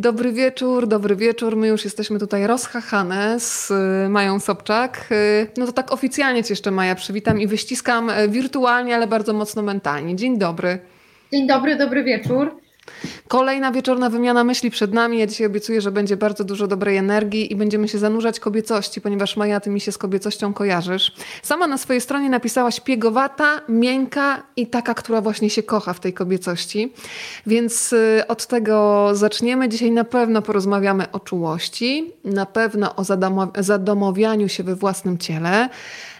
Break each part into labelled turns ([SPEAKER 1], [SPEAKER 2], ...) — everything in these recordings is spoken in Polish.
[SPEAKER 1] Dobry wieczór, dobry wieczór. My już jesteśmy tutaj rozchachane z y, Mają Sobczak. Y, no to tak oficjalnie Cię jeszcze Maja przywitam i wyściskam y, wirtualnie, ale bardzo mocno mentalnie. Dzień dobry.
[SPEAKER 2] Dzień dobry, dobry wieczór.
[SPEAKER 1] Kolejna wieczorna wymiana myśli przed nami. Ja dzisiaj obiecuję, że będzie bardzo dużo dobrej energii i będziemy się zanurzać kobiecości, ponieważ Maja, ty mi się z kobiecością kojarzysz. Sama na swojej stronie napisałaś piegowata, miękka i taka, która właśnie się kocha w tej kobiecości. Więc y, od tego zaczniemy. Dzisiaj na pewno porozmawiamy o czułości, na pewno o zadomowianiu się we własnym ciele,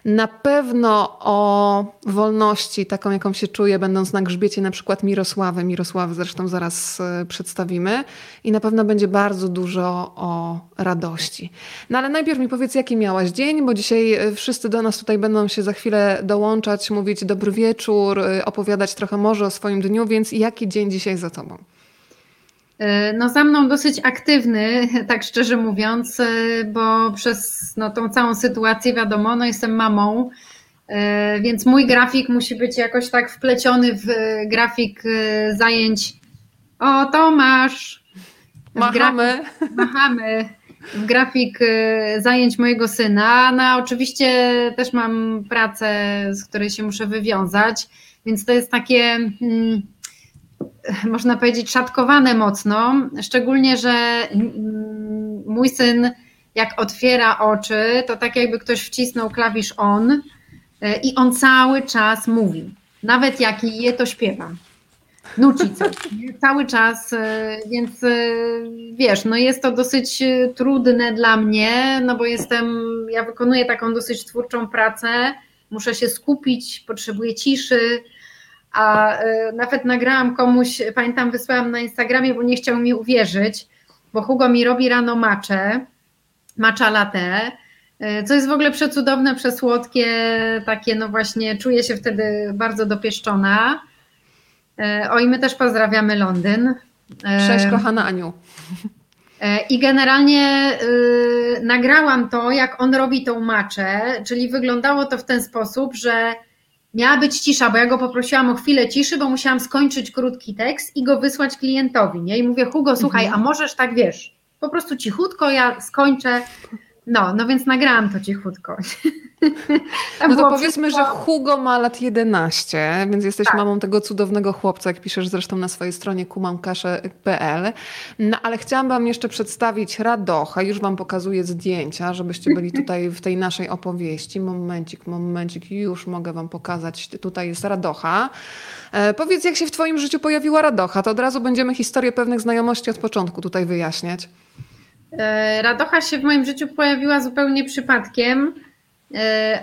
[SPEAKER 1] na pewno o wolności, taką jaką się czuję, będąc na grzbiecie na przykład Mirosławy. Mirosławy zresztą zaraz e, przedstawimy. I na pewno będzie bardzo dużo o radości. No ale najpierw mi powiedz, jaki miałaś dzień, bo dzisiaj e, wszyscy do nas tutaj będą się za chwilę dołączać, mówić dobry wieczór, e, opowiadać trochę może o swoim dniu, więc jaki dzień dzisiaj za tobą?
[SPEAKER 2] No za mną dosyć aktywny, tak szczerze mówiąc, bo przez no, tą całą sytuację wiadomo, no jestem mamą, więc mój grafik musi być jakoś tak wpleciony w grafik zajęć. O, Tomasz!
[SPEAKER 1] Machamy.
[SPEAKER 2] Grafik, machamy w grafik zajęć mojego syna. No oczywiście też mam pracę, z której się muszę wywiązać, więc to jest takie... Hmm, można powiedzieć, szatkowane mocno, szczególnie, że mój syn, jak otwiera oczy, to tak jakby ktoś wcisnął klawisz on e, i on cały czas mówi. Nawet jak je, to śpiewa. Nuci coś. Cały czas, e, więc e, wiesz, no jest to dosyć trudne dla mnie, no bo jestem, ja wykonuję taką dosyć twórczą pracę, muszę się skupić, potrzebuję ciszy, a e, nawet nagrałam komuś, pamiętam, wysłałam na Instagramie, bo nie chciał mi uwierzyć, bo Hugo mi robi rano macze, macza latte, e, co jest w ogóle przecudowne, przesłodkie, takie no właśnie, czuję się wtedy bardzo dopieszczona. E, o i my też pozdrawiamy Londyn.
[SPEAKER 1] Cześć kochana Aniu.
[SPEAKER 2] I generalnie y, nagrałam to, jak on robi tą maczę, czyli wyglądało to w ten sposób, że miała być cisza, bo ja go poprosiłam o chwilę ciszy, bo musiałam skończyć krótki tekst i go wysłać klientowi. Nie? I mówię, Hugo, słuchaj, mhm. a możesz tak wiesz, po prostu cichutko ja skończę. No, no więc nagrałam to cichutko.
[SPEAKER 1] no to powiedzmy, że Hugo ma lat 11, więc jesteś tak. mamą tego cudownego chłopca, jak piszesz zresztą na swojej stronie kumamkasze.pl. No ale chciałam wam jeszcze przedstawić Radocha. Już wam pokazuję zdjęcia, żebyście byli tutaj w tej naszej opowieści. Momencik, momencik, już mogę wam pokazać. Tutaj jest Radocha. E, powiedz, jak się w twoim życiu pojawiła Radocha, to od razu będziemy historię pewnych znajomości od początku tutaj wyjaśniać.
[SPEAKER 2] E, Radocha się w moim życiu pojawiła zupełnie przypadkiem,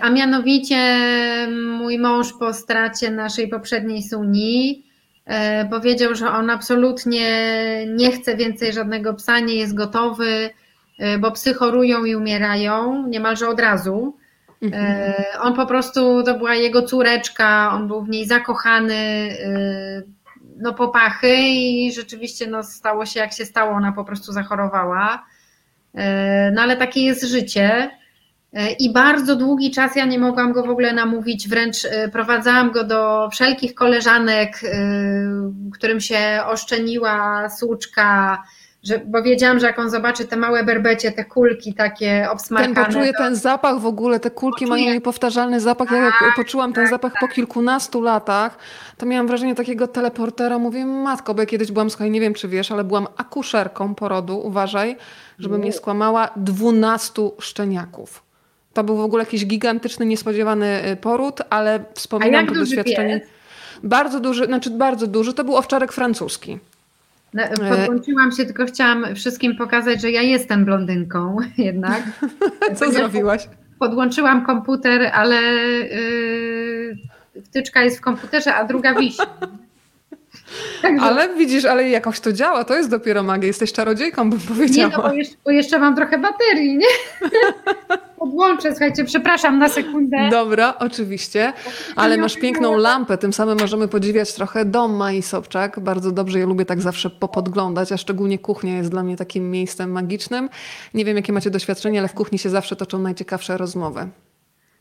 [SPEAKER 2] a mianowicie mój mąż po stracie naszej poprzedniej suni e, powiedział, że on absolutnie nie chce więcej żadnego psa, nie jest gotowy, bo psy chorują i umierają niemalże od razu. Mhm. On po prostu, to była jego córeczka, on był w niej zakochany, no popachy i rzeczywiście no, stało się jak się stało, ona po prostu zachorowała. E, no ale takie jest życie. E, I bardzo długi czas ja nie mogłam go w ogóle namówić, wręcz e, prowadzałam go do wszelkich koleżanek, którym się oszczeniła słuczka, że, bo wiedziałam, że jak on zobaczy te małe berbecie, te kulki takie obsmarkane.
[SPEAKER 1] Ten poczuje to... ten zapach w ogóle, te kulki poczuje. mają niepowtarzalny zapach. Ja jak tak, poczułam ten tak, zapach tak. po kilkunastu latach, to miałam wrażenie takiego teleportera. Mówię, matko, bo ja kiedyś byłam, słuchaj, nie wiem czy wiesz, ale byłam akuszerką porodu, uważaj, żeby mnie skłamała, dwunastu szczeniaków. To był w ogóle jakiś gigantyczny, niespodziewany y, poród, ale wspominam to doświadczenie. Pies? Bardzo duży, znaczy bardzo duży, to był owczarek francuski.
[SPEAKER 2] No, podłączyłam się, tylko chciałam wszystkim pokazać, że ja jestem blondynką jednak.
[SPEAKER 1] Co zrobiłaś?
[SPEAKER 2] Podłączyłam komputer, ale yy, wtyczka jest w komputerze, a druga wisi.
[SPEAKER 1] Także... Ale widzisz, ale jakoś to działa, to jest dopiero magia. Jesteś czarodziejką, bym powiedziała.
[SPEAKER 2] Nie, no bo jeszcze, bo jeszcze mam trochę baterii, nie? Podłączę, słuchajcie, przepraszam na sekundę.
[SPEAKER 1] Dobra, oczywiście, ale masz piękną lampę, tym samym możemy podziwiać trochę dom Mai Sobczak. Bardzo dobrze, ja lubię tak zawsze popodglądać, a szczególnie kuchnia jest dla mnie takim miejscem magicznym. Nie wiem, jakie macie doświadczenie, ale w kuchni się zawsze toczą najciekawsze rozmowy.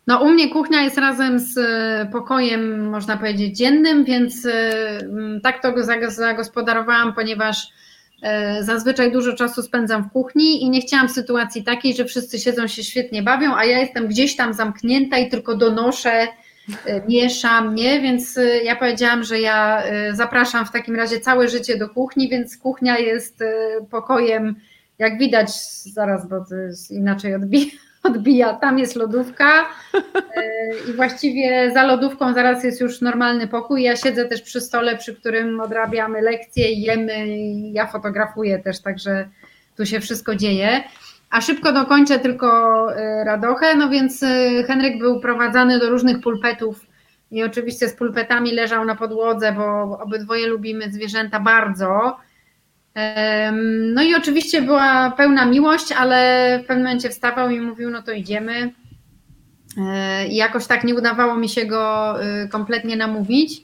[SPEAKER 2] No u mnie kuchnia jest razem z e, pokojem, można powiedzieć, dziennym, więc e, tak to go zagospodarowałam, ponieważ E, zazwyczaj dużo czasu spędzam w kuchni i nie chciałam sytuacji takiej, że wszyscy siedzą się świetnie bawią, a ja jestem gdzieś tam zamknięta i tylko donoszę, mieszam, nie? Więc ja powiedziałam, że ja zapraszam w takim razie całe życie do kuchni, więc kuchnia jest pokojem, jak widać, zaraz, bo to jest inaczej odbija odbija, tam jest lodówka i właściwie za lodówką zaraz jest już normalny pokój. Ja siedzę też przy stole, przy którym odrabiamy lekcje, jemy ja fotografuję też, także tu się wszystko dzieje. A szybko dokończę tylko e, radochę, no więc e, Henryk był prowadzany do różnych pulpetów i oczywiście z pulpetami leżał na podłodze, bo obydwoje lubimy zwierzęta bardzo. No i oczywiście była pełna miłość, ale w pewnym momencie wstawał i mówił, no to idziemy. E, I jakoś tak nie udawało mi się go y, kompletnie namówić.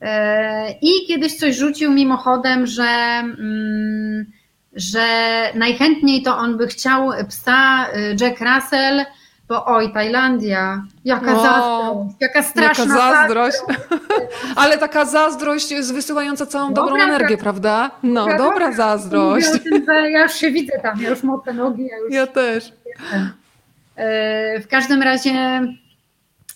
[SPEAKER 2] E, I kiedyś coś rzucił mimochodem, że, mm, że najchętniej to on by chciał psa y, Jack Russell bo oj, Tajlandia, jaka o, zazdrość, jaka straszna jaka zazdrość. zazdrość.
[SPEAKER 1] Ale taka zazdrość jest wysyłająca całą dobra, dobrą energię, tak. prawda? No, dobra, dobra zazdrość.
[SPEAKER 2] Tym, ja już się widzę tam, ja już mocę nogi. Ja, już
[SPEAKER 1] ja też. Jestem.
[SPEAKER 2] E, w każdym razie,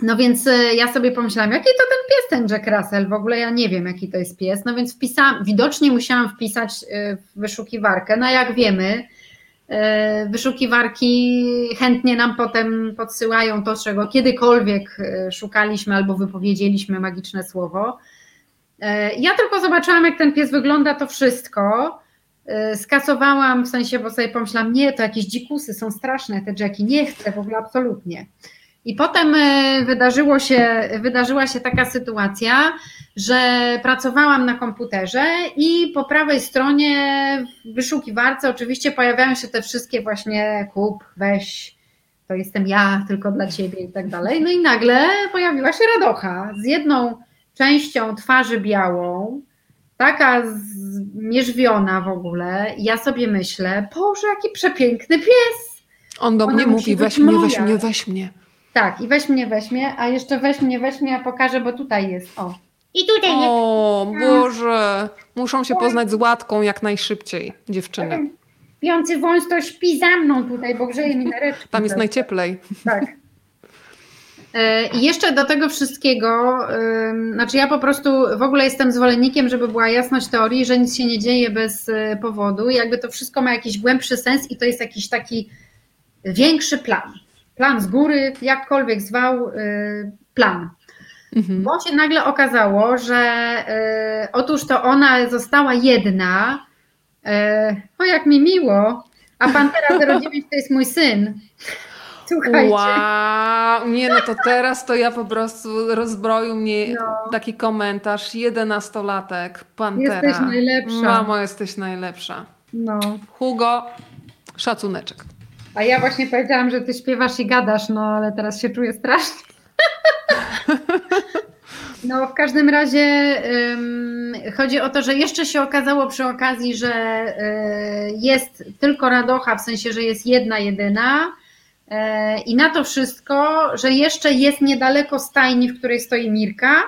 [SPEAKER 2] no więc e, ja sobie pomyślałam, jaki to ten pies, ten Jack Russell, w ogóle ja nie wiem, jaki to jest pies, no więc wpisałam, widocznie musiałam wpisać e, w wyszukiwarkę, no jak wiemy, wyszukiwarki chętnie nam potem podsyłają to, czego kiedykolwiek e, szukaliśmy albo wypowiedzieliśmy magiczne słowo. E, ja tylko zobaczyłam, jak ten pies wygląda, to wszystko. Skasowałam w sensie, bo sobie pomyślałam, nie, to jakieś dzikusy są straszne, te Jacki, nie chcę w ogóle absolutnie. I potem e, wydarzyło się, wydarzyła się taka sytuacja, że pracowałam na komputerze i po prawej stronie w wyszukiwarce oczywiście pojawiają się te wszystkie właśnie kup, weź, to jestem ja, tylko dla ciebie i tak dalej. No i nagle pojawiła się radocha z jedną częścią twarzy białą, taka zmierzwiona w ogóle. Ja sobie myślę, Boże, jaki przepiękny pies.
[SPEAKER 1] On do Ona mnie mówi, weź mnie, weź mnie, weź mnie.
[SPEAKER 2] Tak, i weź mnie, weź mnie, a jeszcze weź mnie, weź mnie, ja pokażę, bo tutaj jest, o.
[SPEAKER 3] I tutaj jest.
[SPEAKER 1] O Boże, muszą się poznać z łatką jak najszybciej, dziewczyny.
[SPEAKER 2] Piący wąs to śpi za mną tutaj, bo grzeje mi na ręce.
[SPEAKER 1] Tam jest najcieplej.
[SPEAKER 2] Tak. E, I jeszcze do tego wszystkiego, znaczy ja po prostu w ogóle jestem zwolennikiem, żeby była jasność teorii, że nic się nie dzieje bez e, powodu. Jakby to wszystko ma jakiś głębszy sens i to jest jakiś taki większy plan plan z góry, jakkolwiek zwał, y, plan. Mhm. Bo się nagle okazało, że y, otóż to ona została jedna. Y, o, jak mi miło. A Pantera 09 to jest mój syn.
[SPEAKER 1] Słuchajcie. Wow, nie no to teraz to ja po prostu rozbroił mnie no. taki komentarz. Jedenastolatek, Pantera.
[SPEAKER 2] Jesteś najlepsza.
[SPEAKER 1] Mamo, jesteś najlepsza.
[SPEAKER 2] No.
[SPEAKER 1] Hugo, szacuneczek.
[SPEAKER 2] A ja właśnie powiedziałam, że ty śpiewasz i gadasz, no ale teraz się czuję strasznie. No, w każdym razie um, chodzi o to, że jeszcze się okazało przy okazji, że y, jest tylko radocha, w sensie, że jest jedna, jedyna. Y, I na to wszystko, że jeszcze jest niedaleko stajni, w której stoi Mirka.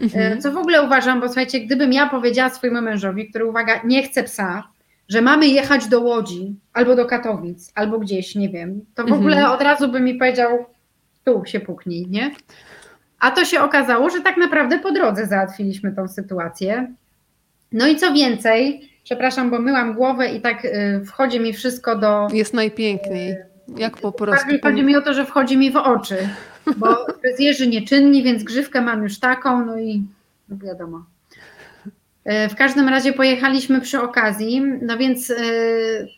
[SPEAKER 2] Mhm. Y, co w ogóle uważam, bo słuchajcie, gdybym ja powiedziała swojemu mężowi, który uwaga, nie chce psa, że mamy jechać do Łodzi albo do Katowic, albo gdzieś, nie wiem, to w mhm. ogóle od razu by mi powiedział, tu się puknij, nie? A to się okazało, że tak naprawdę po drodze załatwiliśmy tą sytuację. No i co więcej, przepraszam, bo myłam głowę i tak y, wchodzi mi wszystko do.
[SPEAKER 1] Jest najpiękniej. Jak po prostu.
[SPEAKER 2] Bardziej chodzi mi o to, że wchodzi mi w oczy, bo fryzjerzy nieczynni, więc grzywkę mam już taką, no i no wiadomo. E, w każdym razie pojechaliśmy przy okazji, no więc e,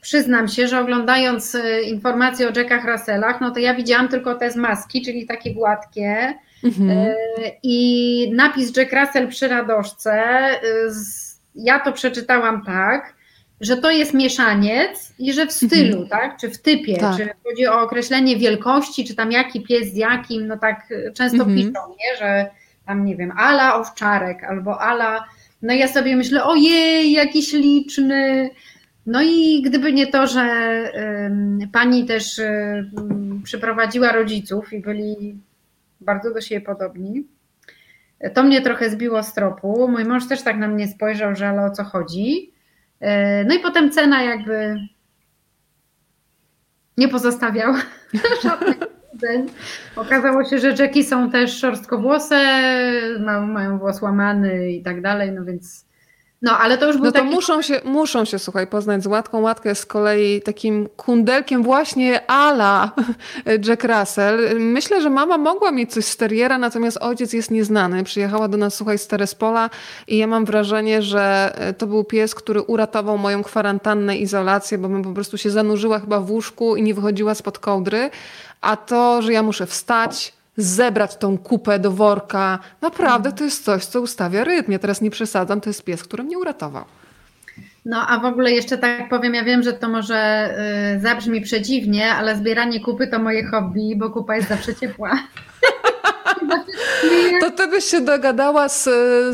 [SPEAKER 2] przyznam się, że oglądając e, informacje o Jackach Russellach, no to ja widziałam tylko te z maski, czyli takie gładkie mhm. i napis Jack Russell przy radoszce, ja to przeczytałam tak, że to jest mieszaniec i że w stylu, mhm. tak, czy w typie, tak. czy chodzi o określenie wielkości, czy tam jaki pies z jakim, no tak często mhm. piszą, nie, że tam nie wiem, ala owczarek albo ala no ja sobie myślę, ojej, jakiś liczny. No i gdyby nie to, że pani też przyprowadziła rodziców i byli bardzo do siebie podobni, to mnie trochę zbiło z tropu. Mój mąż też tak na mnie spojrzał, że ale o co chodzi. No i potem cena jakby nie pozostawiał żadnych Okazało się, że Jackie są też szorstkowłose, mają włos łamany i tak dalej, no więc no, ale to już był
[SPEAKER 1] No to
[SPEAKER 2] taki...
[SPEAKER 1] muszą się, muszą się, słuchaj, poznać z Łatką. Łatka jest z kolei takim kundelkiem właśnie ala Jack Russell. Myślę, że mama mogła mieć coś z teriera, natomiast ojciec jest nieznany. Przyjechała do nas, słuchaj, z Terespola i ja mam wrażenie, że to był pies, który uratował moją kwarantannę, izolację, bo bym po prostu się zanurzyła chyba w łóżku i nie wychodziła spod kołdry. A to, że ja muszę wstać, zebrać tą kupę do worka, naprawdę to jest coś, co ustawia rytm. Ja teraz nie przesadzam, to jest pies, który mnie uratował.
[SPEAKER 2] No a w ogóle jeszcze tak powiem, ja wiem, że to może y, zabrzmi przedziwnie, ale zbieranie kupy to moje hobby, bo kupa jest zawsze ciepła.
[SPEAKER 1] To ty byś się dogadała z,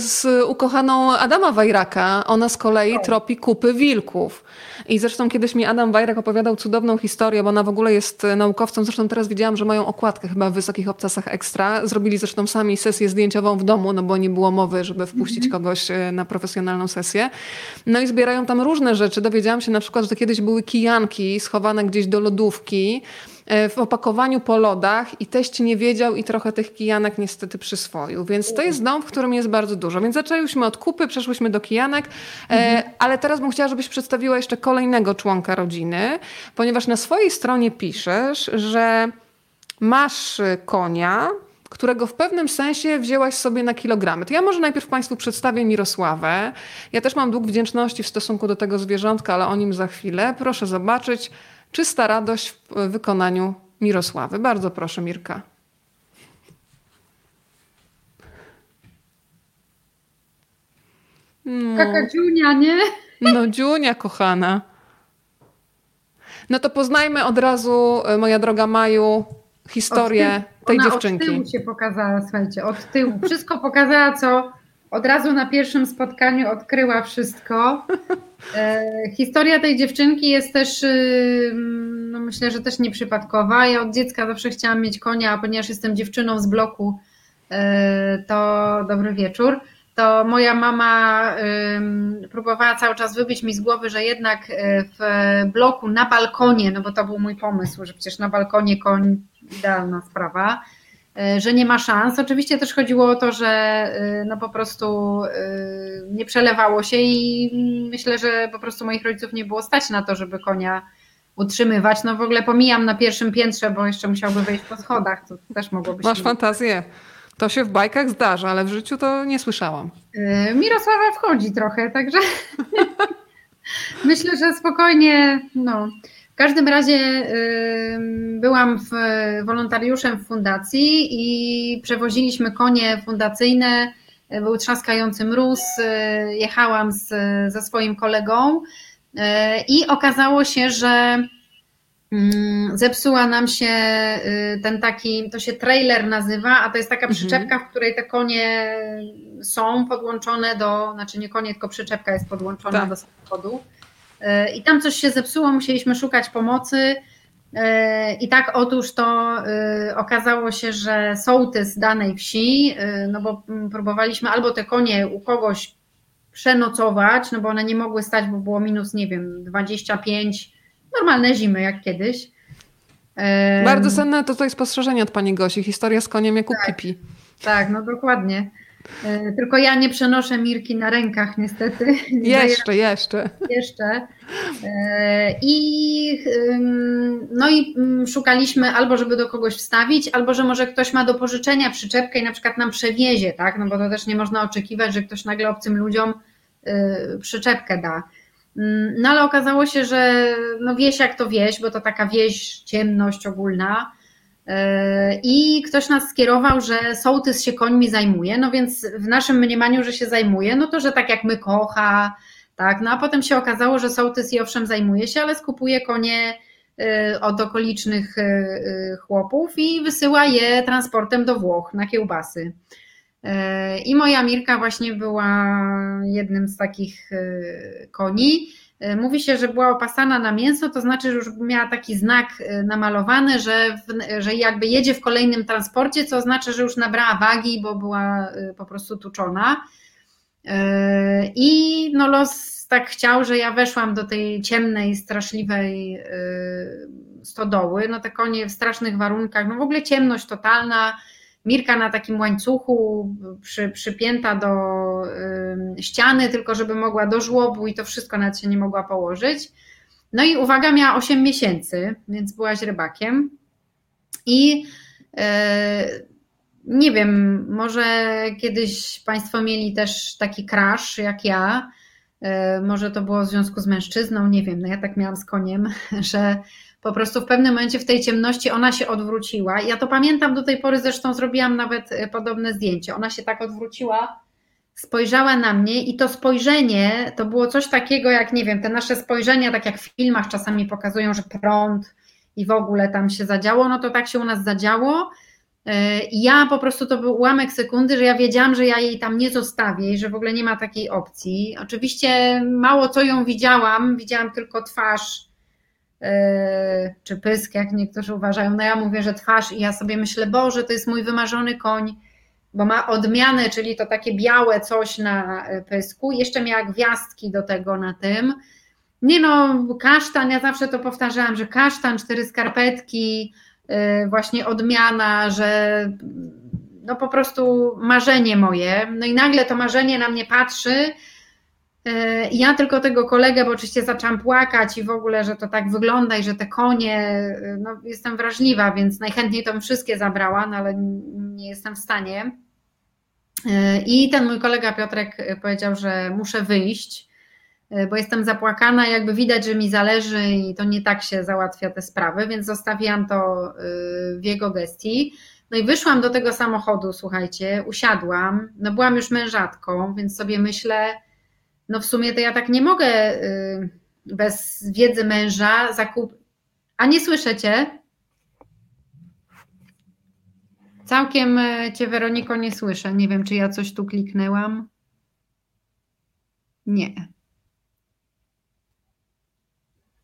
[SPEAKER 1] z ukochaną Adama Wajraka. Ona z kolei tropi kupy wilków. I zresztą kiedyś mi Adam Wajrak opowiadał cudowną historię, bo ona w ogóle jest naukowcem. Zresztą teraz widziałam, że mają okładkę chyba w Wysokich Obcasach Ekstra. Zrobili zresztą sami sesję zdjęciową w domu, no bo nie było mowy, żeby wpuścić mhm. kogoś e, na profesjonalną sesję. No i zbierają tam różne rzeczy. Dowiedziałam się na przykład, że kiedyś były kijanki schowane gdzieś do lodówki w opakowaniu po lodach i teść nie wiedział i trochę tych kijanek niestety przyswoił. Więc to jest dom, w którym jest bardzo dużo. Więc zaczęliśmy od kupy, przeszłyśmy do kijanek, e, mhm. ale teraz bym chciała, żebyś przedstawiła jeszcze kolejnego członka rodziny, ponieważ na swojej stronie piszesz, że masz konia, którego w pewnym sensie wzięłaś sobie na kilogramy. To ja może najpierw Państwu przedstawię Mirosławę. Ja też mam dług wdzięczności w stosunku do tego zwierzątka, ale o nim za chwilę. Proszę zobaczyć. Czysta radość w wykonaniu Mirosławy. Bardzo proszę, Mirka.
[SPEAKER 2] No. Taka dziunia, nie?
[SPEAKER 1] No, dziunia, kochana. No to poznajmy od razu, e, moja droga Maju, historię tej
[SPEAKER 2] Ona
[SPEAKER 1] dziewczynki.
[SPEAKER 2] Od tyłu się pokazała, słuchajcie, od tyłu. Wszystko pokazała, co od razu na pierwszym spotkaniu odkryła wszystko. E, historia tej dziewczynki jest też, y, no myślę, że też nieprzypadkowa. Ja od dziecka zawsze chciałam mieć konia, a ponieważ jestem dziewczyną z bloku, e, to dobry wieczór. To moja mama próbowała cały czas wybić mi z głowy, że jednak e, w bloku na balkonie, no bo to był mój pomysł, że przecież na balkonie koń idealna sprawa że nie ma szans. Oczywiście też chodziło o to, że e, no po prostu e, nie przelewało się i myślę, że po prostu moich rodziców nie było stać na to, żeby konia utrzymywać. No w ogóle pomijam na pierwszym piętrze, bo jeszcze musiałby wejść po schodach, to też mogłoby
[SPEAKER 1] się... Masz fantazję. To się w bajkach zdarza, ale w życiu to nie słyszałam.
[SPEAKER 2] Mirosława wchodzi trochę, także myślę, że spokojnie, no, w każdym razie byłam w, wolontariuszem w fundacji i przewoziliśmy konie fundacyjne. Był trzaskający mróz, y, jechałam z, ze swoim kolegą y, i okazało się, że zepsuła nam się y, ten taki, to się trailer nazywa, a to jest taka mhm. przyczepka, w której te konie są podłączone do, znaczy nie konie, tylko przyczepka jest podłączona tak. do samochodu. E, I tam coś się zepsuło, musieliśmy szukać pomocy. E, I tak otóż to e, okazało się, że sołtys danej wsi, no bo mm, próbowaliśmy albo te konie u kogoś przenocować, no bo one nie mogły stać, bo było minus, nie wiem, 25, normalne zimy jak kiedyś.
[SPEAKER 1] Bardzo cenne to tutaj spostrzeżenie od pani Gosi, historia z koniem jak u
[SPEAKER 2] tak, Pipi. Tak, no dokładnie. E, tylko ja nie przenoszę Mirki na rękach, niestety.
[SPEAKER 1] Jeszcze, jeszcze.
[SPEAKER 2] Jeszcze. E, I, no i szukaliśmy albo, żeby do kogoś wstawić, albo, że może ktoś ma do pożyczenia przyczepkę i na przykład nam przewiezie, tak? No bo to też nie można oczekiwać, że ktoś nagle obcym ludziom e, przyczepkę da. No ale okazało się, że no wieś jak to wieś, bo to taka wieś, ciemność ogólna, I ktoś nas skierował, że sołtys się końmi zajmuje, no więc w naszym mniemaniu, że się zajmuje, no to że tak jak my kocha, tak, no a potem się okazało, że sołtys i owszem zajmuje się, ale skupuje konie e, od okolicznych e, chłopów i wysyła je transportem do Włoch na kiełbasy. I moja Mirka właśnie była jednym z takich koni. E, mówi się, że była opasana na mięso, to znaczy, że już miała taki znak e, namalowany, że, w, że jakby jedzie w kolejnym transporcie, co oznacza, że już nabrała wagi, bo była e, po prostu tuczona. I no los tak chciał, że ja weszłam do tej ciemnej, straszliwej y, stodoły. No te konie w strasznych warunkach, no w ogóle ciemność totalna. Mirka na takim łańcuchu przy, przypięta do y, ściany, tylko żeby mogła do żłobu i to wszystko nawet się nie mogła położyć. No i uwaga, miała 8 miesięcy, więc byłaś rybakiem. I y, nie wiem, może kiedyś Państwo mieli też taki crash jak ja. E, może to było w związku z mężczyzną, nie wiem. No ja tak miałam z koniem, że po prostu w pewnym momencie w tej ciemności ona się odwróciła. Ja to pamiętam do tej pory, zresztą zrobiłam nawet e, podobne zdjęcie. Ona się tak odwróciła, spojrzała na mnie i to spojrzenie to było coś takiego jak, nie wiem, te nasze spojrzenia, tak jak w filmach czasami pokazują, że prąd i w ogóle tam się zadziało, no to tak się u nas zadziało i ja po prostu to był ułamek sekundy, że ja wiedziałam, że ja jej tam nie zostawię i że w ogóle nie ma takiej opcji. Oczywiście mało co ją widziałam, widziałam tylko twarz e, czy pysk, jak niektórzy uważają. No ja mówię, że twarz i ja sobie myślę, Boże, to jest mój wymarzony koń, bo ma odmianę, czyli to takie białe coś na e, pysku. Jeszcze miała gwiazdki do tego na tym. Nie no, kasztan, ja zawsze to powtarzałam, że kasztan, cztery skarpetki, Y, właśnie odmiana, że no po prostu marzenie moje. No i nagle to marzenie na mnie patrzy. Y, ja tylko tego kolegę, bo oczywiście zaczęłam płakać i w ogóle, że to tak wygląda i że te konie, y, no jestem wrażliwa, więc najchętniej to bym wszystkie zabrała, no ale nie jestem w stanie. I ten mój kolega Piotrek powiedział, że muszę wyjść E, bo jestem zapłakana, jakby widać, że mi zależy i to nie tak się załatwia te sprawy, więc zostawiłam to e, w jego gestii. No i wyszłam do tego samochodu, słuchajcie, usiadłam, no byłam już mężatką, więc sobie myślę, no w sumie to ja tak nie mogę e, bez wiedzy męża zakup... A nie słyszycie? Całkiem Cię, Weroniko, nie słyszę. Nie wiem, czy ja coś tu kliknęłam. Nie.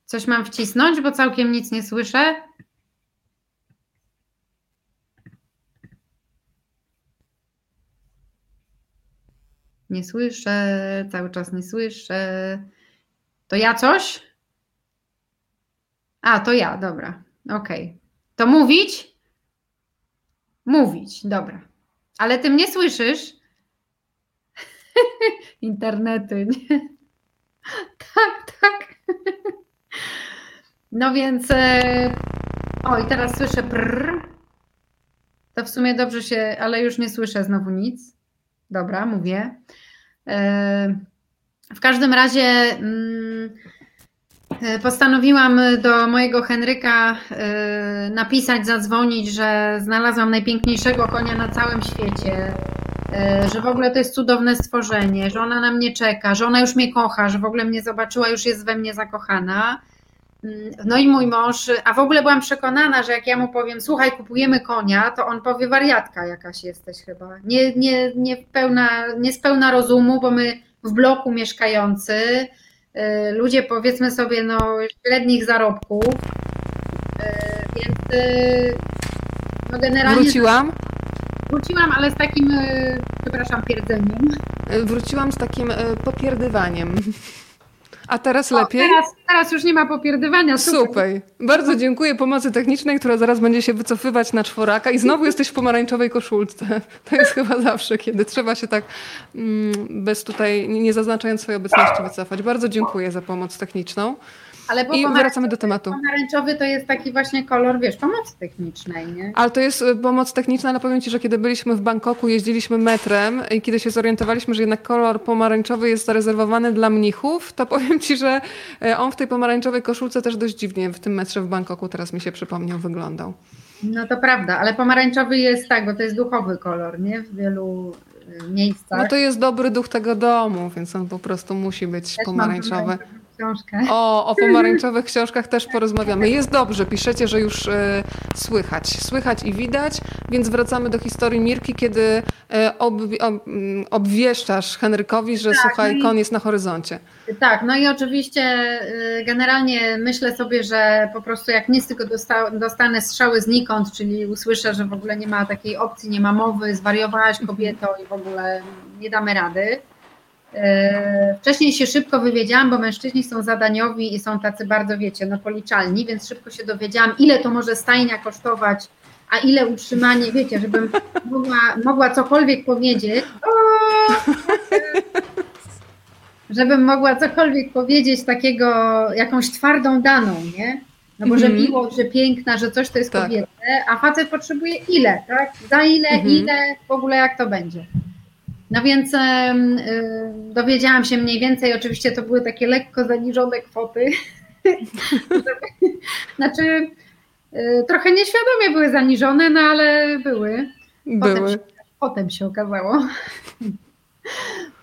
[SPEAKER 2] Coś mam wcisnąć, bo całkiem nic nie słyszę. Nie słyszę, cały czas nie słyszę. To ja coś? A, to ja, dobra. Okej. Okay. To mówić? Mówić, dobra. Ale ty mnie słyszysz? Internety. Nie? tak, tak. No więc. E, o, i teraz słyszę prr. To w sumie dobrze się, ale już nie słyszę znowu nic. Dobra, mówię. E, w każdym razie mm, e, postanowiłam do mojego Henryka napisać, zadzwonić, że znalazłam najpiękniejszego konia na całym świecie, że w ogóle to jest cudowne stworzenie, że ona na mnie czeka, że ona już mnie kocha, że w ogóle mnie zobaczyła, już jest we mnie zakochana. No i mój mąż, a w ogóle byłam przekonana, że jak ja mu powiem, słuchaj, kupujemy konia, to on powie, wariatka jakaś jesteś chyba. Nie, nie, nie, pełna, nie spełna rozumu, bo my w bloku mieszkający, y, ludzie powiedzmy sobie, no średnich zarobków, y, więc y, no generalnie...
[SPEAKER 1] Wróciłam?
[SPEAKER 2] Wróciłam, ale z takim, przepraszam, pierdzeniem.
[SPEAKER 1] Wróciłam z takim popierdywaniem. A teraz lepiej?
[SPEAKER 2] O, teraz, teraz już nie ma popierdywania.
[SPEAKER 1] Super. super. Bardzo dziękuję pomocy technicznej, która zaraz będzie się wycofywać na czworaka i znowu jesteś w pomarańczowej koszulce. To jest chyba zawsze, kiedy trzeba się tak mm, bez tutaj, nie zaznaczając swojej obecności wycofać. Bardzo dziękuję za pomoc techniczną. Ale I wracamy do tematu.
[SPEAKER 2] Pomarańczowy to jest taki właśnie kolor, wiesz, pomocy technicznej, nie?
[SPEAKER 1] Ale to jest y, pomoc techniczna, ale powiem Ci, że kiedy byliśmy w Bangkoku, jeździliśmy metrem i kiedy się zorientowaliśmy, że jednak kolor pomarańczowy jest zarezerwowany dla mnichów, to powiem Ci, że y, on w tej pomarańczowej koszulce też dość dziwnie w tym metrze w Bangkoku, teraz mi się przypomniał, wyglądał.
[SPEAKER 2] No to prawda, ale pomarańczowy jest tak, bo to jest duchowy kolor, nie? W wielu y, miejscach.
[SPEAKER 1] No to jest dobry duch tego domu, więc on po prostu musi być pomarańczowy
[SPEAKER 2] książkę.
[SPEAKER 1] O, o pomarańczowych książkach też porozmawiamy. Jest dobrze, piszecie, że już e, słychać. Słychać i widać, więc wracamy do historii Mirki, kiedy e, ob, ob, mm, obwieszczasz Henrykowi, że tak, słuchaj, no i, kon jest na horyzoncie.
[SPEAKER 2] Tak, no i oczywiście e, generalnie myślę sobie, że po prostu jak nic tylko dosta, dostanę strzały znikąd, czyli usłyszę, że w ogóle nie ma takiej opcji, nie ma mowy, zwariowałaś kobieto i w ogóle nie damy rady Wcześniej się szybko wywiedziałam, bo mężczyźni są zadaniowi i są tacy bardzo, wiecie, no policzalni, więc szybko się dowiedziałam, ile to może stajnia kosztować, a ile utrzymanie, wiecie, żebym mogła, mogła cokolwiek powiedzieć. O! Żebym mogła cokolwiek powiedzieć takiego, jakąś twardą daną, nie? No bo, że mhm. miłość, że piękna, że coś to jest tak. kobietę, a facet potrzebuje ile, tak? Za ile, mhm. ile, w ogóle jak to będzie. No więc y, dowiedziałam się mniej więcej, oczywiście to były takie lekko zaniżone kwoty. znaczy, y, trochę nieświadomie były zaniżone, no ale były.
[SPEAKER 1] Potem, były.
[SPEAKER 2] Się, potem się okazało.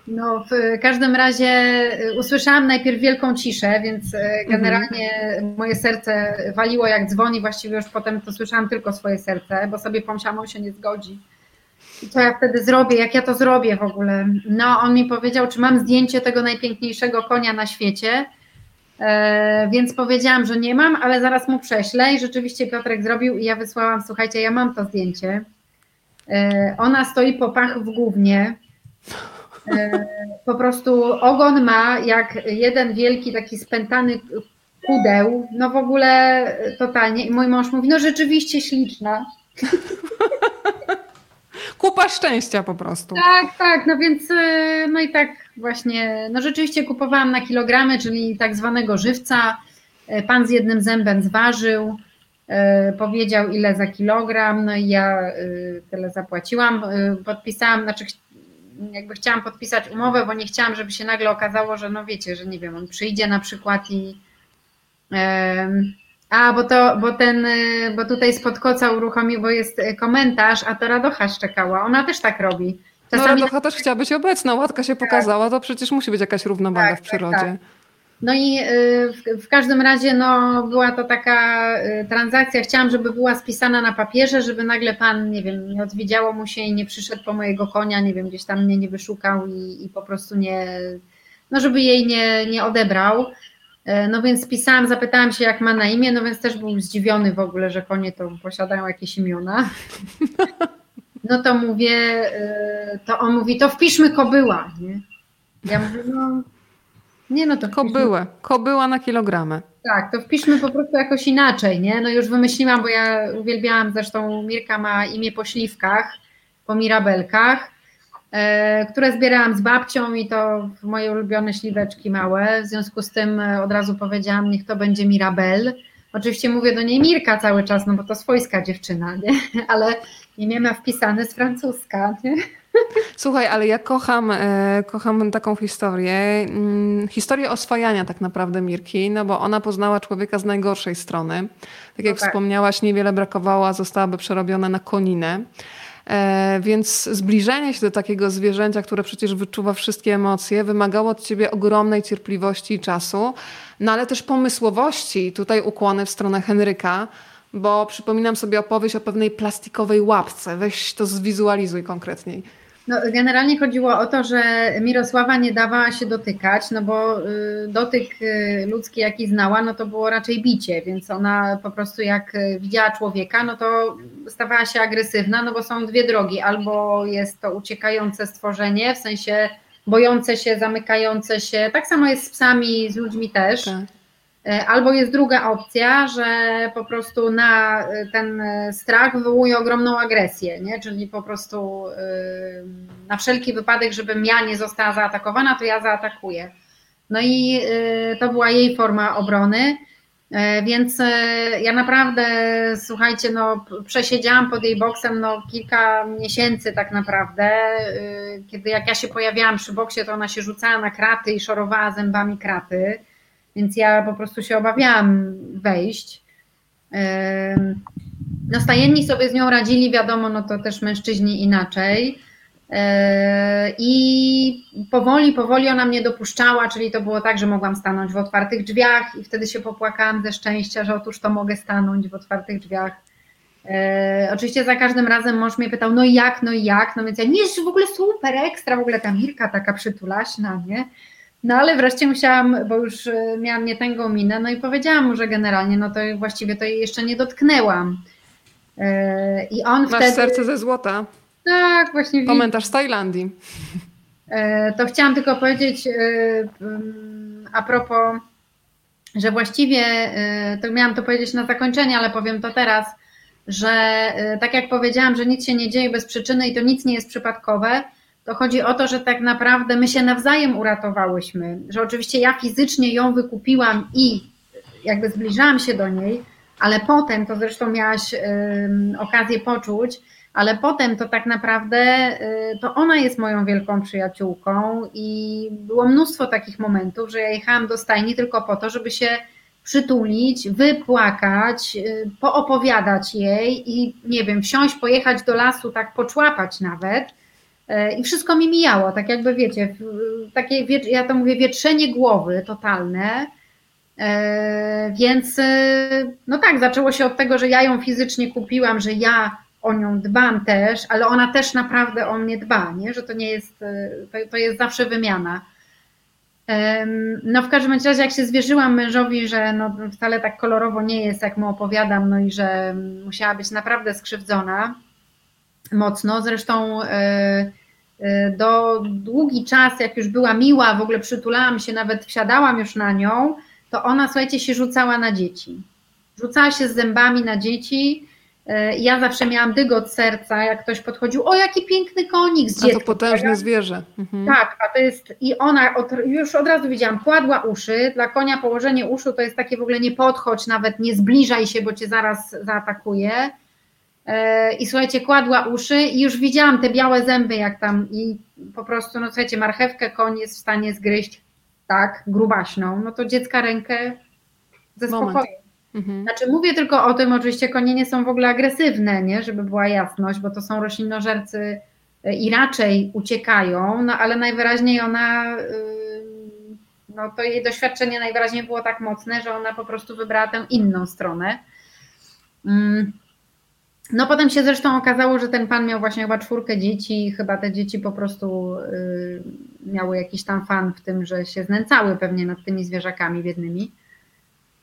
[SPEAKER 2] No, w każdym razie y, usłyszałam najpierw wielką ciszę, więc mhm. generalnie moje serce waliło jak dzwoni. Właściwie już potem to słyszałam tylko swoje serce, bo sobie pomyślałam, on się nie zgodzi. I co ja wtedy zrobię, jak ja to zrobię w ogóle? No, on mi powiedział, czy mam zdjęcie tego najpiękniejszego konia na świecie. E, więc powiedziałam, że nie mam, ale zaraz mu prześlę. I rzeczywiście Piotrek zrobił, i ja wysłałam, słuchajcie, ja mam to zdjęcie. E, ona stoi po pach w głównie E, po prostu ogon ma jak jeden wielki taki spętany kudeł, no w ogóle totalnie. I mój mąż mówi, no rzeczywiście śliczna.
[SPEAKER 1] Kupa szczęścia po prostu.
[SPEAKER 2] Tak, tak, no więc e, no i tak właśnie, no rzeczywiście kupowałam na kilogramy, czyli tak zwanego żywca. E, pan z jednym zębem zważył, powiedział ile za kilogram, no i ja tyle zapłaciłam. Podpisałam, znaczy jakby chciałam podpisać umowę, bo nie chciałam, żeby się nagle okazało, że no wiecie, że nie wiem, on przyjdzie na przykład i a, bo to, bo ten, bo tutaj spod koca uruchomił, bo jest komentarz, a to Radocha szczekała. Ona też tak robi.
[SPEAKER 1] No, Czasami no Radocha też chciała być obecna, łatka się tak. pokazała, to przecież musi być jakaś równowaga tak, w tak, przyrodzie. Tak,
[SPEAKER 2] no i y, w, w, każdym razie no, była to taka y, transakcja. Chciałam, żeby była spisana na papierze, żeby nagle pan, nie wiem, nie odwiedziało mu się i nie przyszedł po mojego konia, nie wiem, gdzieś tam mnie nie wyszukał i, i po prostu nie, no żeby jej nie, nie odebrał. Y, no więc spisałam, zapytałam się, jak ma na imię, no więc też był zdziwiony w ogóle, że konie to posiadają jakieś imiona. No to mówię, to on mówi, to wpiszmy kobyła. Nie? Ja mówię, no
[SPEAKER 1] nie, no to kobyłę. Wpiszmy... Kobyła na kilogramy.
[SPEAKER 2] Tak, to wpiszmy po prostu jakoś inaczej, nie? No już wymyśliłam, bo ja uwielbiałam, zresztą Mirka ma imię po śliwkach, po mirabelkach, e, które zbierałam z babcią i to moje ulubione śliweczki małe. W związku z tym e, od razu powiedziałam, niech to będzie Mirabel. Oczywiście mówię do niej Mirka cały czas, no bo to swojska dziewczyna, nie? Ale imię ma wpisane z francuska, nie?
[SPEAKER 1] Słuchaj, ale ja kocham, e, kocham taką historię, mm, historię oswajania tak naprawdę Mirki, no bo ona poznała człowieka z najgorszej strony. Tak jak no tak. wspomniałaś, niewiele brakowało, zostałaby przerobiona na koninę. E, więc zbliżenie się do takiego zwierzęcia, które przecież wyczuwa wszystkie emocje, wymagało od ciebie ogromnej cierpliwości i czasu, no ale też pomysłowości. Tutaj ukłony w stronę Henryka, bo przypominam sobie opowieść o pewnej plastikowej łapce. Weź to zwizualizuj konkretniej.
[SPEAKER 2] No, generalnie chodziło o to, że Mirosława nie dawała się dotykać, no bo y, dotyk y, ludzki, jaki znała, no to było raczej bicie, więc ona po prostu jak y, widziała człowieka, no to stawała się agresywna, no bo są dwie drogi, albo jest to uciekające stworzenie, w sensie bojące się, zamykające się, tak samo jest z psami, z ludźmi też. Tak. E, albo jest druga opcja, że po prostu na e, ten strach wywołuje ogromną agresję, nie? czyli po prostu e, na wszelki wypadek, żebym ja nie została zaatakowana, to ja zaatakuję. No i to była jej forma obrony. Więc ja naprawdę, słuchajcie, no, przesiedziałam pod jej boksem no, kilka miesięcy tak naprawdę. Kiedy jak ja się pojawiałam przy boksie, to ona się rzucała na kraty i szorowała zębami kraty więc ja po prostu się obawiałam wejść. No stajenni sobie z nią radzili, wiadomo, no to też mężczyźni inaczej. I powoli, powoli ona mnie dopuszczała, czyli to było tak, że mogłam stanąć w otwartych drzwiach i wtedy się popłakałam ze szczęścia, że otóż to mogę stanąć w otwartych drzwiach. oczywiście za każdym razem mąż mnie pytał, no jak, no jak, no więc ja, nie, w ogóle super, ekstra, w ogóle ta Mirka taka przytulaśna, nie? No ale wreszcie musiałam, bo już y, miałam nietęgą minę, no i powiedziałam mu, że generalnie no to właściwie to jej jeszcze nie dotknęłam. Y, I on
[SPEAKER 1] Masz
[SPEAKER 2] wtedy...
[SPEAKER 1] serce ze złota.
[SPEAKER 2] Tak, właśnie.
[SPEAKER 1] Komentarz z Tajlandii.
[SPEAKER 2] to chciałam tylko powiedzieć mm, a propos, że właściwie, to miałam to powiedzieć na zakończenie, ale powiem to teraz, że tak jak powiedziałam, że nic się nie dzieje bez przyczyny i to nic nie jest przypadkowe, to chodzi o to, że tak naprawdę my się nawzajem uratowałyśmy, że oczywiście ja fizycznie ją wykupiłam i jakby zbliżałam się do niej, ale potem, to zresztą miałaś y, okazję poczuć, ale potem to tak naprawdę y, to ona jest moją wielką przyjaciółką i było mnóstwo takich momentów, że ja jechałam do stajni tylko po to, żeby się przytulić, wypłakać, y, poopowiadać jej i nie wiem, wsiąść, pojechać do lasu, tak poczłapać nawet I wszystko mi mijało, tak jakby wiecie, takie, ja to mówię, wietrzenie głowy totalne. E, więc e, no tak, zaczęło się od tego, że ja ją fizycznie kupiłam, że ja o nią dbam też, ale ona też naprawdę o mnie dba, nie? że to nie jest, to, to jest zawsze wymiana. No w każdym razie jak się zwierzyłam mężowi, że no wcale tak kolorowo nie jest, jak mu opowiadam, no i że musiała być naprawdę skrzywdzona, mocno. Zresztą e, e, do długi czas, jak już była miła, w ogóle przytulałam się, nawet wsiadałam już na nią, to ona, słuchajcie, się rzucała na dzieci. Rzucała się z zębami na dzieci. E, ja zawsze miałam dygot serca, jak ktoś podchodził, o jaki piękny konik z dzieckiem.
[SPEAKER 1] A to potężne zwierzę.
[SPEAKER 2] Mhm. Tak, a to jest, i ona od, już od razu widziałam, kładła uszy, dla konia położenie uszu to jest takie w ogóle nie podchodź, nawet nie zbliżaj się, bo cię zaraz zaatakuje i słuchajcie, kładła uszy i już widziałam te białe zęby, jak tam i po prostu, no słuchajcie, marchewkę koń jest w stanie zgryźć tak, grubaśną, no to dziecka rękę ze spokojem. Mhm. Znaczy mówię tylko o tym, oczywiście konie nie są w ogóle agresywne, nie, żeby była jasność, bo to są roślinożercy e, i raczej uciekają, no ale najwyraźniej ona, no to jej doświadczenie najwyraźniej było tak mocne, że ona po prostu wybrała tę inną stronę. Mm. No potem się zresztą okazało, że ten pan miał właśnie chyba czwórkę dzieci i chyba te dzieci po prostu y, miały jakiś tam fan w tym, że się znęcały pewnie nad tymi zwierzakami biednymi.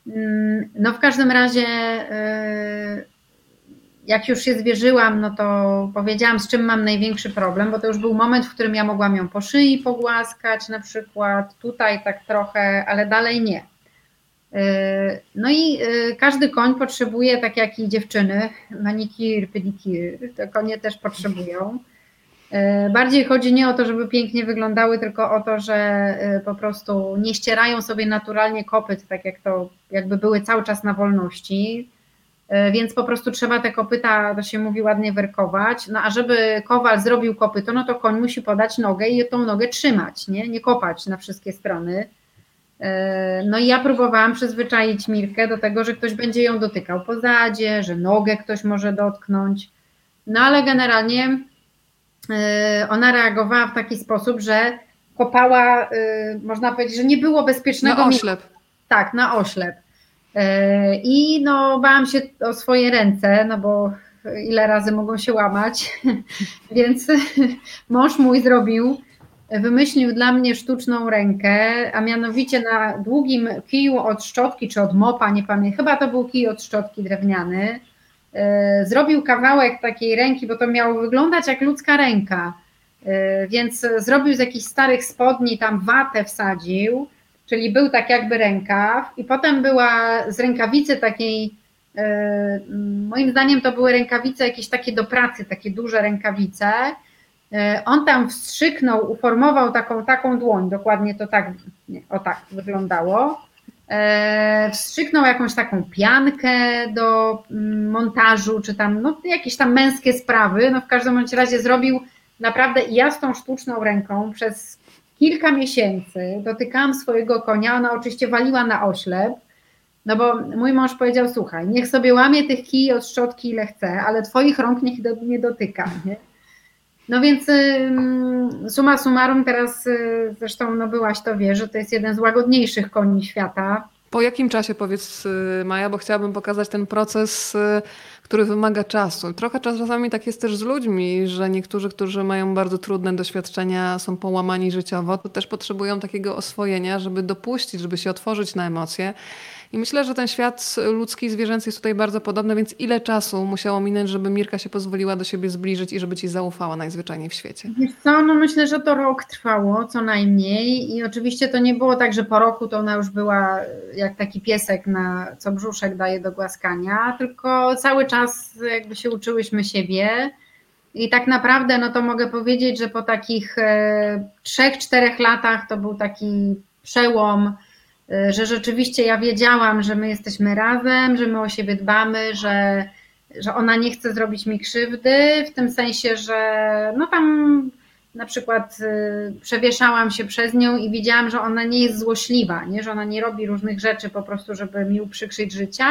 [SPEAKER 2] Mm, no w każdym razie y, jak już się zwierzyłam, no to powiedziałam z czym mam największy problem, bo to już był moment, w którym ja mogłam ją po szyi pogłaskać na przykład, tutaj tak trochę, ale dalej nie. E, no i e, każdy koń potrzebuje, tak jak i dziewczyny, manikir, pedikir, to konie też potrzebują. E, bardziej chodzi nie o to, żeby pięknie wyglądały, tylko o to, że po prostu nie ścierają sobie naturalnie kopyt, tak jak to jakby były cały czas na wolności. Więc po prostu trzeba te kopyta, to się mówi, ładnie werkować. No a żeby kowal zrobił kopyto, no to koń musi podać nogę i tą nogę trzymać, nie, nie kopać na wszystkie strony. E, no i ja próbowałam przyzwyczaić Mirkę do tego, że ktoś będzie ją dotykał po zadzie, że nogę ktoś może dotknąć. No ale generalnie e, ona reagowała w taki sposób, że kopała, e, można powiedzieć, że nie było bezpiecznego.
[SPEAKER 1] Na oślep.
[SPEAKER 2] Tak, na oślep. I no bałam się o swoje ręce, no bo ile razy mogą się łamać, więc mąż mój zrobił wymyślił dla mnie sztuczną rękę, a mianowicie na długim kiju od szczotki czy od mopa, nie pamiętam, chyba to był kij od szczotki drewniany. E, zrobił kawałek takiej ręki, bo to miało wyglądać jak ludzka ręka. E, więc zrobił z jakichś starych spodni, tam watę wsadził, czyli był tak jakby rękaw, i potem była z rękawicy takiej, e, moim zdaniem to były rękawice jakieś takie do pracy, takie duże rękawice on tam wstrzyknął, uformował taką, taką dłoń, dokładnie to tak, nie, o tak wyglądało. E, wstrzyknął jakąś taką piankę do mm, montażu, czy tam no, jakieś tam męskie sprawy. No w każdym bądź razie zrobił naprawdę ja z tą sztuczną ręką przez kilka miesięcy dotykałam swojego konia, ona oczywiście waliła na oślep, no bo mój mąż powiedział, słuchaj, niech sobie łamie tych kij od szczotki ile chce, ale twoich rąk niech nie dotyka. Nie? No więc suma summarum teraz y, zresztą no byłaś to wie, że to jest jeden z łagodniejszych koni świata.
[SPEAKER 1] Po jakim czasie powiedz y, Maja, bo chciałabym pokazać ten proces, y, który wymaga czasu. Trochę czasami tak jest też z ludźmi, że niektórzy, którzy mają bardzo trudne doświadczenia, są połamani życiowo, to też potrzebują takiego oswojenia, żeby dopuścić, żeby się otworzyć na emocje. I myślę, że ten świat ludzki i zwierzęcy jest tutaj bardzo podobny, więc ile czasu musiało minąć, żeby Mirka się pozwoliła do siebie zbliżyć i żeby ci zaufała najzwyczajniej w świecie?
[SPEAKER 2] Wiesz co, no myślę, że to rok trwało co najmniej i oczywiście to nie było tak, że po roku to ona już była jak taki piesek, na co brzuszek daje do głaskania, tylko cały czas jakby się uczyłyśmy siebie i tak naprawdę, no to mogę powiedzieć, że po takich e, trzech, czterech latach to był taki przełom, że rzeczywiście ja wiedziałam, że my jesteśmy razem, że my o siebie dbamy, że, że ona nie chce zrobić mi krzywdy, w tym sensie, że no tam na przykład e, przewieszałam się przez nią i widziałam, że ona nie jest złośliwa, nie? że ona nie robi różnych rzeczy po prostu, żeby mi uprzykrzyć życia,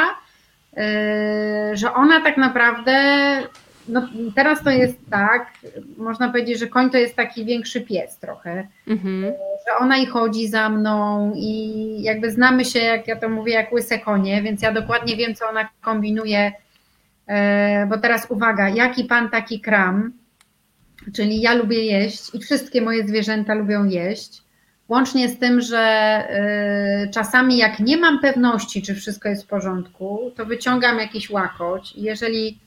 [SPEAKER 2] że ona tak naprawdę no teraz to jest tak, można powiedzieć, że koń to jest taki większy pies trochę, mhm. że ona i chodzi za mną i jakby znamy się, jak ja to mówię, jak łyse konie, więc ja dokładnie wiem, co ona kombinuje, e, bo teraz uwaga, jaki pan taki kram, czyli ja lubię jeść i wszystkie moje zwierzęta lubią jeść, łącznie z tym, że e, czasami jak nie mam pewności, czy wszystko jest w porządku, to wyciągam jakiś łakoć i jeżeli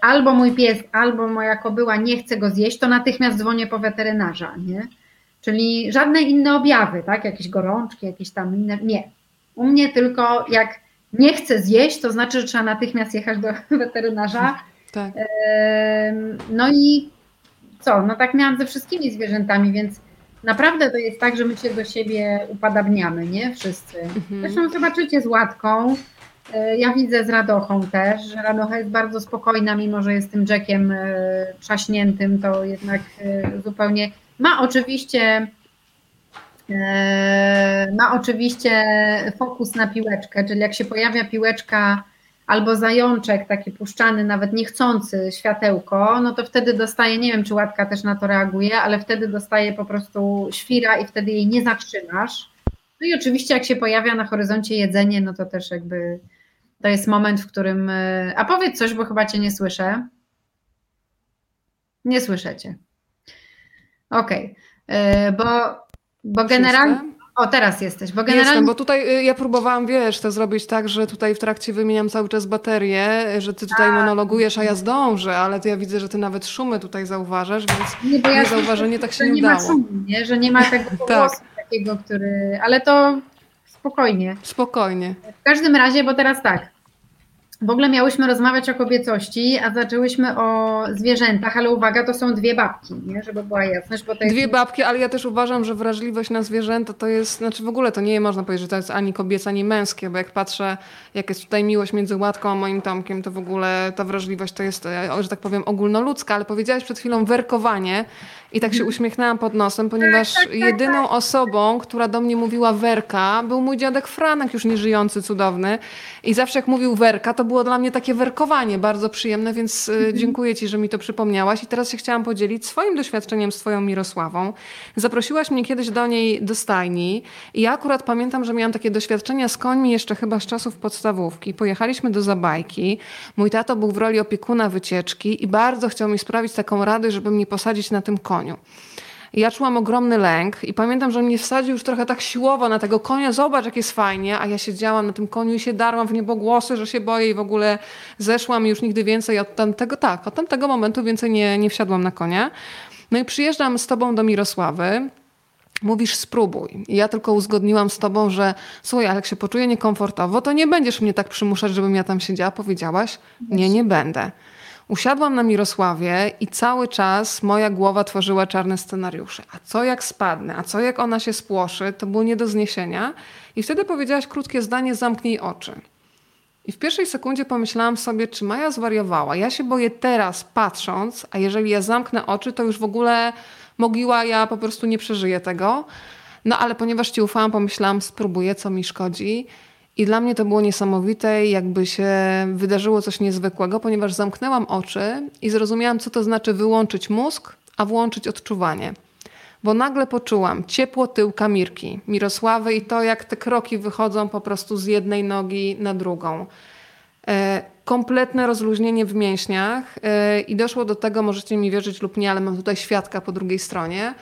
[SPEAKER 2] albo mój pies, albo moja kobyła nie chce go zjeść, to natychmiast dzwonię po weterynarza, nie? Czyli żadne inne objawy, tak? Jakieś gorączki, jakieś tam inne. Nie. U mnie tylko jak nie chce zjeść, to znaczy, że trzeba natychmiast jechać do weterynarza. Tak. No i co? No tak miałam ze wszystkimi zwierzętami, więc naprawdę to jest tak, że my się do siebie upadabniamy, nie? Wszyscy. Mhm. Zresztą zobaczycie z łatką. E, ja widzę z Radochą też, że Radocha jest bardzo spokojna, mimo że jest tym Jackiem e, trzaśniętym, to jednak e, zupełnie ma oczywiście ma oczywiście fokus na piłeczkę, czyli jak się pojawia piłeczka albo zajączek taki puszczany, nawet niechcący światełko, no to wtedy dostaje, nie wiem czy łatka też na to reaguje, ale wtedy dostaje po prostu świra i wtedy jej nie zatrzymasz. No i oczywiście jak się pojawia na horyzoncie jedzenie, no to też jakby to jest moment, w którym. E, a powiedz coś, bo chyba cię nie słyszę. Nie słyszycie. Okej, okay. Bo, bo generalnie. O, teraz jesteś, bo generalnie...
[SPEAKER 1] Jestem, bo tutaj y, ja próbowałam, wiesz, to zrobić tak, że tutaj w trakcie wymieniam cały czas baterię, że ty tutaj a, monologujesz, a ja zdążę, ale to ja widzę, że ty nawet szumy tutaj zauważasz, więc nie, bo ja zauważenie tak się nie, nie udało.
[SPEAKER 2] Ma szumu, nie? Że nie ma tego tak. głosu takiego, który... Ale to spokojnie.
[SPEAKER 1] Spokojnie.
[SPEAKER 2] W każdym razie, bo teraz tak, w ogóle miałyśmy rozmawiać o kobiecości, a zaczęłyśmy o zwierzętach, ale uwaga, to są dwie babki, nie? żeby była jasność. Bo
[SPEAKER 1] jest... Dwie babki, ale ja też uważam, że wrażliwość na zwierzęta to jest, znaczy w ogóle to nie można powiedzieć, że to jest ani kobiece, ani męskie, bo jak patrzę, jak jest tutaj miłość między Łatką a moim Tomkiem, to w ogóle ta wrażliwość to jest, e, że tak powiem, ogólnoludzka, ale powiedziałaś przed chwilą werkowanie i tak się uśmiechnęłam pod nosem, ponieważ tak, tak, tak, jedyną osobą, która do mnie mówiła werka, był mój dziadek Franek, już nieżyjący, cudowny. I zawsze jak mówił werka, to było dla mnie takie werkowanie bardzo przyjemne, więc e, mhm. dziękuję Ci, że mi to przypomniałaś. I teraz się chciałam podzielić swoim doświadczeniem z Twoją Mirosławą. Zaprosiłaś mnie kiedyś do niej do stajni i ja akurat pamiętam, że miałam takie doświadczenia z końmi jeszcze chyba z czasów podstawówki. Pojechaliśmy do Zabajki. Mój tato był w roli opiekuna wycieczki i bardzo chciał mi sprawić taką radę, żeby mnie posadzić na tym koniu. Ja czułam ogromny lęk i pamiętam, że mnie wsadził już trochę tak siłowo na tego konia, zobacz jak jest fajnie, a ja siedziałam na tym koniu i się darłam w niebogłosy, że się boję i w ogóle zeszłam i już nigdy więcej od tamtego, tak, od tamtego momentu więcej nie, nie wsiadłam na konia. No i przyjeżdżam z tobą do Mirosławy, mówisz spróbuj. I ja tylko uzgodniłam z tobą, że słuchaj, ale jak się poczuję niekomfortowo, to nie będziesz mnie tak przymuszać, żebym ja tam siedziała. Powiedziałaś, nie, nie będę. Usiadłam na Mirosławie i cały czas moja głowa tworzyła czarne scenariusze. A co jak spadnę? A co jak ona się spłoszy? To było nie do zniesienia. I wtedy powiedziałaś krótkie zdanie: zamknij oczy. I w pierwszej sekundzie pomyślałam sobie, czy Maja zwariowała. Ja się boję teraz patrząc, a jeżeli ja zamknę oczy, to już w ogóle mogiła, ja po prostu nie przeżyję tego. No ale ponieważ ci ufałam, pomyślałam, spróbuję, co mi szkodzi. I dla mnie to było niesamowite, jakby się wydarzyło coś niezwykłego, ponieważ zamknęłam oczy i zrozumiałam, co to znaczy wyłączyć mózg, a włączyć odczuwanie. Bo nagle poczułam ciepło tyłka Mirki, Mirosławy i to, jak te kroki wychodzą po prostu z jednej nogi na drugą. E, kompletne rozluźnienie w mięśniach e, i doszło do tego, możecie mi wierzyć lub nie, ale mam tutaj świadka po drugiej stronie,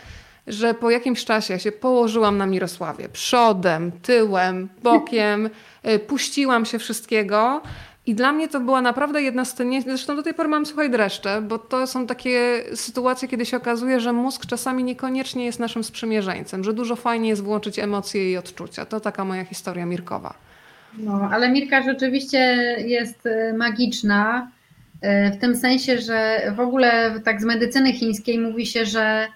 [SPEAKER 1] że po jakimś czasie ja się położyłam na Mirosławie przodem, tyłem, bokiem, y, puściłam się wszystkiego. I dla mnie to była naprawdę jedna z tych, zresztą do tej pory mam słuchaj dreszcze, bo to są takie sytuacje, kiedy się okazuje, że mózg czasami niekoniecznie jest naszym sprzymierzeńcem, że dużo fajnie jest włączyć emocje i odczucia. To taka moja historia Mirkowa.
[SPEAKER 2] No, ale Mirka rzeczywiście jest y, magiczna y, w tym sensie, że w ogóle tak z medycyny chińskiej mówi się, że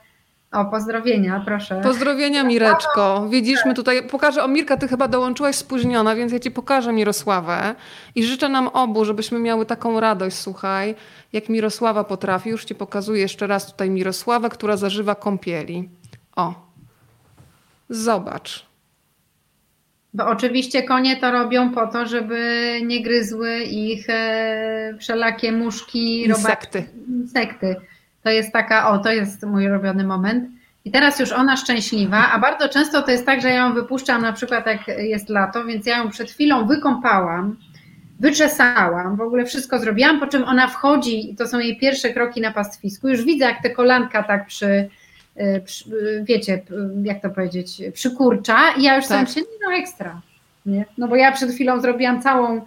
[SPEAKER 2] o, pozdrowienia, proszę.
[SPEAKER 1] Pozdrowienia Mireczko. Widzisz, my tutaj pokażę. O Mirka, ty chyba dołączyłaś spóźniona, więc ja ci pokażę Mirosławę i życzę nam obu, żebyśmy miały taką radość, słuchaj, jak Mirosława potrafi. Już ci pokazuję jeszcze raz tutaj Mirosławę, która zażywa kąpieli. O. Zobacz.
[SPEAKER 2] Bo oczywiście konie to robią po to, żeby nie gryzły ich e, wszelakie muszki,
[SPEAKER 1] insekty.
[SPEAKER 2] Robaczki, insekty. To jest taka, o, to jest mój ulubiony moment. I teraz już ona szczęśliwa, a bardzo często to jest tak, że ja ją wypuszczam na przykład jak jest lato, więc ja ją przed chwilą wykąpałam, wyczesałam, w ogóle wszystko zrobiłam, po czym ona wchodzi i to są jej pierwsze kroki na pastwisku. Już widzę, jak te kolanka tak przy, y, przy y, wiecie, jak to powiedzieć, przykurcza i ja już tak. się, no ekstra. Nie? No bo ja przed chwilą zrobiłam całą, y,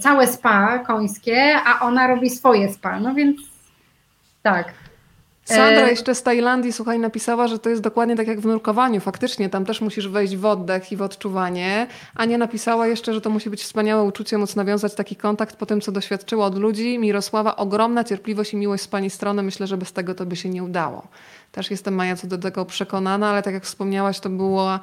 [SPEAKER 2] całe spa końskie, a ona robi swoje spa, no więc tak.
[SPEAKER 1] Sandra e, jeszcze z Tajlandii, słuchaj, napisała, że to jest dokładnie tak jak w nurkowaniu. Faktycznie, tam też musisz wejść w oddech i w odczuwanie. Ania napisała jeszcze, że to musi być wspaniałe uczucie, móc nawiązać taki kontakt po tym, co doświadczyła od ludzi. Mirosława, ogromna cierpliwość i miłość z pani strony. Myślę, że bez tego to by się nie udało. Też jestem, Maja, co do tego przekonana, ale tak jak wspomniałaś, to było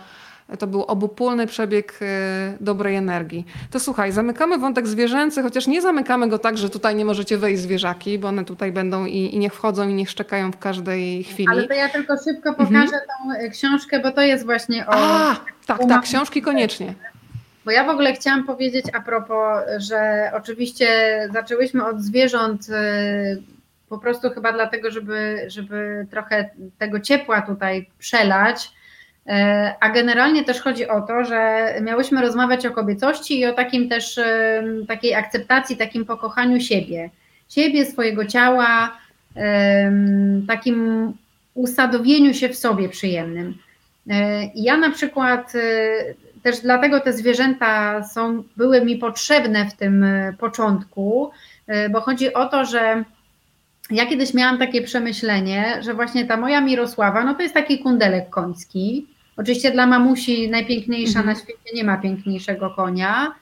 [SPEAKER 1] to był obopólny przebieg e, dobrej energii. To słuchaj, zamykamy wątek zwierzęcy, chociaż nie zamykamy go tak, że tutaj nie możecie wejść zwierzaki, bo one tutaj będą i, i niech wchodzą i niech szczekają w każdej chwili.
[SPEAKER 2] Ale to ja tylko szybko pokażę mhm. tą e, książkę, bo to jest właśnie o...
[SPEAKER 1] A, tak, tak, książki koniecznie.
[SPEAKER 2] Bo ja w ogóle chciałam powiedzieć a propos, że oczywiście zaczęłyśmy od zwierząt e, po prostu chyba dlatego, żeby, żeby trochę tego ciepła tutaj przelać, a generalnie też chodzi o to, że miałyśmy rozmawiać o kobiecości i o takim też takiej akceptacji, takim pokochaniu siebie, siebie, swojego ciała, takim usadowieniu się w sobie przyjemnym. E, ja na przykład e, też dlatego te zwierzęta są, były mi potrzebne w tym początku, bo chodzi o to, że ja kiedyś miałam takie przemyślenie, że właśnie ta moja Mirosława, no to jest taki kundelek koński. Oczywiście dla mamusi najpiękniejsza mhm. na świecie nie ma piękniejszego konia.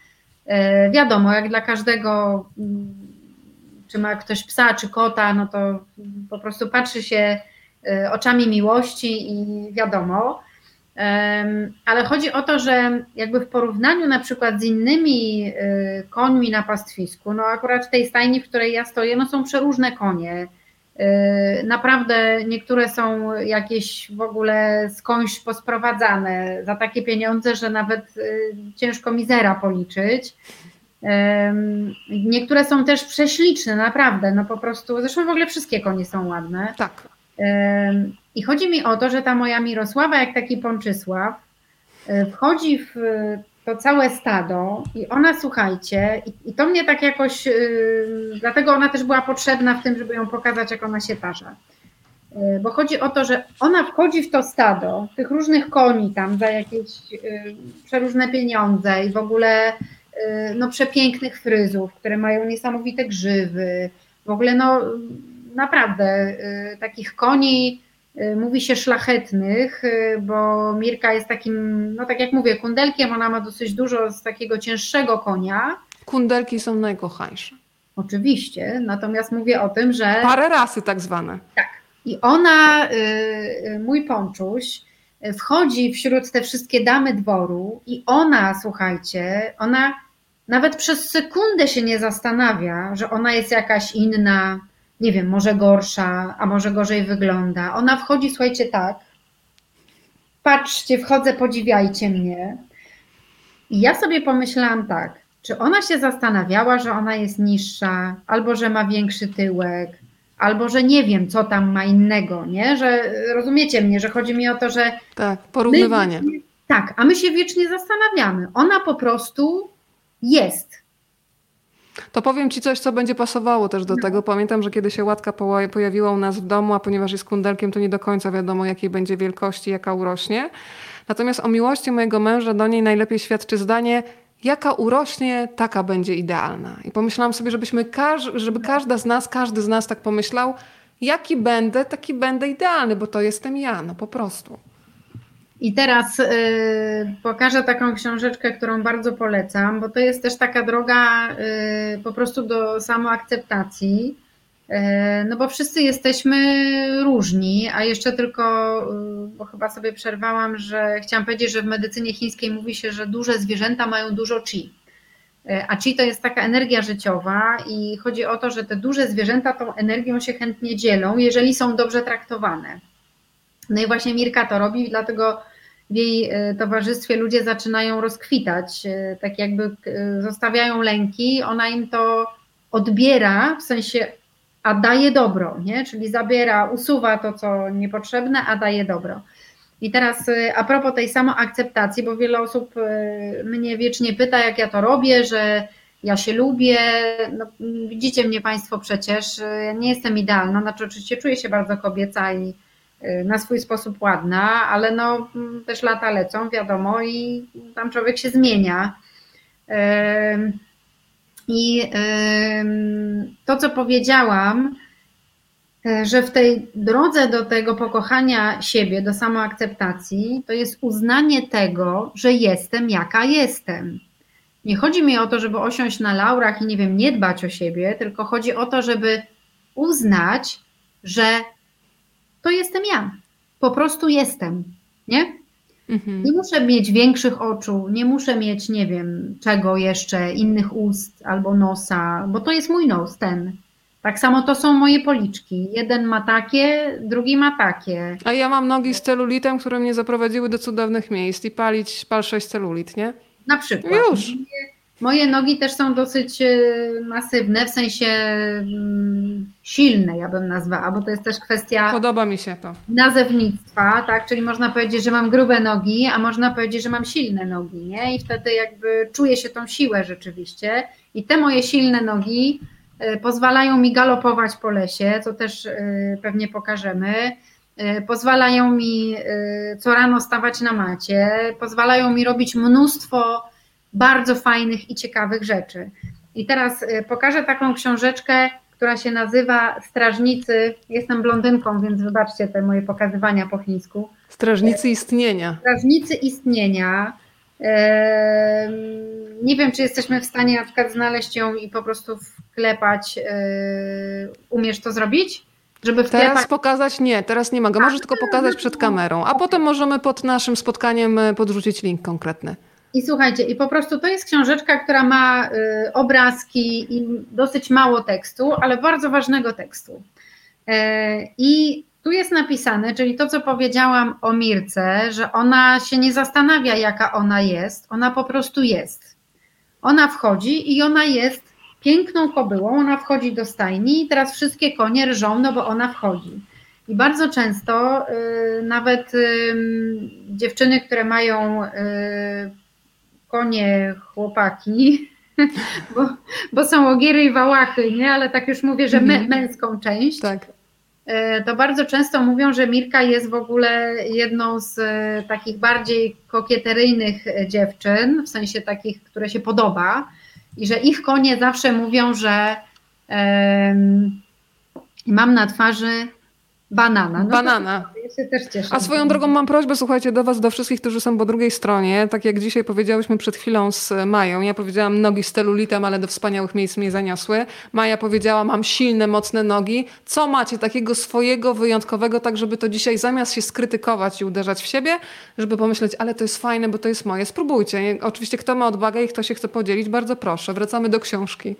[SPEAKER 2] E, wiadomo, jak dla każdego, mm, czy ma ktoś psa, czy kota, no to po prostu patrzy się e, oczami miłości i wiadomo. Ale chodzi o to, że jakby w porównaniu na przykład z innymi e, końmi na pastwisku, no akurat w tej stajni, w której ja stoję, no są przeróżne konie. Y, naprawdę niektóre są jakieś w ogóle skądś posprowadzane za takie pieniądze, że nawet y, ciężko mizera policzyć. Niektóre są też prześliczne, naprawdę, no po prostu, zresztą w ogóle wszystkie konie są ładne.
[SPEAKER 1] Tak.
[SPEAKER 2] I chodzi mi o to, że ta moja Mirosława, jak taki Pączysław, y, wchodzi w to całe stado i ona, słuchajcie, i, i to mnie tak jakoś, yy, dlatego ona też była potrzebna w tym, żeby ją pokazać, jak ona się tarza. Yy, bo chodzi o to, że ona wchodzi w to stado, tych różnych koni tam za jakieś przeróżne pieniądze i w ogóle no, przepięknych fryzów, które mają niesamowite grzywy, w ogóle no naprawdę y, takich koni, Y, mówi się szlachetnych, y, bo Mirka jest takim, no tak jak mówię, kundelkiem, ona ma dosyć dużo z takiego cięższego konia.
[SPEAKER 1] Kundelki są najkochańsze.
[SPEAKER 2] Oczywiście, natomiast mówię o tym, że...
[SPEAKER 1] Parę rasy tak zwane.
[SPEAKER 2] Tak. I ona, mój ponczuś, wchodzi wśród te wszystkie damy dworu i ona, słuchajcie, ona nawet przez sekundę się nie zastanawia, że ona jest jakaś inna, nie wiem, może gorsza, a może gorzej wygląda. Ona wchodzi, słuchajcie, tak. Patrzcie, wchodzę, podziwiajcie mnie. I ja sobie pomyślałam tak, czy ona się zastanawiała, że ona jest niższa, albo że ma większy tyłek, albo że nie wiem, co tam ma innego, nie? Że rozumiecie mnie, że chodzi mi o to, że.
[SPEAKER 1] Tak, porównywanie.
[SPEAKER 2] My, tak, a my się wiecznie zastanawiamy. Ona po prostu jest.
[SPEAKER 1] To powiem Ci coś, co będzie pasowało też do no. tego. Pamiętam, że kiedy się łatka pojawiła u nas w domu, a ponieważ jest kundelkiem, to nie do końca wiadomo, jakiej będzie wielkości, jaka urośnie. Natomiast o miłości mojego męża do niej najlepiej świadczy zdanie, jaka urośnie, taka będzie idealna. I pomyślałam sobie, żebyśmy każ żeby każda z nas, każdy z nas tak pomyślał, jaki będę, taki będę idealny, bo to jestem ja, no po prostu.
[SPEAKER 2] I teraz y, pokażę taką książeczkę, którą bardzo polecam, bo to jest też taka droga y, po prostu do samoakceptacji. Y, no bo wszyscy jesteśmy różni, a jeszcze tylko, y, bo chyba sobie przerwałam, że chciałam powiedzieć, że w medycynie chińskiej mówi się, że duże zwierzęta mają dużo chi. Y, a chi to jest taka energia życiowa i chodzi o to, że te duże zwierzęta tą energią się chętnie dzielą, jeżeli są dobrze traktowane. No i właśnie Mirka to robi, dlatego w jej e, towarzystwie ludzie zaczynają rozkwitać, e, tak jakby e, zostawiają lęki, ona im to odbiera, w sensie, a daje dobro, nie? czyli zabiera, usuwa to, co niepotrzebne, a daje dobro. I teraz a propos tej samoakceptacji, bo wiele osób mnie wiecznie pyta, jak ja to robię, że ja się lubię. No, widzicie mnie Państwo przecież, ja nie jestem idealna, znaczy oczywiście czuję się bardzo kobieca i na swój sposób ładna, ale no też lata lecą, wiadomo, i tam człowiek się zmienia. I to, co powiedziałam, e, że w tej drodze do tego pokochania siebie, do samoakceptacji, to jest uznanie tego, że jestem jaka jestem. Nie chodzi mi o to, żeby osiąść na laurach i nie wiem, nie dbać o siebie, tylko chodzi o to, żeby uznać, że to jestem ja. Po prostu jestem, nie? Mhm. Nie muszę mieć większych oczu, nie muszę mieć, nie wiem, czego jeszcze, innych ust albo nosa, bo to jest mój nos, ten. Tak samo to są moje policzki. Jeden ma takie, drugi ma takie.
[SPEAKER 1] A ja mam nogi z celulitem, które mnie zaprowadziły do cudownych miejsc i palić pal 6 celulit, nie?
[SPEAKER 2] Na przykład.
[SPEAKER 1] Już.
[SPEAKER 2] Moje nogi też są dosyć e, masywne, w sensie mm, silne, ja bym nazwała, bo to jest też kwestia.
[SPEAKER 1] Podoba mi się to.
[SPEAKER 2] Nazewnictwa, tak? Czyli można powiedzieć, że mam grube nogi, a można powiedzieć, że mam silne nogi, nie? I wtedy jakby czuję się tą siłę rzeczywiście. I te moje silne nogi e, pozwalają mi galopować po lesie, co też e, pewnie pokażemy. Pozwalają mi co rano stawać na macie, pozwalają mi robić mnóstwo bardzo fajnych i ciekawych rzeczy. I teraz y, pokażę taką książeczkę, która się nazywa Strażnicy. Jestem blondynką, więc wybaczcie te moje pokazywania po chińsku.
[SPEAKER 1] Strażnicy istnienia.
[SPEAKER 2] Strażnicy istnienia. Nie wiem, czy jesteśmy w stanie na przykład znaleźć ją i po prostu wklepać. Umiesz to zrobić?
[SPEAKER 1] Żeby wklepać... Teraz pokazać nie, teraz nie mogę. Możesz tylko pokazać przed kamerą, a potem możemy pod naszym spotkaniem y, podrzucić link konkretny.
[SPEAKER 2] I słuchajcie, i po prostu to jest książeczka, która ma y, obrazki i dosyć mało tekstu, ale bardzo ważnego tekstu. E, I tu jest napisane, czyli to, co powiedziałam o Mirce, że ona się nie zastanawia, jaka ona jest, ona po prostu jest. Ona wchodzi i ona jest piękną kobyłą, ona wchodzi do stajni i teraz wszystkie konie rżą, no bo ona wchodzi. I bardzo często y, nawet y, dziewczyny, które mają konie chłopaki, bo, bo są ogiery i wałachy, nie? ale tak już mówię, że mhm. męską część. Tak. E, to bardzo często mówią, że Mirka jest w ogóle jedną z e, takich bardziej kokieteryjnych e, dziewczyn, w sensie takich, które się podoba, i że ich konie zawsze mówią, że um, mam na twarzy Banana. No
[SPEAKER 1] Banana.
[SPEAKER 2] Ja się też cieszę.
[SPEAKER 1] A swoją drogą mam prośbę, słuchajcie, do Was, do wszystkich, którzy są po drugiej stronie. Tak jak dzisiaj powiedziałyśmy przed chwilą z Mają. Ja powiedziałam nogi z telulitem, ale do wspaniałych miejsc mnie zaniosły. Maja powiedziała, mam silne, mocne nogi. Co macie takiego swojego, wyjątkowego, tak żeby to dzisiaj zamiast się skrytykować i uderzać w siebie, żeby pomyśleć, ale to jest fajne, bo to jest moje. Spróbujcie. Oczywiście kto ma odwagę i kto się chce podzielić, bardzo proszę. Wracamy do książki.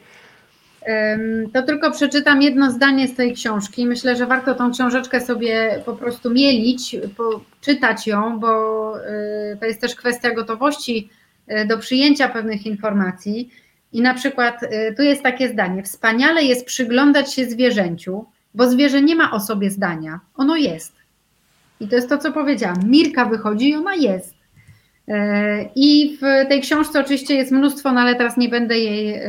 [SPEAKER 2] To tylko przeczytam jedno zdanie z tej książki. Myślę, że warto tą książeczkę sobie po prostu mielić, czytać ją, bo y, to jest też kwestia gotowości y, do przyjęcia pewnych informacji. I na przykład y, tu jest takie zdanie: Wspaniale jest przyglądać się zwierzęciu, bo zwierzę nie ma o sobie zdania. Ono jest. I to jest to, co powiedziałam. Mirka wychodzi i ona jest. I w tej książce oczywiście jest mnóstwo, no ale teraz nie będę jej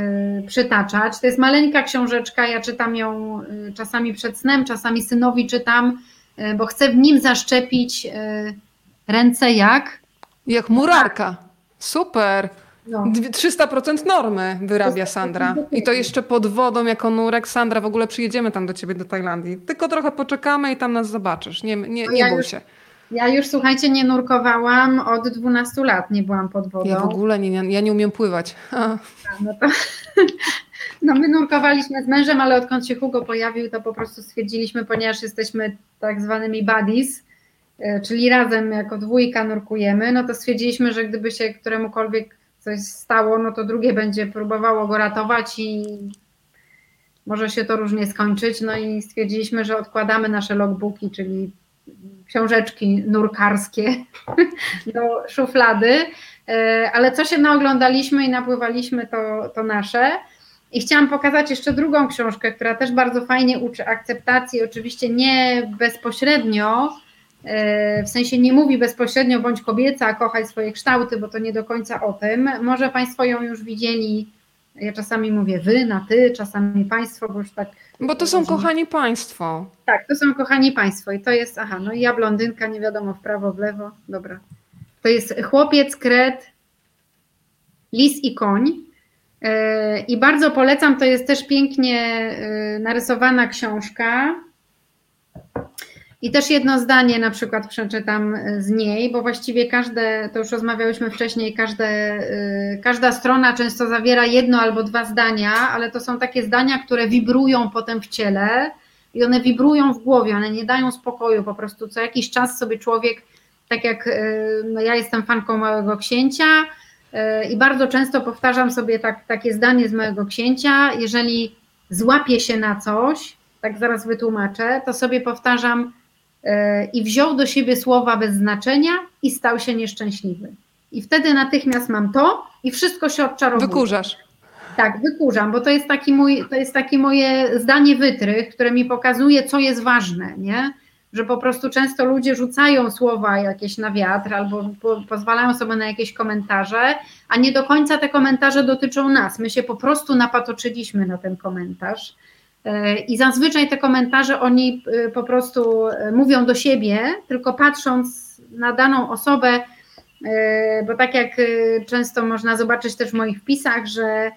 [SPEAKER 2] przytaczać. To jest maleńka książeczka, ja czytam ją czasami przed snem, czasami synowi czytam, bo chcę w nim zaszczepić ręce jak?
[SPEAKER 1] Jak murarka. Super. No. 300% normy wyrabia Sandra. I to jeszcze pod wodą jako nurek. Sandra, w ogóle przyjedziemy tam do ciebie do Tajlandii. Tylko trochę poczekamy i tam nas zobaczysz. Nie, nie, nie ja bój się.
[SPEAKER 2] Ja już, słuchajcie, nie nurkowałam od 12 lat, nie byłam pod wodą.
[SPEAKER 1] Ja w ogóle nie, ja nie umiem pływać. A.
[SPEAKER 2] no, to, no my nurkowaliśmy z mężem, ale odkąd się Hugo pojawił, to po prostu stwierdziliśmy, ponieważ jesteśmy tak zwanymi buddies, e, czyli razem jako dwójka nurkujemy, no to stwierdziliśmy, że gdyby się któremukolwiek coś stało, no to drugie będzie próbowało go ratować i może się to różnie skończyć. No i stwierdziliśmy, że odkładamy nasze logbooki, czyli książeczki nurkarskie do szuflady, e, ale co się naoglądaliśmy i napływaliśmy, to, to nasze. I chciałam pokazać jeszcze drugą książkę, która też bardzo fajnie uczy akceptacji, oczywiście nie bezpośrednio, e, w sensie nie mówi bezpośrednio bądź kobieca, kochaj swoje kształty, bo to nie do końca o tym. Może Państwo ją już widzieli, ja czasami mówię wy na ty, czasami Państwo, bo już tak
[SPEAKER 1] bo to są kochani państwo.
[SPEAKER 2] Tak, to są kochani państwo i to jest, aha, no i ja blondynka, nie wiadomo w prawo, w lewo, dobra. To jest chłopiec, kret, lis i koń. E, I bardzo polecam, to jest też pięknie e, narysowana książka. I też jedno zdanie na przykład przeczytam e, z niej, bo właściwie każde, to już rozmawiałyśmy wcześniej, każde, e, każda strona często zawiera jedno albo dwa zdania, ale to są takie zdania, które wibrują potem w ciele i one wibrują w głowie, one nie dają spokoju, po prostu co jakiś czas sobie człowiek, tak jak e, no ja jestem fanką Małego Księcia i bardzo często powtarzam sobie tak, takie zdanie z Małego Księcia, jeżeli złapię się na coś, tak zaraz wytłumaczę, to sobie powtarzam, i wziął do siebie słowa bez znaczenia i stał się nieszczęśliwy. I wtedy natychmiast mam to i wszystko się odczarowuje.
[SPEAKER 1] Wykurzasz.
[SPEAKER 2] Tak, wykurzam, bo to jest taki mój, to jest takie moje zdanie wytrych, które mi pokazuje, co jest ważne, nie? Że po prostu często ludzie rzucają słowa jakieś na wiatr albo po, pozwalają sobie na jakieś komentarze, a nie do końca te komentarze dotyczą nas. My się po prostu napatoczyliśmy na ten komentarz i zazwyczaj te komentarze oni y, po prostu y, mówią do siebie, tylko patrząc na daną osobę, y, bo tak jak często można zobaczyć też w moich wpisach, że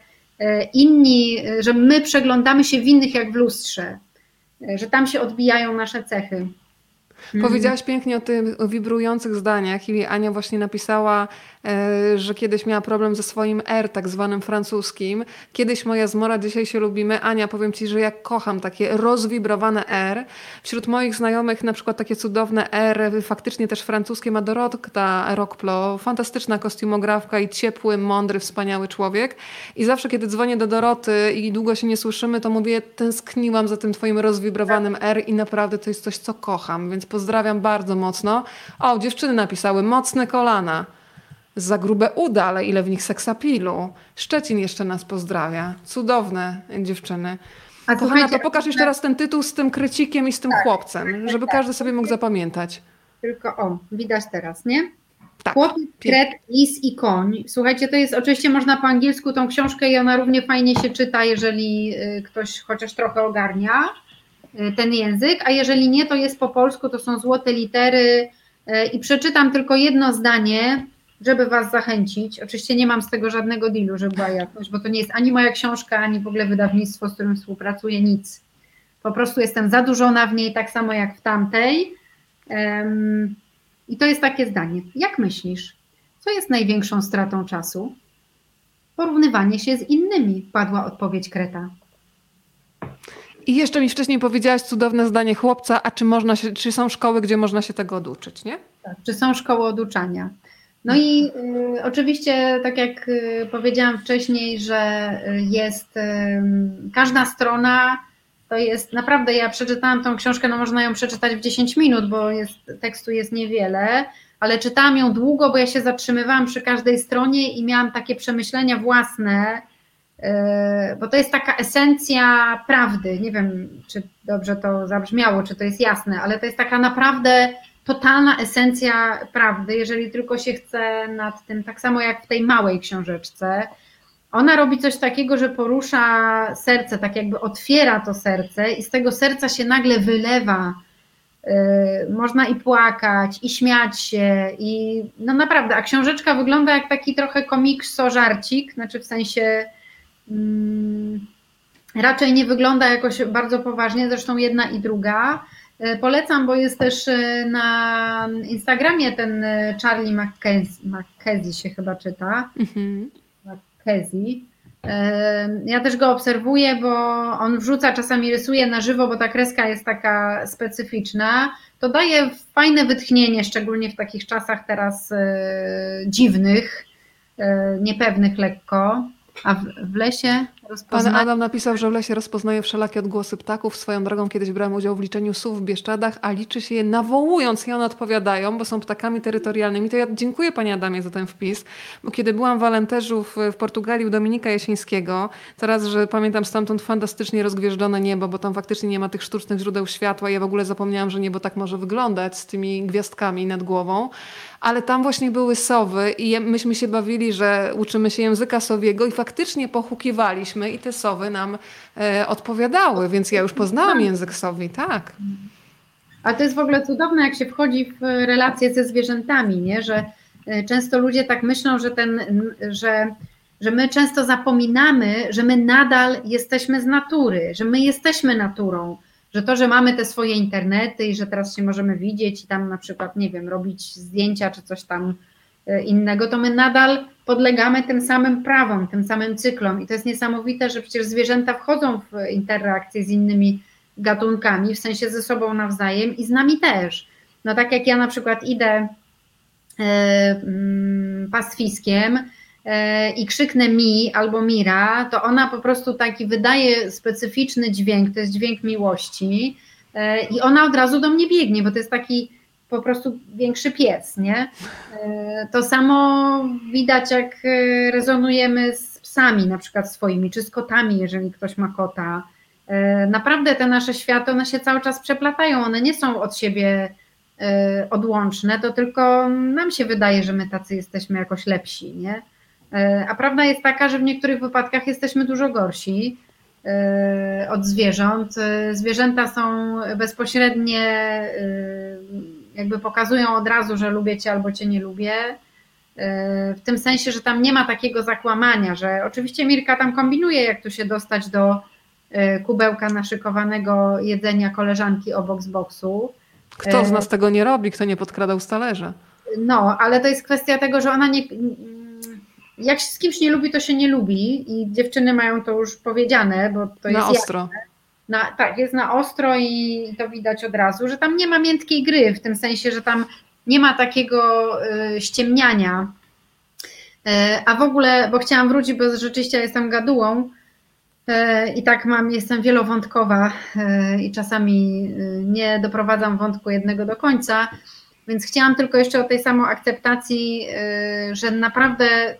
[SPEAKER 2] inni, że my przeglądamy się w innych jak w lustrze, że tam się odbijają nasze cechy.
[SPEAKER 1] Mhm. Powiedziałaś pięknie o tych wibrujących zdaniach i Ania właśnie napisała, że kiedyś miała problem ze swoim R, tak zwanym francuskim. Kiedyś moja zmora, dzisiaj się lubimy. Ania, powiem Ci, że ja kocham takie rozwibrowane R. Wśród moich znajomych na przykład takie cudowne R, faktycznie też francuskie ma Dorotka Rockplo, fantastyczna kostiumografka i ciepły, mądry, wspaniały człowiek. I zawsze, kiedy dzwonię do Doroty i długo się nie słyszymy, to mówię, tęskniłam za tym Twoim rozwibrowanym R i naprawdę to jest coś, co kocham, więc pozdrawiam bardzo mocno. O, dziewczyny napisały mocne kolana. Za grube uda, ale ile w nich seksapilu. Szczecin jeszcze nas pozdrawia. Cudowne dziewczyny. A Kochana, to pokaż jeszcze raz ten tytuł z tym krycikiem i z tym tak, chłopcem, żeby tak. każdy sobie mógł zapamiętać.
[SPEAKER 2] Tylko o, widać teraz, nie? Tak. Chłopiec, kret, lis i koń. Słuchajcie, to jest oczywiście można po angielsku tą książkę i ona równie fajnie się czyta, jeżeli y, ktoś chociaż trochę ogarnia. Y, ten język, a jeżeli nie, to jest po polsku, to są złote litery y, i przeczytam tylko jedno zdanie, żeby Was zachęcić. Oczywiście nie mam z tego żadnego dealu, żeby była jakość, bo to nie jest ani moja książka, ani w ogóle wydawnictwo, z którym współpracuję, nic. Po prostu jestem zadłużona w niej, tak samo jak w tamtej. I to jest takie zdanie. Jak myślisz, co jest największą stratą czasu? Porównywanie się z innymi, padła odpowiedź Kreta.
[SPEAKER 1] I jeszcze mi wcześniej powiedziałaś cudowne zdanie chłopca, a czy, można się, czy są szkoły, gdzie można się tego oduczyć, nie?
[SPEAKER 2] Tak, czy są szkoły oduczania. No i y, oczywiście, tak jak y, powiedziałam wcześniej, że y, jest y, każda strona, to jest naprawdę, ja przeczytałam tą książkę, no można ją przeczytać w 10 minut, bo jest, tekstu jest niewiele, ale czytałam ją długo, bo ja się zatrzymywałam przy każdej stronie i miałam takie przemyślenia własne, Yy, bo to jest taka esencja prawdy. Nie wiem, czy dobrze to zabrzmiało, czy to jest jasne, ale to jest taka naprawdę totalna esencja prawdy, jeżeli tylko się chce nad tym, tak samo jak w tej małej książeczce. Ona robi coś takiego, że porusza serce, tak jakby otwiera to serce i z tego serca się nagle wylewa. Yy, można i płakać, i śmiać się, i no naprawdę, a książeczka wygląda jak taki trochę komikso żarcik, znaczy w sensie. Hmm, raczej nie wygląda jakoś bardzo poważnie, zresztą jedna i druga. E, polecam, bo jest też e, na Instagramie ten e, Charlie McKenzie się chyba czyta. Mhm. Ja też go obserwuję, bo on wrzuca, czasami rysuje na żywo, bo ta kreska jest taka specyficzna. To daje fajne wytchnienie, szczególnie w takich czasach teraz dziwnych, niepewnych lekko. A w, w lesie
[SPEAKER 1] rozpoznaje... Pan Adam napisał, że w lesie rozpoznaje wszelakie odgłosy ptaków. Swoją drogą kiedyś brałem udział w liczeniu słów w Bieszczadach, a liczy się je nawołując i one odpowiadają, bo są ptakami terytorialnymi. To ja dziękuję Panie Adamie za ten wpis, bo kiedy byłam w Alenteżu w, w Portugalii u Dominika Jasińskiego, teraz, że pamiętam stamtąd fantastycznie rozgwieżdżone niebo, bo tam faktycznie nie ma tych sztucznych źródeł światła. Ja w ogóle zapomniałam, że niebo tak może wyglądać z tymi gwiazdkami nad głową ale tam właśnie były sowy i myśmy się bawili, że uczymy się języka sowiego i faktycznie pochukiwaliśmy i te sowy nam e, odpowiadały, więc ja już poznałam język sowi, tak.
[SPEAKER 2] A to jest w ogóle cudowne, jak się wchodzi w relacje ze zwierzętami, nie? że e, często ludzie tak myślą, że, ten, że, że my często zapominamy, że my nadal jesteśmy z natury, że my jesteśmy naturą, że to, że mamy te swoje internety i że teraz się możemy widzieć i tam na przykład, nie wiem, robić zdjęcia czy coś tam e, innego, to my nadal podlegamy tym samym prawom, tym samym cyklom. I to jest niesamowite, że przecież zwierzęta wchodzą w interakcję z innymi gatunkami, w sensie ze sobą nawzajem i z nami też. No tak jak ja na przykład idę e, mm, pastwiskiem, i krzyknę mi albo Mira, to ona po prostu taki wydaje specyficzny dźwięk, to jest dźwięk miłości e, i ona od razu do mnie biegnie, bo to jest taki po prostu większy pies, nie? E, to samo widać, jak rezonujemy z psami, na przykład swoimi, czy z kotami, jeżeli ktoś ma kota. Naprawdę te nasze światy, one się cały czas przeplatają, one nie są od siebie odłączne, to tylko nam się wydaje, że my tacy jesteśmy jakoś lepsi, nie? E, a prawda jest taka, że w niektórych wypadkach jesteśmy dużo gorsi e, od zwierząt. E, zwierzęta są bezpośrednie, jakby pokazują od razu, że lubię cię albo cię nie lubię. W tym sensie, że tam nie ma takiego zakłamania, że oczywiście Mirka tam kombinuje, jak tu się dostać do kubełka naszykowanego jedzenia koleżanki obok z boksu.
[SPEAKER 1] Kto z nas tego nie robi, kto nie podkradał stalerza?
[SPEAKER 2] No, ale to jest kwestia tego, że ona nie, jak się z kimś nie lubi, to się nie lubi i dziewczyny mają to już powiedziane, bo to
[SPEAKER 1] na
[SPEAKER 2] jest
[SPEAKER 1] ostro.
[SPEAKER 2] Na, tak, jest na ostro i to widać od razu, że tam nie ma miętkiej gry, w tym sensie, że tam nie ma takiego y, ściemniania. Y, a w ogóle, bo chciałam wrócić, bo rzeczywiście jestem gadułą y, i tak mam, jestem wielowątkowa y, i czasami y, nie doprowadzam wątku jednego do końca, więc chciałam tylko jeszcze o tej samoakceptacji, y, że naprawdę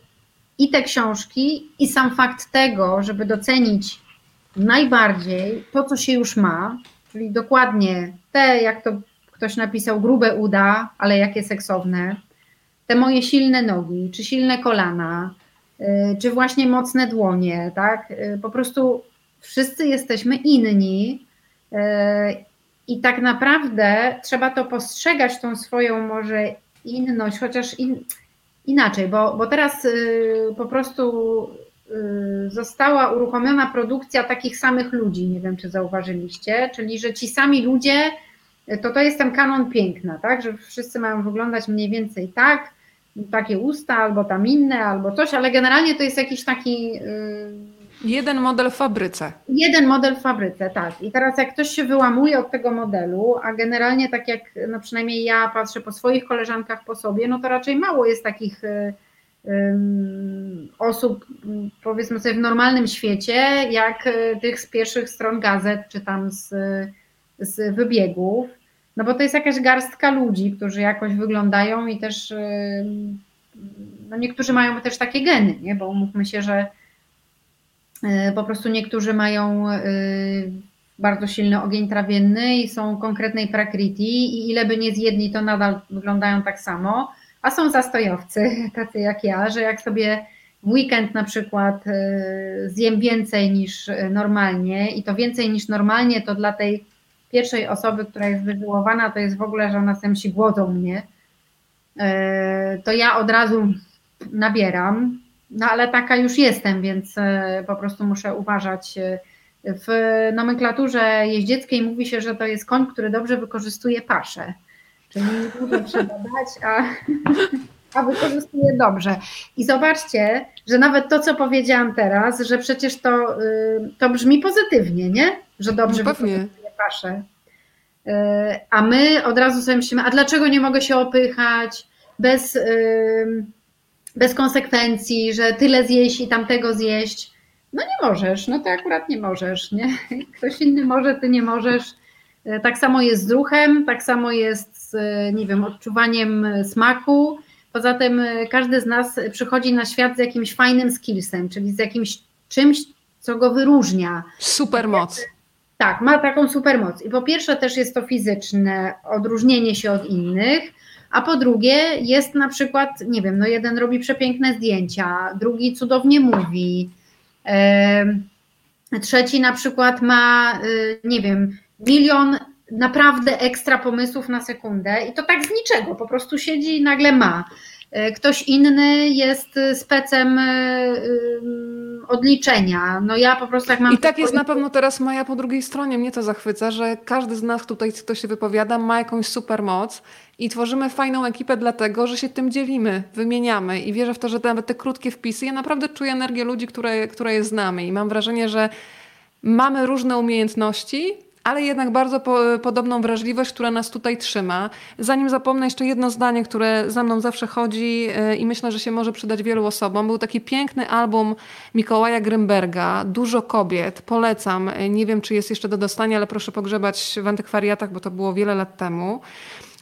[SPEAKER 2] i te książki, i sam fakt tego, żeby docenić najbardziej to, co się już ma, czyli dokładnie te, jak to ktoś napisał, grube uda, ale jakie seksowne, te moje silne nogi, czy silne kolana, y, czy właśnie mocne dłonie, tak? Y, po prostu wszyscy jesteśmy inni y, i tak naprawdę trzeba to postrzegać, tą swoją może inność, chociaż in, inaczej, bo, bo teraz y, po prostu y, została uruchomiona produkcja takich samych ludzi, nie wiem czy zauważyliście, czyli że ci sami ludzie, to to jest ten kanon piękna, tak, że wszyscy mają wyglądać mniej więcej tak, takie usta, albo tam inne, albo coś, ale generalnie to jest jakiś taki y,
[SPEAKER 1] Jeden model w fabryce.
[SPEAKER 2] Jeden model w fabryce, tak. I teraz jak ktoś się wyłamuje od tego modelu, a generalnie tak jak no przynajmniej ja patrzę po swoich koleżankach, po sobie, no to raczej mało jest takich y, y, osób, powiedzmy sobie, w normalnym świecie, jak y, tych z pierwszych stron gazet, czy tam z, z wybiegów. No bo to jest jakaś garstka ludzi, którzy jakoś wyglądają i też no niektórzy mają też takie geny, nie? bo umówmy się, że po prostu niektórzy mają e, bardzo silny ogień trawienny i są konkretnej prakriti i ile by nie zjedli, to nadal wyglądają tak samo, a są zastojowcy, tacy jak ja, że jak sobie w weekend na przykład y, zjem więcej niż normalnie i to więcej niż normalnie to dla tej pierwszej osoby, która jest wywołowana, to jest w ogóle, że ona się głodzą mnie, to ja od razu nabieram, no ale taka już jestem, więc y, po prostu muszę uważać. W nomenklaturze jeździeckiej mówi się, że to jest koń, który dobrze wykorzystuje paszę. Czyli dużo trzeba dać, a a wykorzystuje dobrze. I zobaczcie, że nawet to, co powiedziałam teraz, że przecież to, y, to brzmi pozytywnie, nie? Że dobrze no wykorzystuje paszę. Y, a my od razu sobie myślimy, a dlaczego nie mogę się opychać bez, y, bez konsekwencji, że tyle zjeść i tamtego zjeść. No nie możesz, no to akurat nie możesz, nie? Ktoś inny może, ty nie możesz. Tak samo jest z ruchem, tak samo jest z, nie wiem, odczuwaniem smaku, Poza tym każdy z nas przychodzi na świat z jakimś fajnym skillsem, czyli z jakimś czymś, co go wyróżnia.
[SPEAKER 1] Supermoc.
[SPEAKER 2] Tak, ma taką supermoc. I po pierwsze też jest to fizyczne odróżnienie się od innych, a po drugie jest na przykład, nie wiem, no jeden robi przepiękne zdjęcia, drugi cudownie mówi, trzeci na przykład ma, y, nie wiem, milion naprawdę ekstra pomysłów na sekundę i to tak z niczego, po prostu siedzi i nagle ma. E, ktoś inny jest specem e, odliczenia. No ja po prostu jak mam.
[SPEAKER 1] I tak jest na pewno teraz Maja po drugiej stronie. Mnie to zachwyca, że każdy z nas tutaj, kto się wypowiada, ma jakąś super moc i tworzymy fajną ekipę dlatego, że się tym dzielimy, wymieniamy i wierzę w to, że nawet te krótkie wpisy, ja naprawdę czuję energię ludzi, które, które je znamy i mam wrażenie, że mamy różne umiejętności, ale jednak bardzo po, podobną wrażliwość, która nas tutaj trzyma. Zanim zapomnę, jeszcze jedno zdanie, które za mną zawsze chodzi yy, i myślę, że się może przydać wielu osobom. Był taki piękny album Mikołaja Grymberga, Dużo kobiet, polecam. Yy, nie wiem, czy jest jeszcze do dostania, ale proszę pogrzebać w antykwariatach, bo to było wiele lat temu.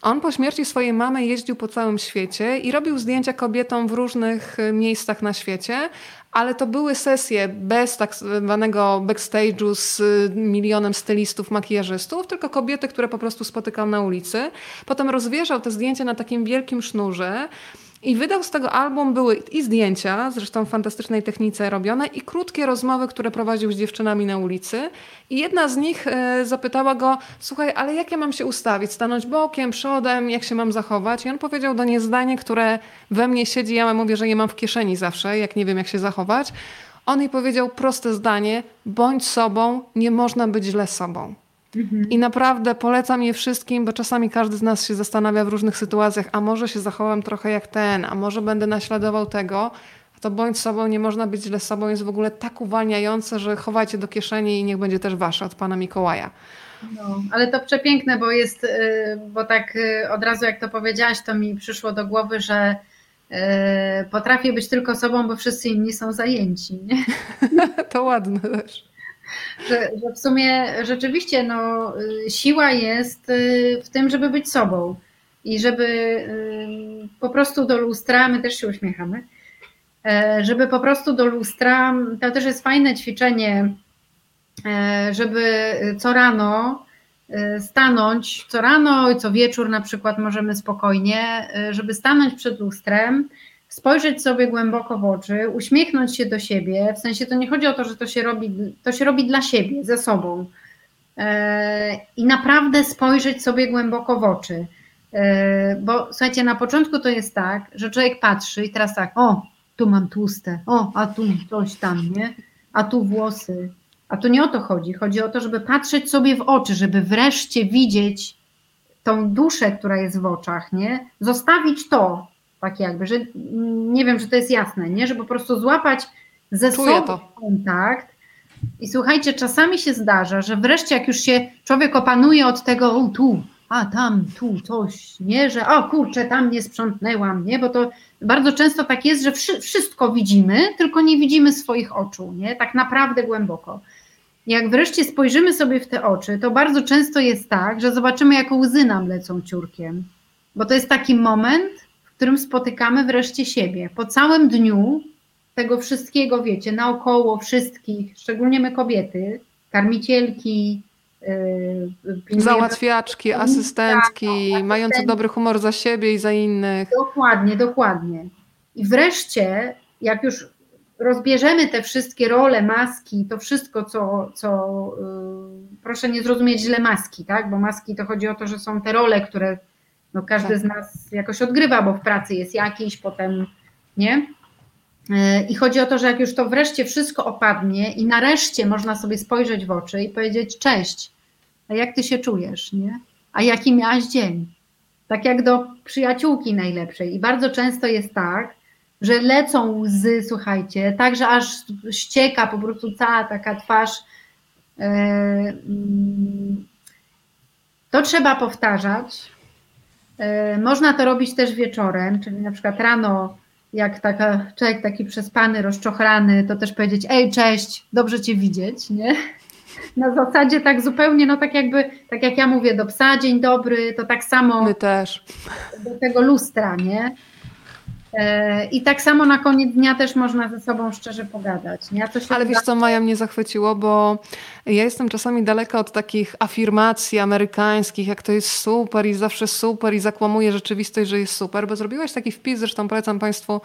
[SPEAKER 1] On po śmierci swojej mamy jeździł po całym świecie i robił zdjęcia kobietom w różnych miejscach na świecie, ale to były sesje bez tak zwanego backstage'u z milionem stylistów, makijażystów, tylko kobiety, które po prostu spotykał na ulicy. Potem rozwieszał te zdjęcia na takim wielkim sznurze i wydał z tego album, były i zdjęcia, zresztą w fantastycznej technice robione, i krótkie rozmowy, które prowadził z dziewczynami na ulicy. I jedna z nich e, zapytała go, słuchaj, ale jak ja mam się ustawić? Stanąć bokiem, przodem, jak się mam zachować? I on powiedział do niej zdanie, które we mnie siedzi, ja mówię, że je mam w kieszeni zawsze, jak nie wiem, jak się zachować. On jej powiedział proste zdanie, bądź sobą, nie można być źle sobą. I naprawdę polecam je wszystkim, bo czasami każdy z nas się zastanawia w różnych sytuacjach, a może się zachowam trochę jak ten, a może będę naśladował tego. To bądź sobą, nie można być źle sobą, jest w ogóle tak uwalniające, że chowajcie do kieszeni i niech będzie też wasze od pana Mikołaja.
[SPEAKER 2] No, ale to przepiękne, bo jest, y, bo tak y, od razu jak to powiedziałaś, to mi przyszło do głowy, że y, potrafię być tylko sobą, bo wszyscy inni są zajęci. Nie?
[SPEAKER 1] to ładne też
[SPEAKER 2] że, że w sumie rzeczywiście no, siła jest y, w tym, żeby być sobą i żeby y, po prostu do lustra, my też się uśmiechamy, e, żeby po prostu do lustra, to też jest fajne ćwiczenie, e, żeby co rano stanąć, co rano i co wieczór na przykład możemy spokojnie, żeby stanąć przed lustrem spojrzeć sobie głęboko w oczy, uśmiechnąć się do siebie, w sensie to nie chodzi o to, że to się robi, to się robi dla siebie, ze sobą e, i naprawdę spojrzeć sobie głęboko w oczy. E, bo słuchajcie, na początku to jest tak, że człowiek patrzy i teraz tak, o, tu mam tłuste, o, a tu coś tam, nie? A tu włosy. A tu nie o to chodzi. Chodzi o to, żeby patrzeć sobie w oczy, żeby wreszcie widzieć tą duszę, która jest w oczach, nie? Zostawić to, tak jakby, że nie wiem, czy to jest jasne, nie? Że po prostu złapać ze Czuję sobą to. kontakt. I słuchajcie, czasami się zdarza, że wreszcie jak już się człowiek opanuje od tego, o tu, a tam, tu coś, nie, że o kurczę, tam nie sprzątnęłam, nie, bo to bardzo często tak jest, że wszystko widzimy, tylko nie widzimy swoich oczu, nie, tak naprawdę głęboko. Jak wreszcie spojrzymy sobie w te oczy, to bardzo często jest tak, że zobaczymy, jak łzy nam lecą ciurkiem, bo to jest taki moment, którym spotykamy wreszcie siebie. Po całym dniu tego wszystkiego, wiecie, naokoło wszystkich, szczególnie my kobiety, karmicielki,
[SPEAKER 1] Załatwiaczki, asystentki, tak, mające dobry humor za siebie i za innych.
[SPEAKER 2] Dokładnie, dokładnie. I wreszcie, jak już rozbierzemy te wszystkie role, maski, to wszystko, co, co yy, proszę nie zrozumieć źle maski, tak? Bo maski to chodzi o to, że są te role, które no, każdy tak. z nas jakoś odgrywa, bo w pracy jest jakiś, potem nie. Yy, I chodzi o to, że jak już to wreszcie wszystko opadnie i nareszcie można sobie spojrzeć w oczy i powiedzieć: Cześć, a jak ty się czujesz, nie? A jaki miałaś dzień? Tak jak do przyjaciółki najlepszej. I bardzo często jest tak, że lecą łzy, słuchajcie, tak, że aż ścieka po prostu cała taka twarz. E, mm, to trzeba powtarzać. E, można to robić też wieczorem, czyli na przykład rano, jak taka, człowiek taki przespany, rozczochrany, to też powiedzieć, ej, cześć, dobrze cię widzieć, nie? Na zasadzie tak zupełnie, no tak jakby, tak jak ja mówię do psa, dzień dobry, to tak samo.
[SPEAKER 1] My też.
[SPEAKER 2] Do tego lustra, nie? E, I tak samo na koniec dnia też można ze sobą szczerze pogadać. Nie?
[SPEAKER 1] Ale wiesz co, Maja mnie zachwyciło, bo ja jestem czasami daleka od takich afirmacji amerykańskich, jak to jest super i zawsze super i zakłamuje rzeczywistość, że jest super, bo zrobiłaś taki wpis, zresztą polecam Państwu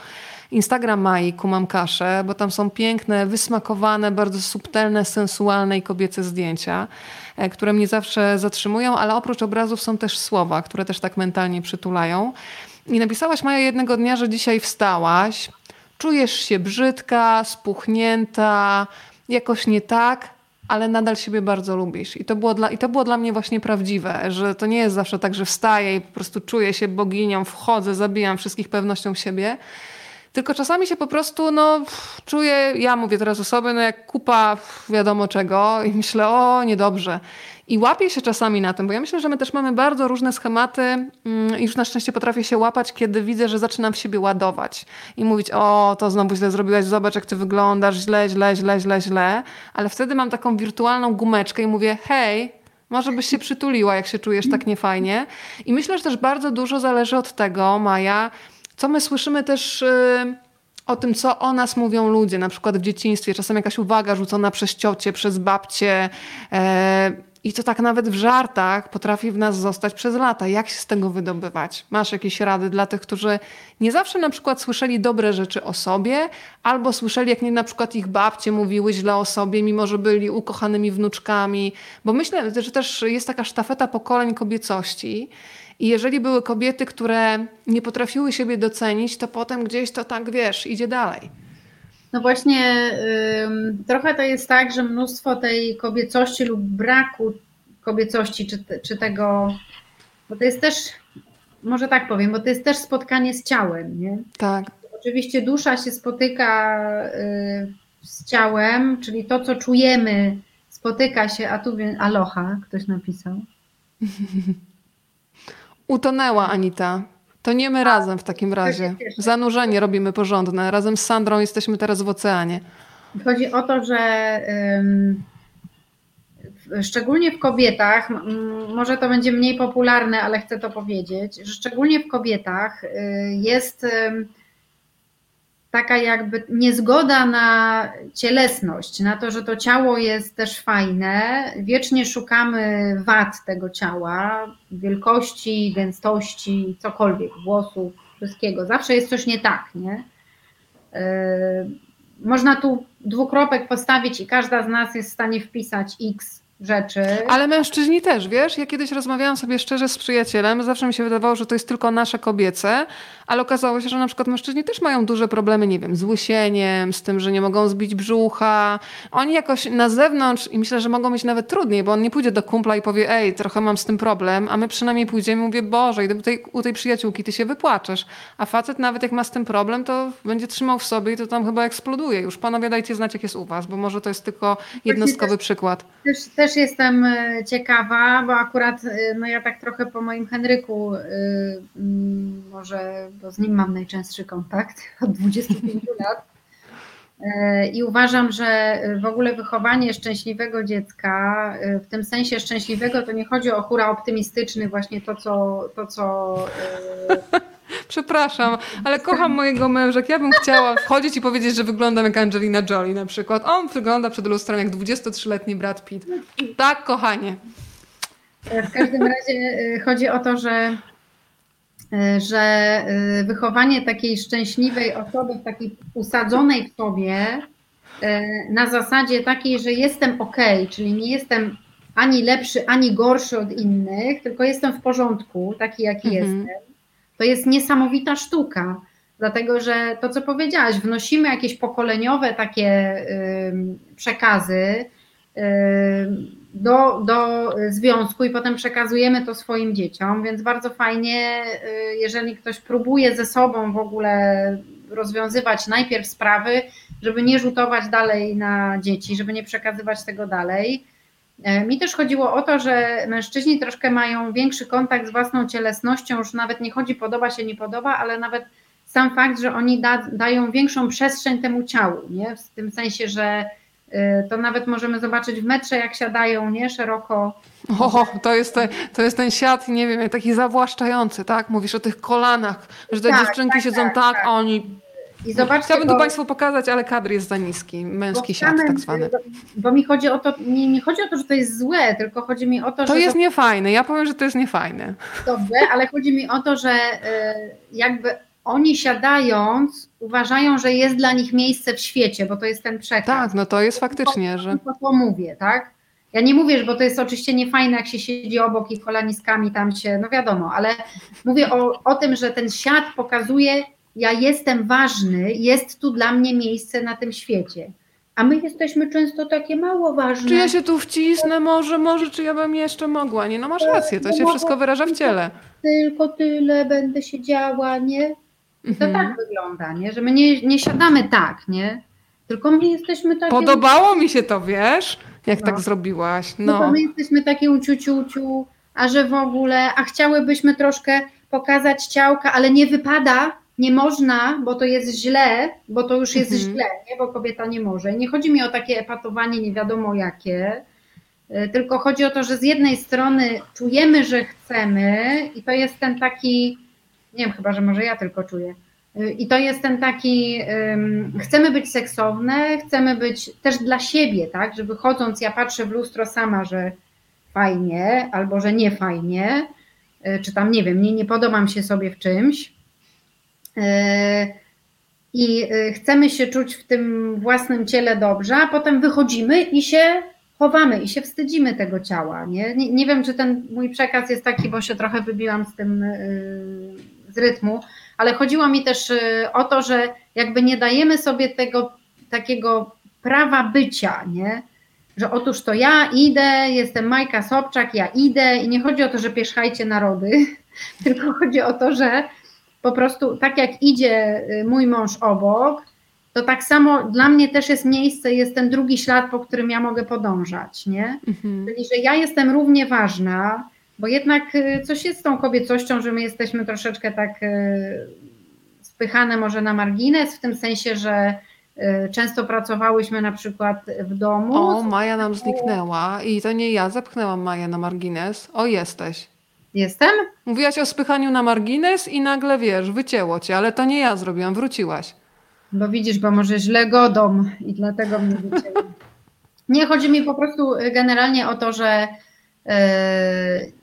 [SPEAKER 1] Instagram Mai, Kumam Kaszę, bo tam są piękne, wysmakowane, bardzo subtelne, sensualne i kobiece zdjęcia, e, które mnie zawsze zatrzymują, ale oprócz obrazów są też słowa, które też tak mentalnie przytulają. I napisałaś Maja jednego dnia, że dzisiaj wstałaś, czujesz się brzydka, spuchnięta, jakoś nie tak, ale nadal siebie bardzo lubisz. I to, było dla, I to było dla mnie właśnie prawdziwe, że to nie jest zawsze tak, że wstaję i po prostu czuję się boginią, wchodzę, zabijam wszystkich pewnością siebie. Tylko czasami się po prostu, no, czuję, ja mówię teraz o sobie, no jak kupa wiadomo czego i myślę, o, niedobrze. I łapię się czasami na tym, bo ja myślę, że my też mamy bardzo różne schematy mm, i już na szczęście potrafię się łapać, kiedy widzę, że zaczynam w siebie ładować i mówić, o, to znowu źle zrobiłaś, zobacz jak ty wyglądasz, źle, źle, źle, źle, źle. Ale wtedy mam taką wirtualną gumeczkę i mówię, hej, może byś się przytuliła, jak się czujesz tak niefajnie. I myślę, że też bardzo dużo zależy od tego, Maja, co my słyszymy też... Yy, o tym, co o nas mówią ludzie, na przykład w dzieciństwie, czasem jakaś uwaga rzucona przez ciocie, przez babcie, e, i to tak nawet w żartach potrafi w nas zostać przez lata. Jak się z tego wydobywać? Masz jakieś rady dla tych, którzy nie zawsze na przykład słyszeli dobre rzeczy o sobie, albo słyszeli, jak nie na przykład ich babcie mówiły źle o sobie, mimo że byli ukochanymi wnuczkami. Bo myślę, że też jest taka sztafeta pokoleń kobiecości. I jeżeli były kobiety, które nie potrafiły siebie docenić, to potem gdzieś to tak, wiesz, idzie dalej.
[SPEAKER 2] No właśnie, trochę to jest tak, że mnóstwo tej kobiecości lub braku kobiecości, czy, czy tego, bo to jest też, może tak powiem, bo to jest też spotkanie z ciałem, nie?
[SPEAKER 1] Tak.
[SPEAKER 2] Oczywiście dusza się spotyka y, z ciałem, czyli to, co czujemy, spotyka się, a tu aloha, ktoś napisał.
[SPEAKER 1] Utonęła Anita. To nie my razem w takim razie. Zanurzenie robimy porządne. Razem z Sandrą jesteśmy teraz w oceanie.
[SPEAKER 2] Chodzi o to, że szczególnie w kobietach, może to będzie mniej popularne, ale chcę to powiedzieć, że szczególnie w kobietach y, jest taka jakby niezgoda na cielesność, na to, że to ciało jest też fajne. Wiecznie szukamy wad tego ciała, wielkości, gęstości, cokolwiek, włosów, wszystkiego. Zawsze jest coś nie tak, nie? Yy, można tu dwukropek postawić i każda z nas jest w stanie wpisać X rzeczy.
[SPEAKER 1] Ale mężczyźni też, wiesz? Ja kiedyś rozmawiałam sobie szczerze z przyjacielem, zawsze mi się wydawało, że to jest tylko nasze kobiece, ale okazało się, że na przykład mężczyźni też mają duże problemy, nie wiem, z łysieniem, z tym, że nie mogą zbić brzucha. Oni jakoś na zewnątrz i myślę, że mogą mieć nawet trudniej, bo on nie pójdzie do kumpla i powie, ej, trochę mam z tym problem, a my przynajmniej pójdziemy i mówię, Boże, i tej, u tej przyjaciółki ty się wypłaczesz. A facet nawet jak ma z tym problem, to będzie trzymał w sobie i to tam chyba eksploduje. Już panowie dajcie znać, jak jest u was, bo może to jest tylko jednostkowy przykład.
[SPEAKER 2] Też, też jestem e, ciekawa, bo akurat e, no ja tak trochę po moim Henryku yy, może bo z nim mam najczęstszy kontakt od 25 lat. E, I uważam, że w ogóle wychowanie szczęśliwego dziecka, e, w tym sensie szczęśliwego, to nie chodzi o hura optymistyczny, właśnie to, co, to, co e,
[SPEAKER 1] Przepraszam, ale kocham mojego męża. Ja bym chciała wchodzić i powiedzieć, że wyglądam jak Angelina Jolie na przykład. On wygląda przed lustrem jak 23-letni Brad Pitt. Tak, kochanie.
[SPEAKER 2] W każdym razie y, chodzi o to, że, y, że wychowanie takiej szczęśliwej osoby, takiej usadzonej w sobie, na zasadzie takiej, że jestem ok, czyli nie jestem ani lepszy, ani gorszy od innych, tylko jestem w porządku, taki jaki mhm. jestem. To jest niesamowita sztuka, dlatego że to, co powiedziałaś, wnosimy jakieś pokoleniowe takie przekazy do, do związku i potem przekazujemy to swoim dzieciom, więc bardzo fajnie, y, jeżeli ktoś próbuje ze sobą w ogóle rozwiązywać najpierw sprawy, żeby nie rzutować dalej na dzieci, żeby nie przekazywać tego dalej. E, mi też chodziło o to, że mężczyźni troszkę mają większy kontakt z własną cielesnością, już nawet nie chodzi podoba się, nie podoba, ale nawet sam fakt, że oni da, dają większą przestrzeń temu ciału, nie? w tym sensie, że y, to nawet możemy zobaczyć w metrze, jak siadają, nie? Szeroko.
[SPEAKER 1] O, to jest, te, to jest ten siat, nie wiem, taki zawłaszczający, tak? Mówisz o tych kolanach, że te tak, dziewczynki tak, siedzą tak, tak, a oni i zobaczcie, Chciałabym tu Państwu pokazać, ale kadr jest za niski, męski siat tak zwany.
[SPEAKER 2] Bo mi chodzi o to, nie, nie, chodzi o to, że to jest złe, tylko chodzi mi o to,
[SPEAKER 1] to że... To jest niefajne, ja powiem, że to jest niefajne.
[SPEAKER 2] Dobrze, ale chodzi mi o to, że y, jakby oni siadając uważają, że jest dla nich miejsce w świecie, bo to jest ten przekaz.
[SPEAKER 1] Tak, no to jest faktycznie, że...
[SPEAKER 2] To, to mówię, tak? Ja nie mówię, bo to jest oczywiście niefajne, jak się siedzi obok i kolaniskami tam się, no wiadomo, ale mówię o, o tym, że ten siat pokazuje, ja jestem ważny, jest tu dla mnie miejsce na tym świecie. A my jesteśmy często takie mało ważne.
[SPEAKER 1] Czy ja się tu wcisnę może, może, czy ja bym jeszcze mogła? Nie, no masz rację, to się wszystko wyraża w ciele.
[SPEAKER 2] Tylko tyle będę siedziała, nie? I to mhm. tak wygląda, nie? Że my nie, nie siadamy tak, nie? Tylko my jesteśmy takie...
[SPEAKER 1] Podobało mi się to, wiesz? Jak no. tak zrobiłaś. No.
[SPEAKER 2] no my jesteśmy takie uciuciuciu, a że w ogóle, a chciałybyśmy troszkę pokazać ciałka, ale nie wypada, nie można, bo to jest źle, bo to już jest mhm. źle, nie? bo kobieta nie może. Nie chodzi mi o takie epatowanie nie wiadomo jakie, y, tylko chodzi o to, że z jednej strony czujemy, że chcemy i to jest ten taki, nie wiem, chyba, że może ja tylko czuję, y, i to jest ten taki, um, chcemy być seksowne, chcemy być też dla siebie, tak, że wychodząc ja patrzę w lustro sama, że fajnie, albo że nie fajnie, y, czy tam nie wiem, nie, nie podobam się sobie w czymś, E, i e, chcemy się czuć w tym własnym ciele dobrze, a potem wychodzimy i się chowamy i się wstydzimy tego ciała. Nie? Nie, nie, wiem, czy ten mój przekaz jest taki, bo się trochę wybiłam z tym e, z rytmu, ale chodziło mi też o to, że jakby nie dajemy sobie tego takiego prawa bycia, nie? Że otóż to ja idę, jestem Majka Sobczak, ja idę i nie chodzi o to, że pierzchajcie narody, tylko chodzi o to, że po prostu tak jak idzie y, mój mąż obok, to tak samo dla mnie też jest miejsce, jest ten drugi ślad, po którym ja mogę podążać, nie? Mhm. Czyli, że ja jestem równie ważna, bo jednak y, coś jest z tą kobiecością, że my jesteśmy troszeczkę tak y, spychane może na margines, w tym sensie, że często pracowałyśmy na przykład w domu.
[SPEAKER 1] O, Maja nam zniknęła i to nie ja zepchnęłam Maję na margines. O, jesteś.
[SPEAKER 2] Jestem?
[SPEAKER 1] Mówiłaś o spychaniu na margines i nagle wiesz, wycięło cię, ale to nie ja zrobiłam, wróciłaś.
[SPEAKER 2] Bo widzisz, bo może źle godą i dlatego mnie wycięło. Nie, chodzi mi po prostu y, generalnie o to, że yy,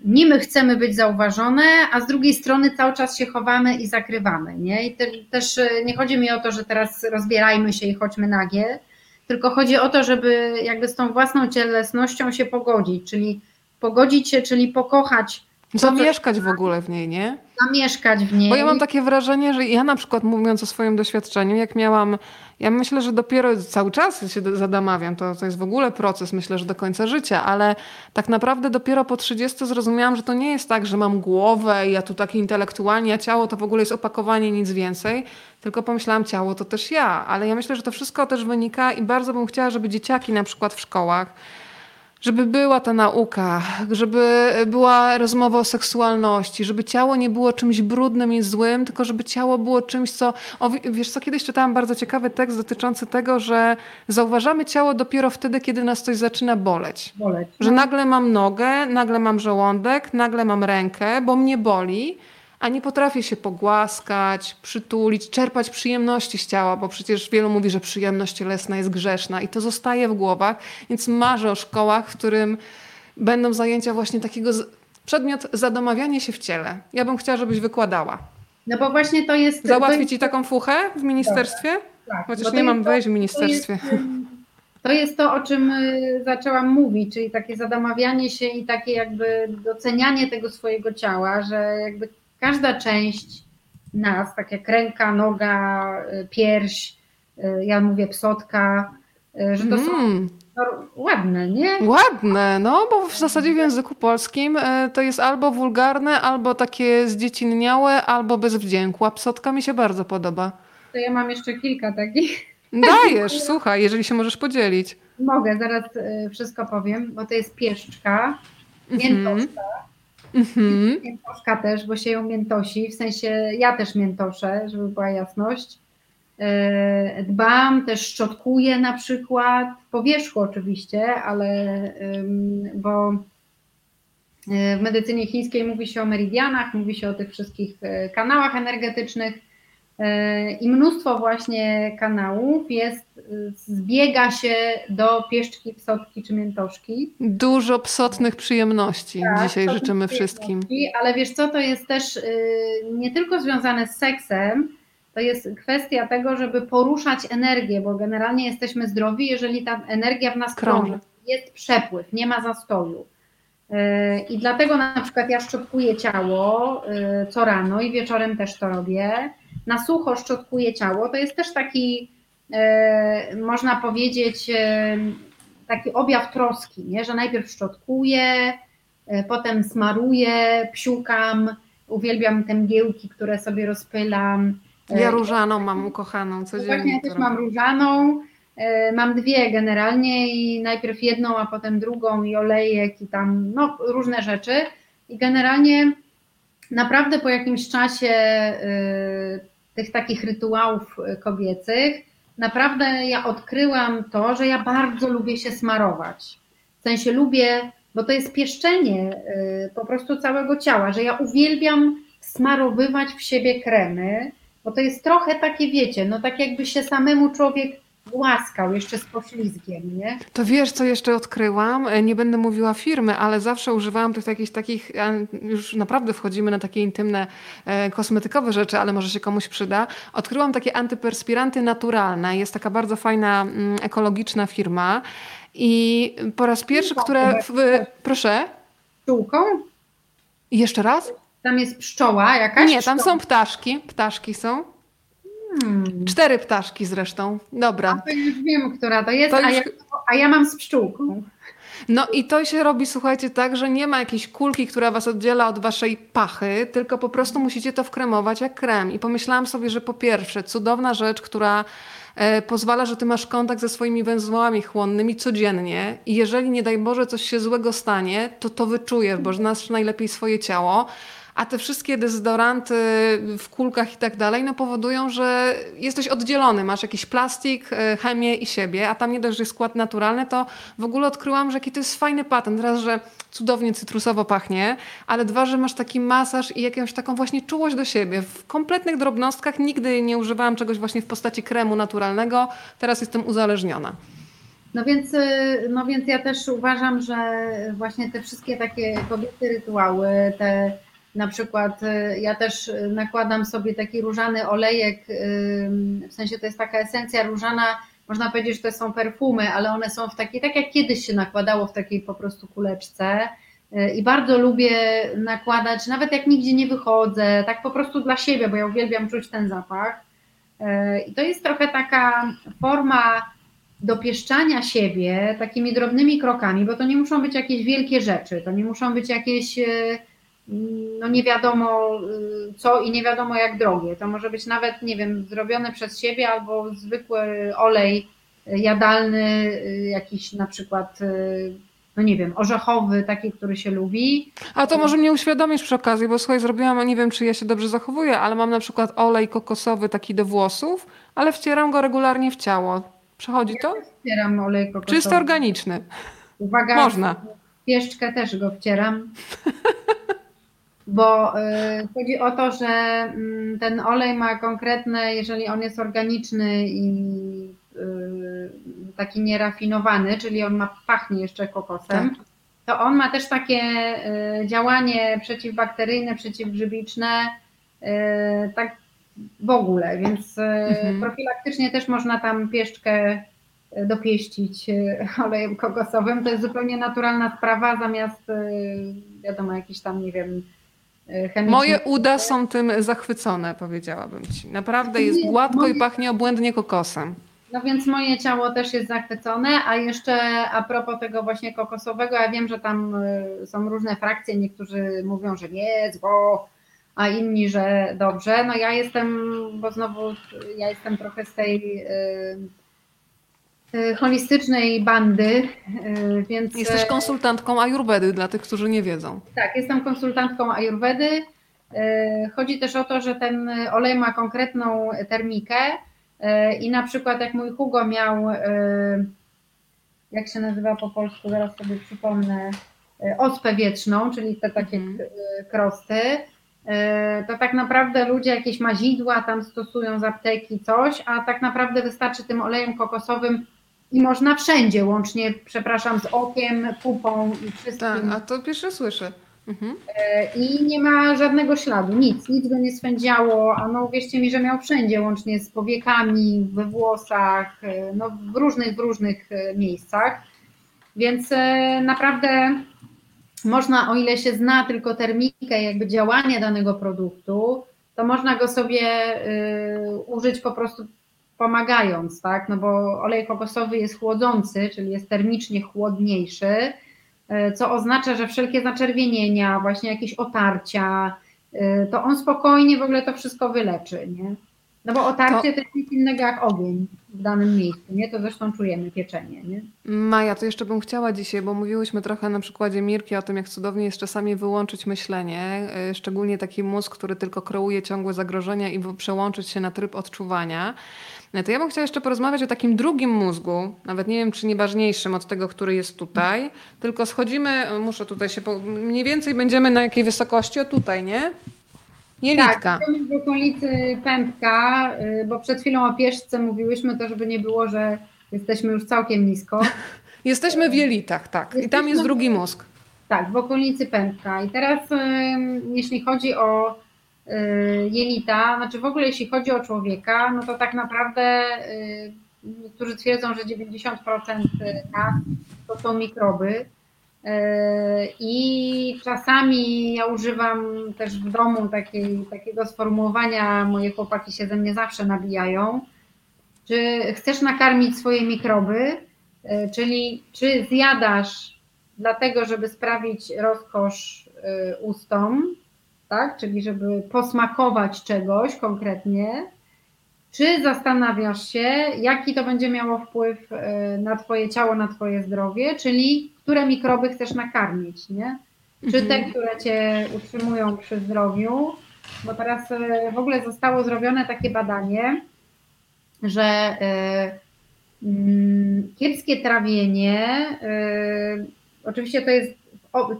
[SPEAKER 2] niby chcemy być zauważone, a z drugiej strony cały czas się chowamy i zakrywamy. Nie? I te, też y, nie chodzi mi o to, że teraz rozbierajmy się i chodźmy nagie, tylko chodzi o to, żeby jakby z tą własną cielesnością się pogodzić, czyli pogodzić się, czyli pokochać
[SPEAKER 1] Zamieszkać w ogóle w niej, nie?
[SPEAKER 2] Zamieszkać w niej.
[SPEAKER 1] Bo ja mam takie wrażenie, że ja na przykład mówiąc o swoim doświadczeniu, jak miałam, ja myślę, że dopiero cały czas się zadamawiam, to, to jest w ogóle proces, myślę, że do końca życia, ale tak naprawdę dopiero po 30 zrozumiałam, że to nie jest tak, że mam głowę i ja tu taki intelektualnie, a ciało to w ogóle jest opakowanie, nic więcej, tylko pomyślałam, ciało to też ja, ale ja myślę, że to wszystko też wynika i bardzo bym chciała, żeby dzieciaki na przykład w szkołach żeby była ta nauka, żeby była rozmowa o seksualności, żeby ciało nie było czymś brudnym i złym, tylko żeby ciało było czymś, co. O, wiesz co, kiedyś czytałam bardzo ciekawy tekst dotyczący tego, że zauważamy ciało dopiero wtedy, kiedy nas coś zaczyna boleć.
[SPEAKER 2] boleć.
[SPEAKER 1] Że nagle mam nogę, nagle mam żołądek, nagle mam rękę, bo mnie boli. A nie potrafię się pogłaskać, przytulić, czerpać przyjemności z ciała, bo przecież wielu mówi, że przyjemność cielesna jest grzeszna i to zostaje w głowach, więc marzę o szkołach, w którym będą zajęcia właśnie takiego z... przedmiot zadomawianie się w ciele. Ja bym chciała, żebyś wykładała.
[SPEAKER 2] No bo właśnie to jest...
[SPEAKER 1] Załatwić
[SPEAKER 2] to jest...
[SPEAKER 1] ci taką fuchę w ministerstwie?
[SPEAKER 2] Tak,
[SPEAKER 1] Chociaż nie mam wejść w ministerstwie.
[SPEAKER 2] To jest, to jest to, o czym y, zaczęłam mówić, czyli takie zadomawianie się i takie jakby docenianie tego swojego ciała, że jakby każda część nas, tak jak ręka, noga, y, pierś, y, ja mówię psotka, że to są mm. ładne, nie?
[SPEAKER 1] Ładne, no bo w zasadzie w języku polskim to jest albo wulgarne, albo takie zdziecinniałe, albo bez wdzięku, a psotka mi się bardzo podoba.
[SPEAKER 2] To ja mam jeszcze kilka takich.
[SPEAKER 1] Dajesz, słuchaj, jeżeli się możesz podzielić.
[SPEAKER 2] Mogę, zaraz y, wszystko powiem, bo to jest pieszczka, mhm. miętoszka. Mm-hmm. Miętoszka też, bo się ją miętosi, w sensie ja też miętoszę, żeby była jasność. Y, dbam, też szczotkuję na przykład, po wierzchu oczywiście, ale bo y, w medycynie chińskiej mówi się o meridianach, mówi się o tych wszystkich kanałach energetycznych i mnóstwo właśnie kanałów jest, zbiega się do pieszczki, psotki czy miętoszki.
[SPEAKER 1] Dużo psotnych przyjemności tak, dzisiaj życzymy wszystkim.
[SPEAKER 2] Ale wiesz co, to jest też y, nie tylko związane z seksem, to jest kwestia tego, żeby poruszać energię, bo generalnie jesteśmy zdrowi, jeżeli ta energia w nas krąży. Jest przepływ, nie ma zastoju. I dlatego na przykład ja szczotkuję ciało co rano i wieczorem też to robię na sucho szczotkuje ciało, to jest też taki, e, można powiedzieć, e, taki objaw troski, nie? że najpierw szczotkuję, e, potem smaruję, psiukam, uwielbiam te mgiełki, które sobie rozpylam.
[SPEAKER 1] Ja różaną mam ukochaną codziennie.
[SPEAKER 2] Właśnie ja też mam różaną. Mam dwie generalnie i najpierw jedną, a potem drugą i olejek i tam no, różne rzeczy. I generalnie naprawdę po jakimś czasie tych takich rytuałów e, kobiecych, naprawdę ja odkryłam to, że ja bardzo lubię się smarować. W sensie lubię, bo to jest pieszczenie e, po prostu całego ciała, że ja uwielbiam smarowywać w siebie kremy, bo to jest trochę takie, wiecie, no tak jakby się samemu człowiek głaskał jeszcze z poślizgiem, nie?
[SPEAKER 1] To wiesz, co jeszcze odkryłam? E, nie będę mówiła firmy, ale zawsze używałam tych jakichś takich, już naprawdę wchodzimy na takie intymne, e, kosmetykowe rzeczy, ale może się komuś przyda. Odkryłam takie antyperspiranty naturalne. Jest taka bardzo fajna, mm, ekologiczna firma i po raz pierwszy, które... W, proszę?
[SPEAKER 2] Pszczółką?
[SPEAKER 1] jeszcze raz?
[SPEAKER 2] Tam jest pszczoła jakaś?
[SPEAKER 1] Nie, tam są ptaszki. Ptaszki są. Hmm. Cztery ptaszki zresztą. Dobra.
[SPEAKER 2] A to już wiem, która to jest, to już... a, ja, a ja mam z pszczółką.
[SPEAKER 1] No i to się robi, słuchajcie, tak, że nie ma jakiejś kulki, która was oddziela od waszej pachy, tylko po prostu musicie to wkremować jak krem. I pomyślałam sobie, że po pierwsze, cudowna rzecz, która e, pozwala, że ty masz kontakt ze swoimi węzłami chłonnymi codziennie i jeżeli nie daj Boże coś się złego stanie, to to wyczujesz, bo znasz najlepiej swoje ciało a te wszystkie dezodoranty w kulkach i tak dalej, no powodują, że jesteś oddzielony, masz jakiś plastik, e, chemię i siebie, a tam nie dość, że jest skład naturalny, to w ogóle odkryłam, że jaki to jest fajny patent. Raz, że cudownie cytrusowo pachnie, ale dwa, że masz taki masaż i jakąś taką właśnie czułość do siebie. W kompletnych drobnostkach nigdy nie używałam czegoś właśnie w postaci kremu naturalnego, teraz jestem uzależniona.
[SPEAKER 2] No więc, y, no więc ja też uważam, że właśnie te wszystkie takie kobiety rytuały, te na przykład y, ja też nakładam sobie taki różany olejek, w sensie to jest taka esencja różana, można powiedzieć, że to są perfumy, ale one są w takiej, tak jak kiedyś się nakładało w takiej po prostu kuleczce. Y, I bardzo lubię nakładać, nawet jak nigdzie nie wychodzę, tak po prostu dla siebie, bo ja uwielbiam czuć ten zapach. Y, I to jest trochę taka forma dopieszczania siebie takimi drobnymi krokami, bo to nie muszą być jakieś wielkie rzeczy, to nie muszą być jakieś no nie wiadomo y, co i nie wiadomo jak drogie. To może być nawet, nie wiem, zrobione przez siebie albo zwykły olej jadalny, y, jakiś na przykład, y, no nie wiem, orzechowy, taki, który się lubi.
[SPEAKER 1] A to może mnie uświadomić przy okazji, bo słuchaj, zrobiłam, nie wiem czy ja się dobrze zachowuję, ale mam na przykład olej kokosowy taki do włosów, ale wcieram go regularnie w ciało. Przechodzi to?
[SPEAKER 2] Ja wcieram olej kokosowy.
[SPEAKER 1] Czysto organiczny.
[SPEAKER 2] Uwaga, Można. Pieszczkę też go wcieram. bo y, chodzi o to, że mm, ten olej ma konkretne, jeżeli on jest organiczny i y, taki nierafinowany, czyli on ma pachnie jeszcze kokosem, tak. to on ma też takie y, działanie przeciwbakteryjne, przeciwgrzybiczne, tak w ogóle, więc mhm. profilaktycznie też można tam pieszczkę dopieścić olejem kokosowym. To jest zupełnie naturalna sprawa, zamiast wiadomo, jakiś tam, nie wiem,
[SPEAKER 1] E, chemiczne. Moje uda są tym zachwycone, powiedziałabym ci. Naprawdę jest gładko i pachnie obłędnie kokosem.
[SPEAKER 2] No więc moje ciało też jest zachwycone, a jeszcze a propos tego właśnie kokosowego, ja wiem, że tam e, są różne frakcje, niektórzy mówią, że nie, zło, a inni, że dobrze. No ja jestem, bo znowu ja jestem trochę z tej Y, holistycznej bandy, y, więc...
[SPEAKER 1] Jesteś konsultantką Ayurvedy dla tych, którzy nie wiedzą.
[SPEAKER 2] Tak, jestem konsultantką Ayurvedy. Y, chodzi też o to, że ten olej ma konkretną termikę i na przykład jak mój Hugo miał, jak się nazywa po polsku, zaraz sobie przypomnę, ospę wieczną, czyli te takie mm. krosty, to tak naprawdę ludzie jakieś mazidła tam stosują z apteki, coś, a tak naprawdę wystarczy tym olejem kokosowym i można wszędzie, łącznie, przepraszam, z okiem, pupą i wszystkim.
[SPEAKER 1] Tak, a to pierwsze słyszę. Mhm.
[SPEAKER 2] E, I nie ma żadnego śladu, nic, nic go nie swędziało, a no uwierzcie mi, że miał wszędzie, łącznie z powiekami, we włosach, e, no w różnych, w różnych e, miejscach. Więc naprawdę można, o ile się zna tylko termikę, jakby działanie danego produktu, to można go sobie użyć po prostu pomagając, tak? No bo olej kokosowy jest chłodzący, czyli jest termicznie chłodniejszy, e, co oznacza, że wszelkie zaczerwienienia, właśnie jakieś otarcia, e, to on spokojnie w ogóle to wszystko wyleczy, nie? No bo otarcie to... to jest nic innego jak ogień w danym miejscu, nie? To zresztą czujemy pieczenie, nie?
[SPEAKER 1] Maja, to jeszcze bym chciała dzisiaj, bo mówiłyśmy trochę na przykładzie Mirki o tym, jak cudownie jest czasami wyłączyć myślenie, e, szczególnie taki mózg, który tylko kreuje ciągłe zagrożenia i przełączyć się na tryb odczuwania. No to ja bym chciała jeszcze porozmawiać o takim drugim mózgu, nawet nie wiem, czy nieważniejszym od tego, który jest tutaj, tylko schodzimy, muszę tutaj się, po, mniej więcej będziemy na jakiej wysokości? O tutaj, nie?
[SPEAKER 2] Jelitka. Tak, w okolicy pępka, y, bo przed chwilą o pieszce mówiłyśmy to, żeby nie było, że jesteśmy już całkiem nisko.
[SPEAKER 1] Jesteśmy w jelitach, tak. I tam jest drugi mózg.
[SPEAKER 2] Tak, w okolicy pępka. I teraz jeśli chodzi o jelita, znaczy w ogóle jeśli chodzi o człowieka, no to tak naprawdę y, niektórzy twierdzą, że 90% nas to są mikroby. I czasami ja używam też w domu takiej, takiego sformułowania, moje chłopaki się ze mnie zawsze nabijają, czy chcesz nakarmić swoje mikroby, czyli czy zjadasz dlatego, żeby sprawić rozkosz ustom, tak? czyli żeby posmakować czegoś konkretnie, czy zastanawiasz się, jaki to będzie miało wpływ na Twoje ciało, na Twoje zdrowie, czyli które mikroby chcesz nakarmić, nie? Czy te, mhm. które cię utrzymują przy zdrowiu, bo teraz e, w ogóle zostało zrobione takie badanie, że e, mm, kiepskie trawienie, oczywiście to jest,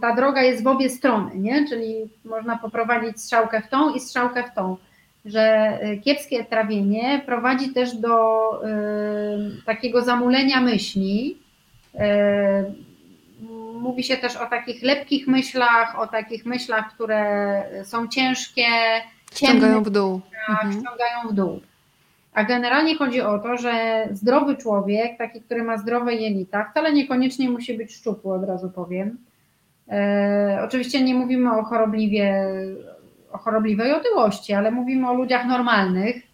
[SPEAKER 2] ta droga jest w obie strony, nie? czyli można poprowadzić strzałkę w tą i strzałkę w tą, że kiepskie trawienie prowadzi też do takiego zamulenia myśli, mówi się też o takich lepkich myślach, o takich myślach, które są ciężkie,
[SPEAKER 1] ściągają w dół.
[SPEAKER 2] Mhm. Ściągają w dół. A generalnie chodzi o to, że zdrowy człowiek, taki, który ma zdrowe jelita, wcale niekoniecznie musi być szczupły, od razu powiem. E, oczywiście nie mówimy o chorobliwie, o chorobliwej otyłości, ale mówimy o ludziach normalnych,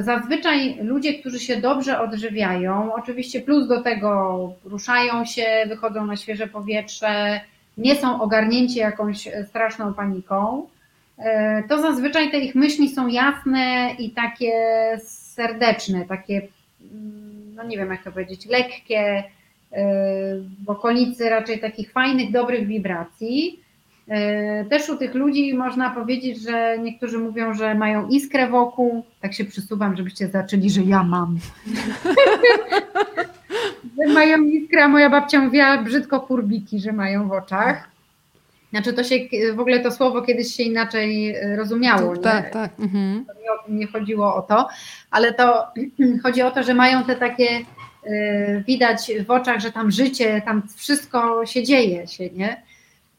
[SPEAKER 2] Zazwyczaj ludzie, którzy się dobrze odżywiają, oczywiście plus do tego ruszają się, wychodzą na świeże powietrze, nie są ogarnięci jakąś straszną paniką, e, to zazwyczaj te ich myśli są jasne i takie serdeczne, takie, mm, no nie wiem jak to powiedzieć, lekkie, w okolicy raczej takich fajnych, dobrych wibracji. E, też u tych ludzi można powiedzieć, że niektórzy mówią, że mają iskrę wokół. Tak się przysuwam, żebyście zaczęli, że ja mam. że mają iskrę, a moja babcia mówiła brzydko kurbiki, że mają w oczach. Znaczy to się w ogóle to słowo kiedyś się inaczej rozumiało.
[SPEAKER 1] Tak, nie? tak. tak. Mhm.
[SPEAKER 2] Nie chodziło o to, ale to chodzi o to, że mają te takie widać w oczach, że tam życie, tam wszystko się dzieje się, nie?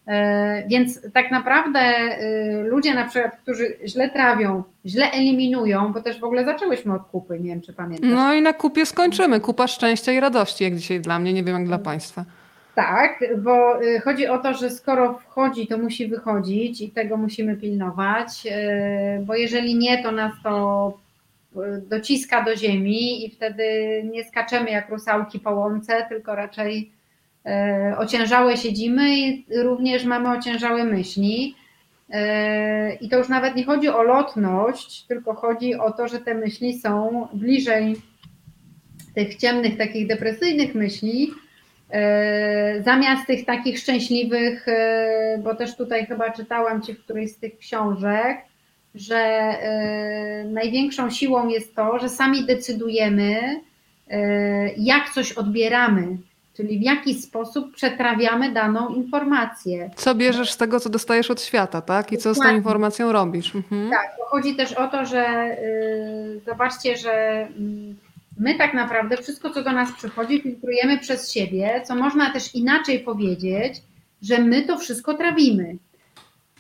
[SPEAKER 2] E, więc tak naprawdę e, ludzie na przykład, którzy źle trawią, źle eliminują, bo też w ogóle zaczęłyśmy od kupy, nie wiem czy pamiętasz.
[SPEAKER 1] No i na kupie skończymy. Kupa szczęścia i radości, jak dzisiaj dla mnie, nie wiem jak dla Państwa.
[SPEAKER 2] Tak, bo chodzi o to, że skoro wchodzi, to musi wychodzić i tego musimy pilnować, bo jeżeli nie, to nas to dociska do ziemi i wtedy nie skaczemy jak rusałki po łące, tylko raczej E, ociężałe siedzimy i również mamy ociężałe myśli. E, I to już nawet nie chodzi o lotność, tylko chodzi o to, że te myśli są bliżej tych ciemnych, takich depresyjnych myśli, e, zamiast tych takich szczęśliwych, bo też tutaj chyba czytałam Ci w którejś z tych książek, że największą siłą jest to, że sami decydujemy, jak coś odbieramy czyli w jaki sposób przetrawiamy daną informację.
[SPEAKER 1] Co bierzesz z tego, co dostajesz od świata, tak? I co z tą informacją robisz. Mhm.
[SPEAKER 2] Tak, bo chodzi też o to, że yy, zobaczcie, że yy, my tak naprawdę wszystko, co do nas przychodzi, filtrujemy przez siebie, co można też inaczej powiedzieć, że my to wszystko trawimy.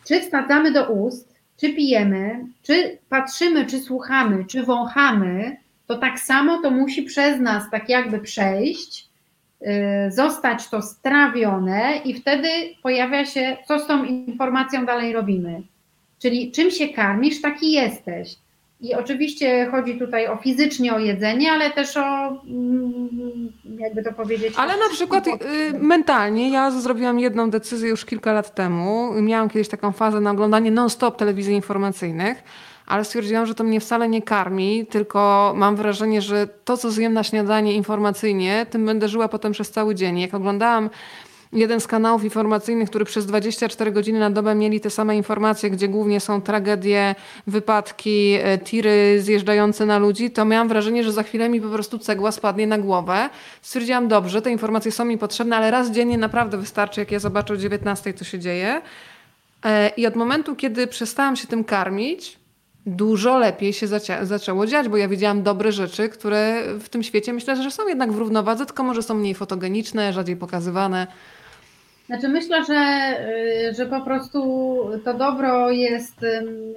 [SPEAKER 2] Czy wsadzamy do ust, czy pijemy, czy patrzymy, czy słuchamy, czy wąchamy, to tak samo to musi przez nas tak jakby przejść Y, zostać to strawione i wtedy pojawia się, co z tą informacją dalej robimy. Czyli czym się karmisz, taki jesteś. I oczywiście chodzi tutaj o fizycznie o jedzenie, ale też o, mm, jakby to powiedzieć.
[SPEAKER 1] Ale na przykład y, mentalnie, ja zrobiłam jedną decyzję już kilka lat temu. Miałam kiedyś taką fazę na oglądanie non-stop telewizji informacyjnych ale stwierdziłam, że to mnie wcale nie karmi, tylko mam wrażenie, że to, co zjem na śniadanie informacyjnie, tym będę żyła potem przez cały dzień. Jak oglądałam jeden z kanałów informacyjnych, który przez 24 godziny na dobę mieli te same informacje, gdzie głównie są tragedie, wypadki, e, tiry zjeżdżające na ludzi, to miałam wrażenie, że za chwilę mi po prostu cegła spadnie na głowę. Stwierdziłam, dobrze, te informacje są mi potrzebne, ale raz dziennie naprawdę wystarczy, jak ja zobaczę o 19, co się dzieje. E, I od momentu, kiedy przestałam się tym karmić, dużo lepiej się zaczęło dziać, bo ja widziałam dobre rzeczy, które w tym świecie myślę, że są jednak w równowadze, tylko może są mniej fotogeniczne, rzadziej pokazywane.
[SPEAKER 2] Znaczy myślę, że, y, że po prostu to dobro jest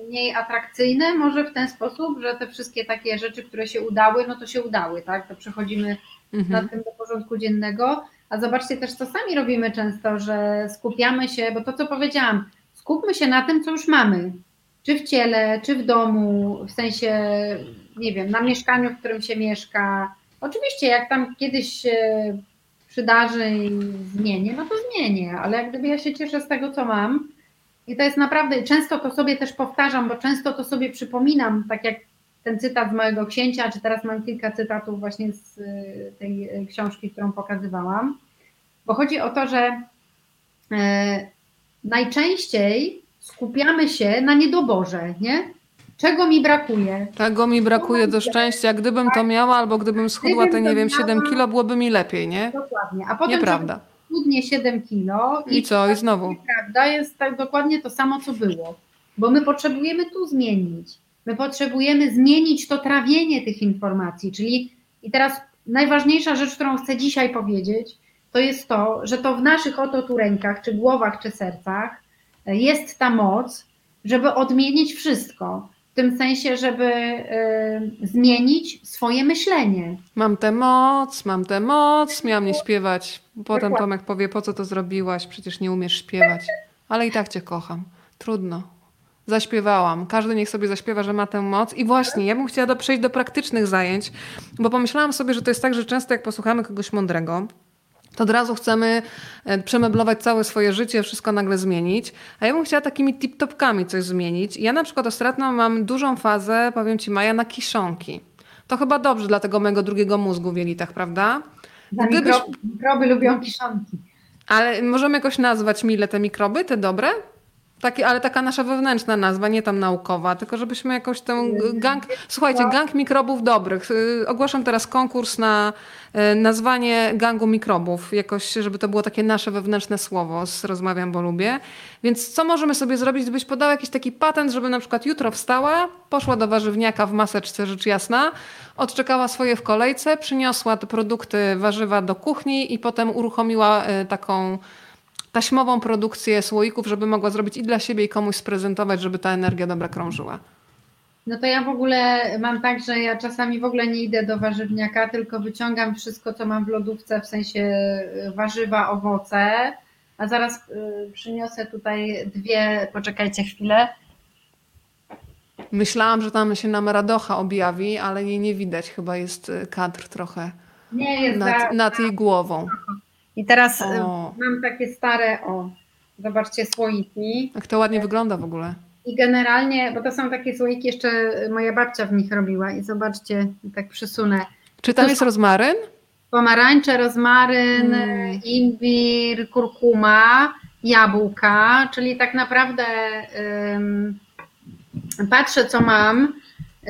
[SPEAKER 2] mniej atrakcyjne, może w ten sposób, że te wszystkie takie rzeczy, które się udały, no to się udały, tak? To przechodzimy mhm. nad tym do porządku dziennego. A zobaczcie też, co sami robimy często, że skupiamy się, bo to co powiedziałam, skupmy się na tym, co już mamy czy w ciele, czy w domu, w sensie, nie wiem, na mieszkaniu, w którym się mieszka. Oczywiście, jak tam kiedyś się przydarzy i zmienię, no to zmienię, ale jak gdyby ja się cieszę z tego, co mam. I to jest naprawdę, często to sobie też powtarzam, bo często to sobie przypominam, tak jak ten cytat z mojego księcia, czy teraz mam kilka cytatów właśnie z y, tej y, książki, którą pokazywałam. Bo chodzi o to, że e, najczęściej skupiamy się na niedoborze, nie? Czego mi brakuje?
[SPEAKER 1] Czego mi brakuje do szczęścia. Gdybym to miała, albo gdybym schudła te, nie wiem, 7 kilo, byłoby mi lepiej, nie?
[SPEAKER 2] Dokładnie. A potem
[SPEAKER 1] Nieprawda.
[SPEAKER 2] schudnie 7 kilo
[SPEAKER 1] i, i co? I znowu.
[SPEAKER 2] Prawda jest tak dokładnie to samo, co było. Bo my potrzebujemy tu zmienić. My potrzebujemy zmienić to trawienie tych informacji, czyli i teraz najważniejsza rzecz, którą chcę dzisiaj powiedzieć, to jest to, że to w naszych oto tu rękach, czy głowach, czy sercach jest ta moc, żeby odmienić wszystko. W tym sensie, żeby y, zmienić swoje myślenie.
[SPEAKER 1] Mam tę moc, mam tę moc, miałam nie śpiewać. Potem Tomek powie, po co to zrobiłaś, przecież nie umiesz śpiewać. Ale i tak cię kocham. Trudno. Zaśpiewałam. Każdy niech sobie zaśpiewa, że ma tę moc. I właśnie, ja bym chciała do, przejść do praktycznych zajęć, bo pomyślałam sobie, że to jest tak, że często jak posłuchamy kogoś mądrego, to od razu chcemy e, przemeblować całe swoje życie, wszystko nagle zmienić. A ja bym chciała takimi tip-topkami coś zmienić. Ja na przykład ostatnio mam dużą fazę, powiem Ci Maja, na kiszonki. To chyba dobrze dla tego mojego drugiego mózgu w jelitach, prawda?
[SPEAKER 2] Gdybyś... Mikroby, mikroby lubią kiszonki.
[SPEAKER 1] Ale możemy jakoś nazwać mile te mikroby, te dobre? Taki, ale taka nasza wewnętrzna nazwa, nie tam naukowa, tylko żebyśmy jakoś tę gang... Słuchajcie, gang mikrobów dobrych. Y, ogłaszam teraz konkurs na y, nazwanie gangu mikrobów. Jakoś, żeby to było takie nasze wewnętrzne słowo z Rozmawiam, bo lubię. Więc co możemy sobie zrobić, gdybyś podał jakiś taki patent, żeby na przykład jutro wstała, poszła do warzywniaka w maseczce, rzecz jasna, odczekała swoje w kolejce, przyniosła te produkty, warzywa do kuchni i potem uruchomiła y, taką taśmową produkcję słoików, żeby mogła zrobić i dla siebie, i komuś sprezentować, żeby ta energia dobra krążyła.
[SPEAKER 2] No to ja w ogóle mam tak, że ja czasami w ogóle nie idę do warzywniaka, tylko wyciągam wszystko, co mam w lodówce, w sensie y, warzywa, owoce. A zaraz y, przyniosę tutaj dwie, poczekajcie chwilę.
[SPEAKER 1] Myślałam, że tam się nam radocha objawi, ale jej nie widać. Chyba jest y, kadr trochę
[SPEAKER 2] nie jest
[SPEAKER 1] nad, za... nad jej głową.
[SPEAKER 2] I teraz y, o. mam takie stare, o, zobaczcie, słoiki.
[SPEAKER 1] Jak to ładnie wygląda w ogóle.
[SPEAKER 2] I generalnie, bo to są takie słoiki, jeszcze moja babcia w nich robiła i zobaczcie, tak przysunę.
[SPEAKER 1] Czy tam to jest rozmaryn?
[SPEAKER 2] Pomarańcze, rozmaryn, mm. imbir, kurkuma, jabłka, czyli tak naprawdę um, patrzę co mam,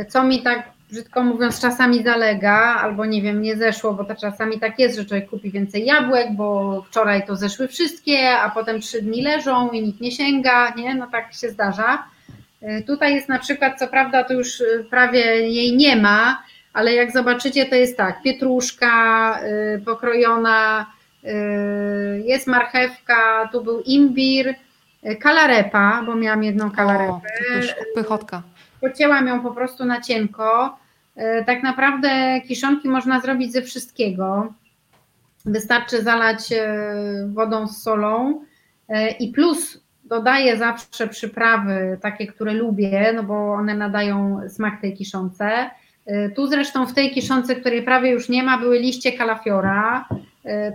[SPEAKER 2] co mi tak brzydko mówiąc, czasami zalega, albo nie wiem, nie zeszło, bo to czasami tak jest, że człowiek kupi więcej jabłek, bo wczoraj to zeszły wszystkie, a potem trzy dni leżą i nikt nie sięga, nie? No tak się zdarza. Y, tutaj jest na przykład, co prawda, to już y, prawie jej nie ma, ale jak zobaczycie, to jest tak: pietruszka y, pokrojona, jest marchewka, tu był imbir, kalarepa, bo miałam jedną kalarepę.
[SPEAKER 1] O, pychotka.
[SPEAKER 2] Pocięłam ją po prostu na cienko tak naprawdę kiszonki można zrobić ze wszystkiego. Wystarczy zalać e, wodą z solą e, i plus dodaję zawsze przyprawy takie, które lubię, no bo one nadają smak tej kiszonce. Tu zresztą w tej kiszonce, której prawie już nie ma, były liście kalafiora.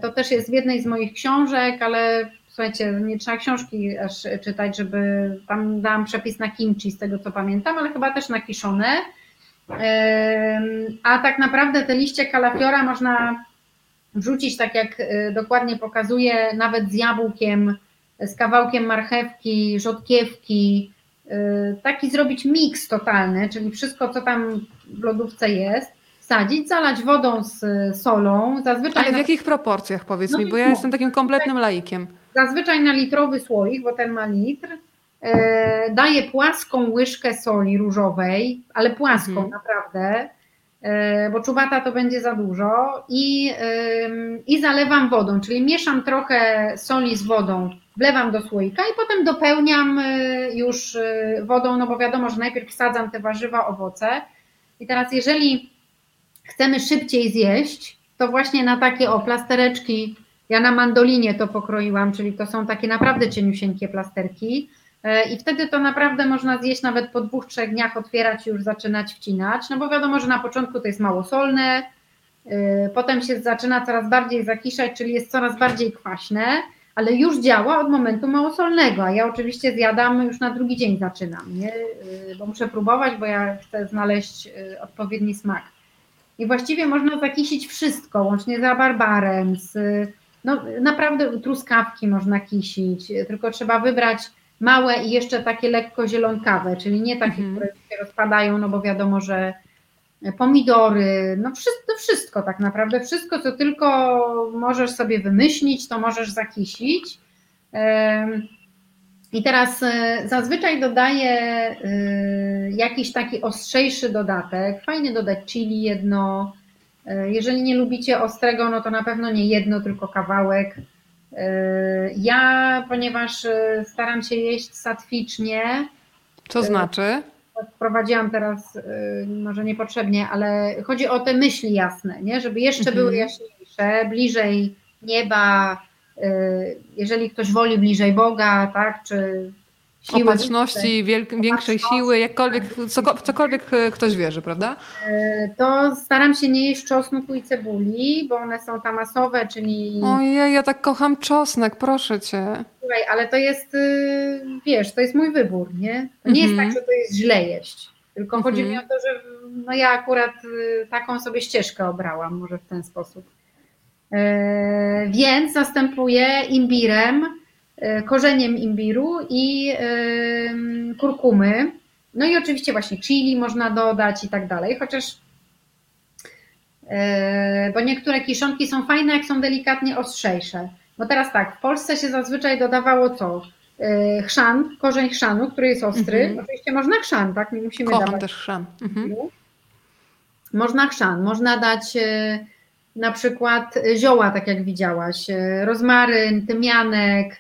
[SPEAKER 2] To też jest w jednej z moich książek, ale słuchajcie, nie trzeba książki aż czytać, żeby tam dałam przepis na kimchi z tego co pamiętam, ale chyba też na kiszone. A tak naprawdę te liście kalafiora można wrzucić, tak jak e, dokładnie pokazuje, nawet z jabłkiem, z kawałkiem marchewki, rzodkiewki, e, taki zrobić miks totalny, czyli wszystko, co tam w lodówce jest, wsadzić, zalać wodą z solą.
[SPEAKER 1] Zazwyczaj Ale w na... jakich proporcjach powiedz no mi, bo ja jestem takim kompletnym laikiem.
[SPEAKER 2] Zazwyczaj na litrowy słoik, bo ten ma litr, daję płaską łyżkę soli różowej, ale płaską mhm. naprawdę, e, bo czubata to będzie za dużo. I, i zalewam wodą, czyli mieszam trochę soli z wodą, wlewam do słoika i potem dopełniam e, już wodą, no bo wiadomo, że najpierw wsadzam te warzywa, owoce. I teraz jeżeli chcemy szybciej zjeść, to właśnie na takie o plastereczki, ja na mandolinie to pokroiłam, czyli to są takie naprawdę cieniusieńkie plasterki, E, I wtedy to naprawdę można zjeść nawet po dwóch, trzech dniach, otwierać i już zaczynać wcinać, no bo wiadomo, że na początku to jest mało solne, e, potem się zaczyna coraz bardziej zakiszać, czyli jest coraz bardziej kwaśne, ale już działa od momentu małosolnego, a ja oczywiście zjadam już na drugi dzień zaczynam, nie? E, bo muszę próbować, bo ja chcę znaleźć odpowiedni smak. I właściwie można zakisić wszystko, łącznie z rabarbarem, z, no naprawdę truskawki można kisić, tylko trzeba wybrać małe i jeszcze takie lekko zielonkawe, czyli nie takie, mhm. które się rozpadają, no bo wiadomo, że pomidory, no wszystko, wszystko tak naprawdę, wszystko co tylko możesz sobie wymyślić, to możesz zakisić. I teraz e, zazwyczaj dodaję e, jakiś taki ostrzejszy dodatek. Fajnie dodać chili jedno. E, jeżeli nie lubicie ostrego, no to na pewno nie jedno, tylko kawałek. Ja, ponieważ e, staram się jeść satwicznie.
[SPEAKER 1] Co znaczy?
[SPEAKER 2] Wprowadziłam teraz, może niepotrzebnie, ale chodzi o te myśli jasne, nie? żeby jeszcze mhm. były jaśniejsze, bliżej nieba, jeżeli ktoś woli bliżej Boga, tak, czy
[SPEAKER 1] siły. Opatrzności, wielk, większej siły, jakkolwiek, cokolwiek e, ktoś wierzy, prawda?
[SPEAKER 2] E, to staram się nie jeść czosnku i cebuli, bo one są tamasowe, czyli...
[SPEAKER 1] Ojej, ja tak kocham czosnek, proszę cię.
[SPEAKER 2] Słuchaj, ale to jest, y, wiesz, to jest mój wybór, nie? To nie jest mhm. tak, że to jest źle jeść. Tylko chodzi mi o to, że no ja akurat y, taką sobie ścieżkę obrałam, może w ten sposób. E, więc zastępuję imbirem korzeniem imbiru i kurkumy. No i oczywiście właśnie chili można dodać i tak dalej, chociaż bo niektóre kiszonki są fajne, jak są delikatnie ostrzejsze. Bo teraz tak, w Polsce się zazwyczaj dodawało co? Chrzan, korzeń chrzanu, który jest ostry. Mhm. Oczywiście można chrzan, tak? Nie musimy
[SPEAKER 1] Kocham
[SPEAKER 2] dawać.
[SPEAKER 1] też chrzan. Mhm.
[SPEAKER 2] Można chrzan, można dać na przykład zioła, tak jak widziałaś, rozmaryn, tymianek,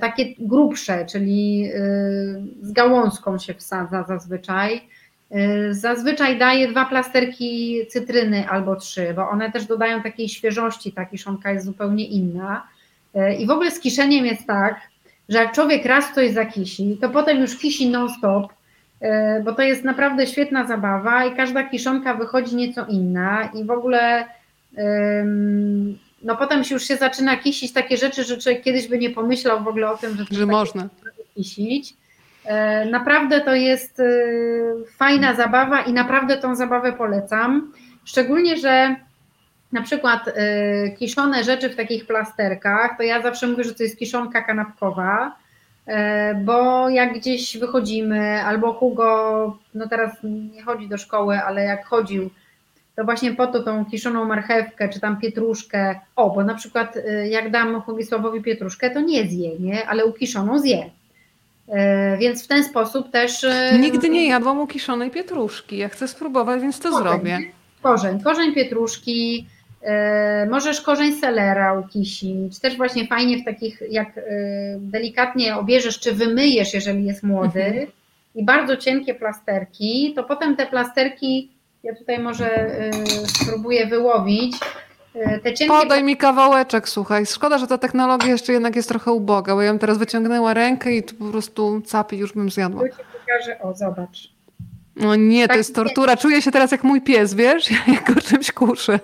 [SPEAKER 2] takie grubsze, czyli z gałązką się wsadza zazwyczaj. Zazwyczaj daję dwa plasterki cytryny albo trzy, bo one też dodają takiej świeżości, ta kiszonka jest zupełnie inna. I w ogóle z kiszeniem jest tak, że jak człowiek raz coś zakisi, to potem już kisi non-stop, bo to jest naprawdę świetna zabawa i każda kiszonka wychodzi nieco inna i w ogóle no potem już się zaczyna kisić takie rzeczy, że człowiek kiedyś by nie pomyślał w ogóle o tym, że,
[SPEAKER 1] że można
[SPEAKER 2] kisić. E, naprawdę to jest e, fajna zabawa i naprawdę tą zabawę polecam. Szczególnie, że na przykład e, kiszone rzeczy w takich plasterkach, to ja zawsze mówię, że to jest kiszonka kanapkowa, bo jak gdzieś wychodzimy, albo Hugo, no teraz nie chodzi do szkoły, ale jak chodził, to właśnie po to tą kiszoną marchewkę, czy tam pietruszkę, o, bo na przykład y, jak dam Hugisławowi pietruszkę, to nie zje, nie, ale ukiszoną zje. Y, więc w ten sposób też...
[SPEAKER 1] Y, Nigdy nie jadłam ukiszonej pietruszki, ja chcę spróbować, więc to korzeń, zrobię.
[SPEAKER 2] Korzeń, korzeń pietruszki, możesz korzeń selera ukisić, też właśnie fajnie w takich, jak delikatnie obierzesz, czy wymyjesz, jeżeli jest młody, mhm. i bardzo cienkie plasterki, to potem te plasterki ja tutaj może y, spróbuję wyłowić.
[SPEAKER 1] Y, te cienkie... Podaj mi kawałeczek, słuchaj. Szkoda, że ta technologia jeszcze jednak jest trochę uboga, bo ja bym teraz wyciągnęła rękę i tu po prostu capi już bym zjadła.
[SPEAKER 2] Ci pokażę, o zobacz.
[SPEAKER 1] No nie, tak to jest tortura. Czuję się teraz jak mój pies, wiesz? Jak go czymś kuszę.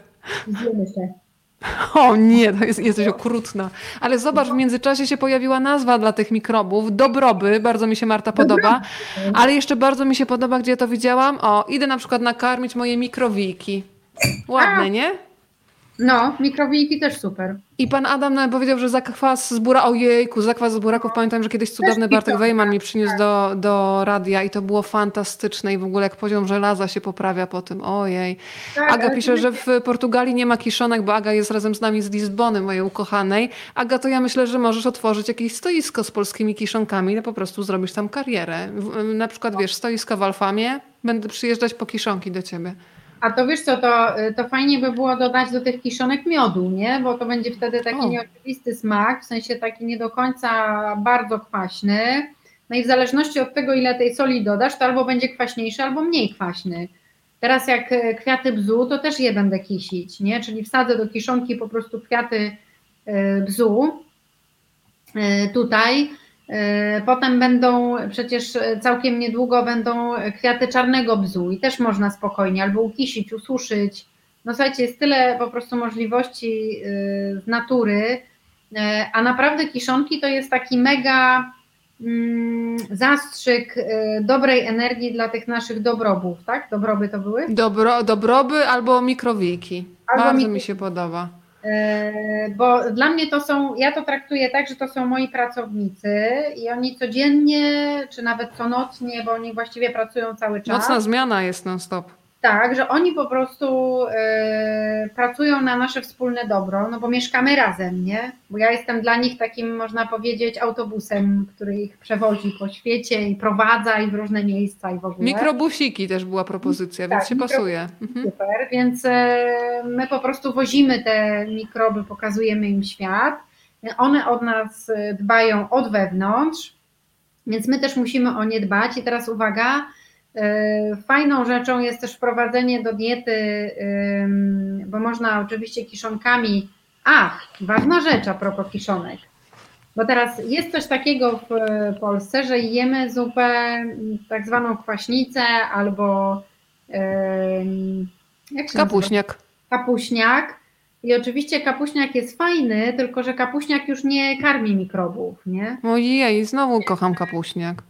[SPEAKER 2] Zjemy się.
[SPEAKER 1] O nie, to jest, jesteś okrutna. Ale zobacz, w międzyczasie się pojawiła nazwa dla tych mikrobów. Dobroby, bardzo mi się Marta podoba. Ale jeszcze bardzo mi się podoba, gdzie ja to widziałam. O, idę na przykład nakarmić moje mikrowijki. Ładne, nie?
[SPEAKER 2] No, mikrowijki też super.
[SPEAKER 1] I pan Adam nawet powiedział, że zakwas z buraków, ojejku, zakwas z buraków, pamiętam, że kiedyś cudowny Bartek Wejman mi przyniósł do, do radia i to było fantastyczne i w ogóle jak poziom żelaza się poprawia po tym, ojej. Tak, Aga pisze, że w Portugalii nie ma kiszonek, bo Aga jest razem z nami z Lizbony, mojej ukochanej. Aga, to ja myślę, że możesz otworzyć jakieś stoisko z polskimi kiszonkami i po prostu zrobisz tam karierę. Na przykład, wiesz, stoisko w Alfamie, będę przyjeżdżać po kiszonki do ciebie.
[SPEAKER 2] A to wiesz co, to, to fajnie by było dodać do tych kiszonek miodu, nie? Bo to będzie wtedy taki o. nieoczywisty smak, w sensie taki nie do końca bardzo kwaśny. No i w zależności od tego, ile tej soli dodasz, to albo będzie kwaśniejszy, albo mniej kwaśny. Teraz jak e, kwiaty bzu, to też je będę kisić, nie? Czyli wsadzę do kiszonki po prostu kwiaty e, bzu e, tutaj potem będą, przecież całkiem niedługo będą kwiaty czarnego bzu i też można spokojnie albo ukisić, ususzyć. No słuchajcie, jest tyle po prostu możliwości e, z natury, e, a naprawdę kiszonki to jest taki mega mm, zastrzyk dobrej energii dla tych naszych dobrobów, tak? Dobroby to były?
[SPEAKER 1] Dobro, dobroby albo mikrowiki. Albo Bardzo mi się podoba.
[SPEAKER 2] E, bo dla mnie to są, ja to traktuję tak, że to są moi pracownicy i oni codziennie, czy nawet co nocnie, bo oni właściwie pracują cały czas.
[SPEAKER 1] Nocna zmiana jest non-stop.
[SPEAKER 2] Tak, że oni po prostu y, pracują na nasze wspólne dobro, no bo mieszkamy razem, nie? Bo ja jestem dla nich takim, można powiedzieć, autobusem, który ich przewozi po świecie i prowadza i w różne miejsca i w ogóle.
[SPEAKER 1] Mikrobusiki też była propozycja, tak, więc się pasuje.
[SPEAKER 2] Mhm. Super, więc y, my po prostu wozimy te mikroby, pokazujemy im świat. One od nas dbają od wewnątrz, więc my też musimy o nie dbać. I teraz uwaga, E, fajną rzeczą jest też wprowadzenie do diety, bo można oczywiście kiszonkami. Ach, ważna rzecz a propos kiszonek. Bo teraz jest coś takiego w Polsce, że jemy zupę tak zwaną kwaśnicę albo
[SPEAKER 1] jak się kapuśniak. Nazywa?
[SPEAKER 2] Kapuśniak. I oczywiście kapuśniak jest fajny, tylko że kapuśniak już nie karmi mikrobów, nie?
[SPEAKER 1] Ojej, znowu kocham kapuśniak.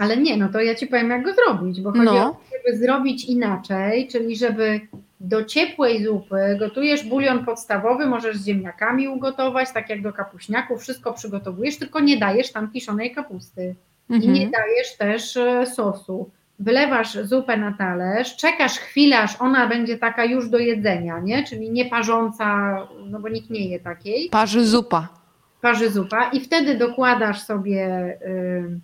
[SPEAKER 2] Ale nie, no to ja ci powiem, jak go zrobić, bo chodzi no. o to, żeby zrobić inaczej, czyli żeby do ciepłej zupy gotujesz bulion podstawowy, możesz z ziemniakami ugotować, tak jak do kapuśniaków, wszystko przygotowujesz, tylko nie dajesz tam kiszonej kapusty mhm. i nie dajesz też e, sosu. Wylewasz zupę na talerz, czekasz chwilę, aż ona będzie taka już do jedzenia, nie? czyli nie parząca, no bo nikt nie je takiej.
[SPEAKER 1] Parzy zupa.
[SPEAKER 2] Parzy zupa i wtedy dokładasz sobie y, y,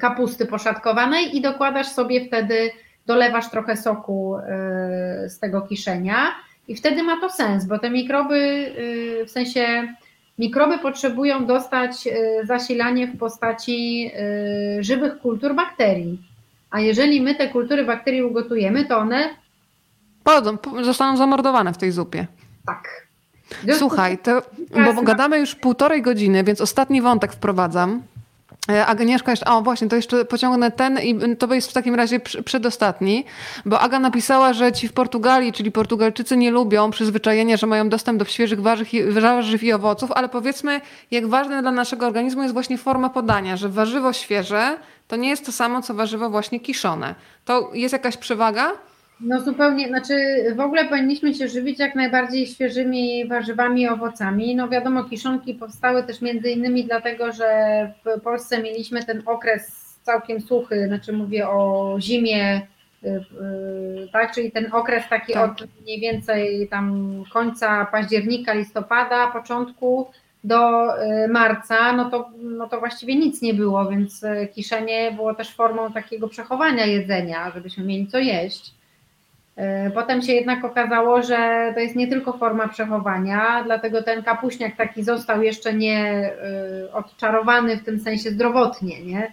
[SPEAKER 2] kapusty poszatkowanej i dokładasz sobie wtedy dolewasz trochę soku y, z tego kiszenia i wtedy ma to sens, bo te mikroby, y, w sensie mikroby potrzebują dostać y, zasilanie w postaci żywych kultur bakterii. A jeżeli my te kultury bakterii ugotujemy, to one
[SPEAKER 1] Podą, zostaną zamordowane w tej zupie.
[SPEAKER 2] Tak.
[SPEAKER 1] Słuchaj, to, bo gadamy już półtorej godziny, więc ostatni wątek wprowadzam. E, Agnieszka jeszcze, o właśnie, to jeszcze pociągnę ten i to jest w takim razie przedostatni, bo Aga napisała, że ci w Portugalii, czyli Portugalczycy nie lubią przyzwyczajenia, że mają dostęp do świeżych warzyw i, warzyw i owoców, ale powiedzmy, jak ważne dla naszego organizmu jest właśnie forma podania, że warzywo świeże to nie jest to samo, co warzywo właśnie kiszone. To jest jakaś przewaga?
[SPEAKER 2] No zupełnie, znaczy w ogóle powinniśmy się żywić jak najbardziej świeżymi warzywami i owocami. No wiadomo, kiszonki powstały też między innymi dlatego, że w Polsce mieliśmy ten okres całkiem suchy, znaczy mówię o zimie, y, y, tak, czyli ten okres taki tak. od mniej więcej tam końca października, listopada, początku do y, marca, no to, no to właściwie nic nie było, więc kiszenie było też formą takiego przechowania jedzenia, żebyśmy mieli co jeść. E, potem się jednak okazało, że to jest nie tylko forma przechowania, dlatego ten kapuśniak taki został jeszcze nie e, odczarowany w tym sensie zdrowotnie, nie?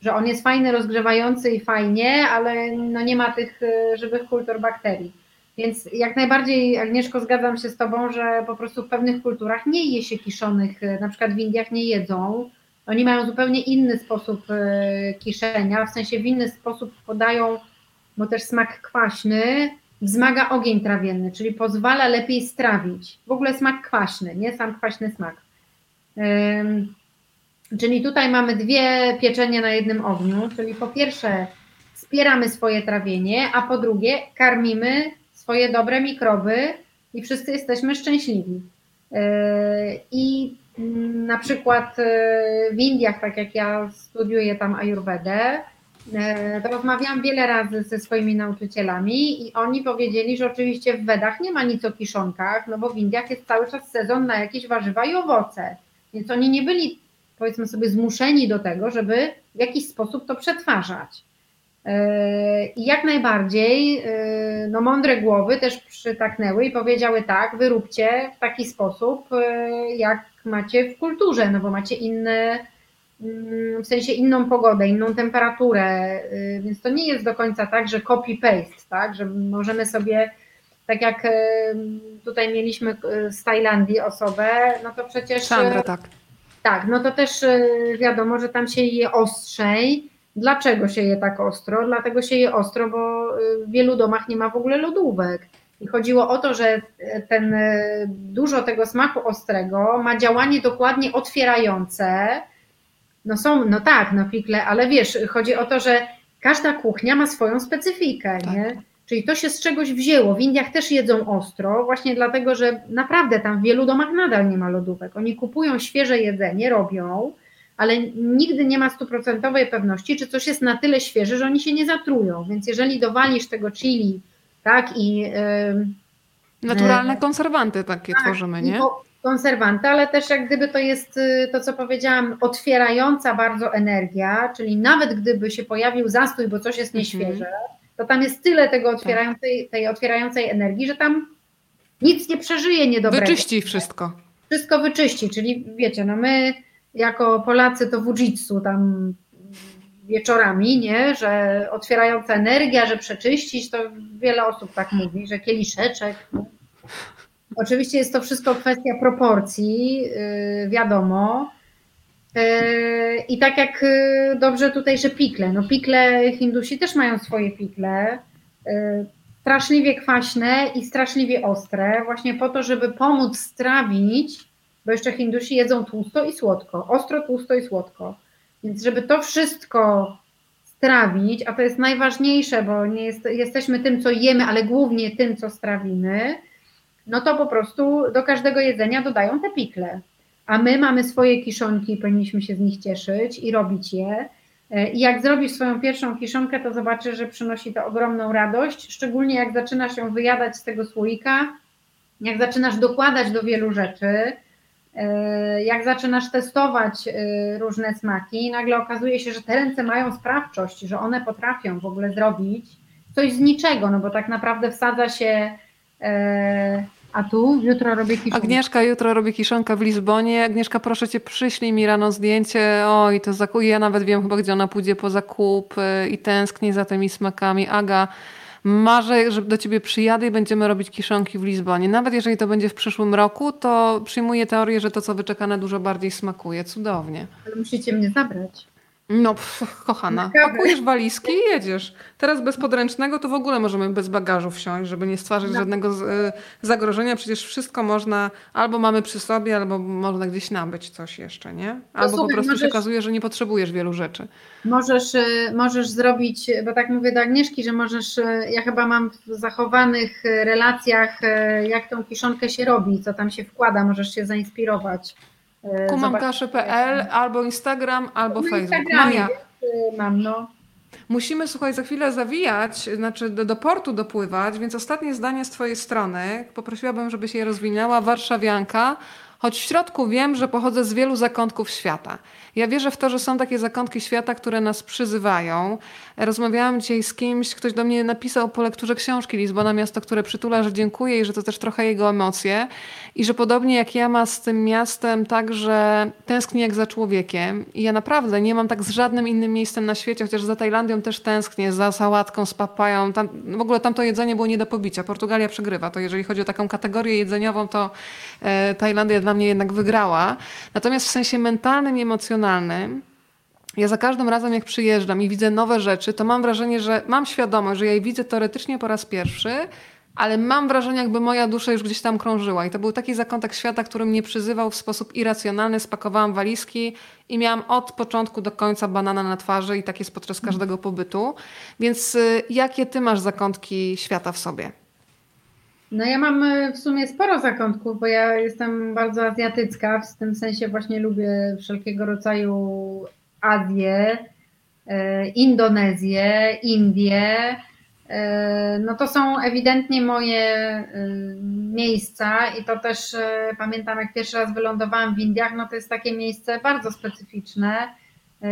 [SPEAKER 2] że on jest fajny, rozgrzewający i fajnie, ale no nie ma tych e, żywych kultur bakterii. Więc jak najbardziej, Agnieszko, zgadzam się z Tobą, że po prostu w pewnych kulturach nie je się kiszonych, na przykład w Indiach nie jedzą. Oni mają zupełnie inny sposób kiszenia, w sensie w inny sposób podają bo też smak kwaśny wzmaga ogień trawienny, czyli pozwala lepiej strawić. W ogóle smak kwaśny, nie sam kwaśny smak. Czyli tutaj mamy dwie pieczenie na jednym ogniu, czyli po pierwsze wspieramy swoje trawienie, a po drugie karmimy swoje dobre mikroby i wszyscy jesteśmy szczęśliwi. Yy, I na przykład yy, w Indiach, tak jak ja studiuję tam Ayurvedę, rozmawiałam wiele razy ze swoimi nauczycielami i oni powiedzieli, że oczywiście w Wedach nie ma nic o kiszonkach, no bo w Indiach jest cały czas sezon na jakieś warzywa i owoce. Więc oni nie byli, powiedzmy sobie, zmuszeni do tego, żeby w jakiś sposób to przetwarzać. E, I jak najbardziej, e, no mądre głowy też przytaknęły i powiedziały tak, wyróbcie w taki sposób, jak macie w kulturze, no bo macie inne w sensie inną pogodę, inną temperaturę, y, więc to nie jest do końca tak, że copy-paste, tak, że możemy sobie, tak jak y, tutaj mieliśmy y, z Tajlandii osobę, no to przecież...
[SPEAKER 1] Sandra, tak.
[SPEAKER 2] Tak, no to też wiadomo, że tam się je ostrzej. Dlaczego się je tak ostro? Dlatego się je ostro, bo w wielu domach nie ma w ogóle lodówek. I chodziło o to, że ten dużo tego smaku ostrego ma działanie dokładnie otwierające, no są, no tak, no pikle, ale wiesz, chodzi o to, że każda kuchnia ma swoją specyfikę, tak. nie? Czyli to się z czegoś wzięło. W Indiach też jedzą ostro, właśnie dlatego, że naprawdę tam w wielu domach nadal nie ma lodówek. Oni kupują świeże jedzenie, robią, ale nigdy nie ma stuprocentowej pewności, czy coś jest na tyle świeże, że oni się nie zatrują. Więc jeżeli dowalisz tego chili, tak, i. Yy,
[SPEAKER 1] Naturalne konserwanty takie tak, tworzymy, nie?
[SPEAKER 2] Konserwanty, ale też jak gdyby to jest y, to, co powiedziałam, otwierająca bardzo energia, czyli nawet gdyby się pojawił zastój, bo coś jest mhm. nieświeże, to tam jest tyle tego tak. otwierającej, tej otwierającej energii, że tam nic nie przeżyje niedobrego.
[SPEAKER 1] Wyczyści wszystko.
[SPEAKER 2] Wszystko wyczyści, czyli wiecie, no my jako Polacy to wujitsu tam wieczorami, nie, że otwierająca energia, że przeczyścić, to wiele osób tak mówi, że kieliszeczek. Oczywiście jest to wszystko kwestia proporcji, y, wiadomo. Y, I tak jak y, dobrze tutaj, że pikle. No pikle Hindusi też mają swoje pikle. Straszliwie kwaśne i straszliwie ostre, właśnie po to, żeby pomóc strawić, bo jeszcze Hindusi jedzą tłusto i słodko. Ostro, tłusto i słodko. Więc żeby to wszystko strawić, a to jest najważniejsze, bo nie jest, jesteśmy tym, co jemy, ale głównie tym, co strawimy, no to po prostu do każdego jedzenia dodają te pikle. A my mamy swoje kiszonki powinniśmy się z nich cieszyć i robić je. I jak zrobisz swoją pierwszą kiszonkę, to zobaczysz, że przynosi to ogromną radość, szczególnie jak zaczynasz ją wyjadać z tego słoika, jak zaczynasz dokładać do wielu rzeczy, e, jak zaczynasz testować e, różne smaki, nagle okazuje się, że te ręce mają sprawczość, że one potrafią w ogóle zrobić coś z niczego, no bo tak naprawdę wsadza się e, a tu jutro robię kiszonkę.
[SPEAKER 1] Agnieszka jutro robi kiszonkę w Lizbonie. Agnieszka, proszę cię, przyślij mi rano zdjęcie. Oj, to zakupy. Ja nawet wiem chyba, gdzie ona pójdzie po zakup i tęskni za tymi smakami. Aga, marzę, że do ciebie przyjadę i będziemy robić kiszonki w Lizbonie. Nawet jeżeli to będzie w przyszłym roku, to przyjmuję teorię, że to, co wyczekane, dużo bardziej smakuje. Cudownie.
[SPEAKER 2] Ale musicie mnie zabrać.
[SPEAKER 1] No, pff, kochana, pakujesz walizki i jedziesz. Teraz bez podręcznego to w ogóle możemy bez bagażu wsiąść, żeby nie stwarzać no. żadnego z, y, zagrożenia. Przecież wszystko można, albo mamy przy sobie, albo można gdzieś nabyć coś jeszcze, nie? Albo po prostu możesz, się okazuje, że nie potrzebujesz wielu rzeczy.
[SPEAKER 2] Możesz, y, możesz zrobić, bo tak mówię do Agnieszki, że możesz, y, ja chyba mam w zachowanych relacjach, jak tą kiszonkę się robi, co tam się wkłada, możesz się zainspirować.
[SPEAKER 1] E, Kumamkasze.pl albo Instagram, albo no Facebook. Maja.
[SPEAKER 2] Mam, no.
[SPEAKER 1] Musimy, słuchaj, za chwilę zawijać, znaczy do, do, portu dopływać, więc ostatnie zdanie z Twojej strony. Poprosiłabym, żebyś je rozwinęła. Warszawianka, choć w środku wiem, że pochodzę z wielu zakątków świata. Ja wierzę w to, że są takie zakątki świata, które nas przyzywają. Rozmawiałam dzisiaj z kimś, ktoś do mnie napisał po lekturze książki Lizbona, miasto, które przytula, że dziękuję i że to też trochę jego emocje. I że podobnie jak ja ma z tym miastem, także tęskni jak za człowiekiem. I ja naprawdę nie mam tak z żadnym innym miejscem na świecie, chociaż za Tajlandią też tęsknię, za sałatką, z papają. Tam, w ogóle tamto jedzenie było nie do pobicia. Portugalia przegrywa. To jeżeli chodzi o taką kategorię jedzeniową, to e, Tajlandia dla mnie jednak wygrała. Natomiast w sensie mentalnym i emocjonalnym, ja za każdym razem, jak przyjeżdżam i widzę nowe rzeczy, to mam wrażenie, że mam świadomość, że ja je widzę teoretycznie po raz pierwszy, ale mam wrażenie, jakby moja dusza już gdzieś tam krążyła. I to był taki zakątek świata, który mnie przyzywał w sposób irracjonalny. Spakowałam walizki i miałam od początku do końca banana na twarzy i tak jest podczas każdego pobytu. Więc y, jakie ty masz zakątki świata w sobie?
[SPEAKER 2] No ja mam y, w sumie sporo zakątków, bo ja jestem bardzo azjatycka, w tym sensie właśnie lubię wszelkiego rodzaju Azję, y, Indonezję, Indię, E, no to są ewidentnie moje e, miejsca i to też e, pamiętam, jak pierwszy raz wylądowałam w Indiach, no to jest takie miejsce bardzo specyficzne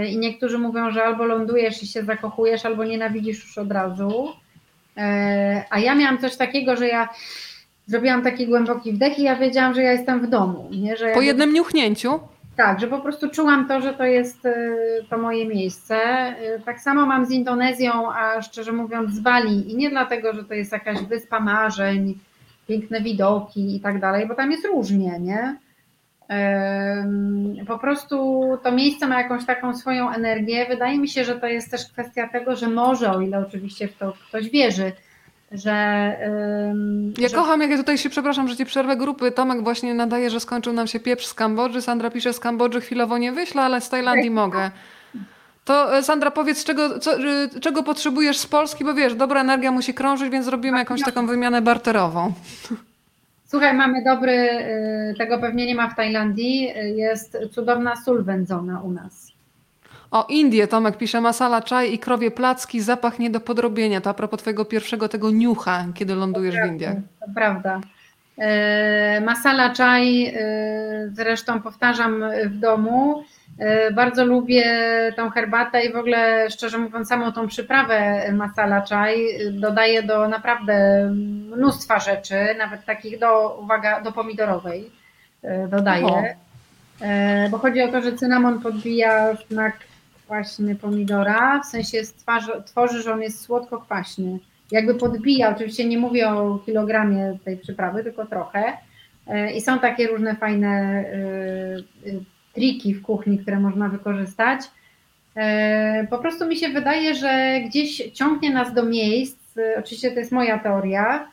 [SPEAKER 2] i niektórzy mówią, że albo lądujesz i się zakochujesz, albo nienawidzisz już od razu. A ja miałam coś takiego, że ja zrobiłam taki głęboki wdech i ja wiedziałam, że ja jestem w domu. Nie? Że
[SPEAKER 1] po jednym niuchnięciu?
[SPEAKER 2] Tak, że po prostu czułam to, że to jest y, to moje miejsce. Y, tak samo mam z Indonezją, a szczerze mówiąc z Bali i nie dlatego, że to jest jakaś wyspa marzeń, piękne widoki i tak dalej, bo tam jest różnie, nie? Po prostu to miejsce ma jakąś taką swoją energię. Wydaje mi się, że to jest też kwestia tego, że może, o ile oczywiście w to ktoś wierzy, że...
[SPEAKER 1] ja że... kocham, jak ja tutaj się, przepraszam, że ci przerwę grupy. Tomek właśnie nadaje, że skończył nam się pieprz z Kambodży. Sandra pisze, z Kambodży chwilowo nie wyślę, ale z Tajlandii mogę. To e, Sandra, powiedz, czego, co, e, czego potrzebujesz z Polski, bo wiesz, dobra energia musi krążyć, więc zrobimy jakąś taką wymianę barterową.
[SPEAKER 2] Słuchaj, mamy dobry, e, tego pewnie nie ma w Tajlandii, jest cudowna sól wędzona u nas.
[SPEAKER 1] O Indię, Tomek pisze, masala czaj i krowie placki, zapach nie do podrobienia. To a propos twojego pierwszego tego niucha, kiedy lądujesz
[SPEAKER 2] w
[SPEAKER 1] Indiach.
[SPEAKER 2] To prawda. E, masala czaj, zresztą powtarzam w domu. E, bardzo lubię tą herbatę i w ogóle, szczerze mówiąc, samą tą przyprawę masala czaj dodaję do naprawdę mnóstwa rzeczy, nawet takich do, uwaga, do pomidorowej dodaję. O. Bo chodzi o to, że cynamon podbija smak kwaśny pomidora, w sensie stwarzy, tworzy, że on jest słodko-kwaśny. Jakby podbija, oczywiście nie mówię o kilogramie tej przyprawy, tylko trochę. E, I są takie różne fajne e, e, triki w kuchni, które można wykorzystać. Po prostu mi się wydaje, że gdzieś ciągnie nas do miejsc, oczywiście to jest moja teoria,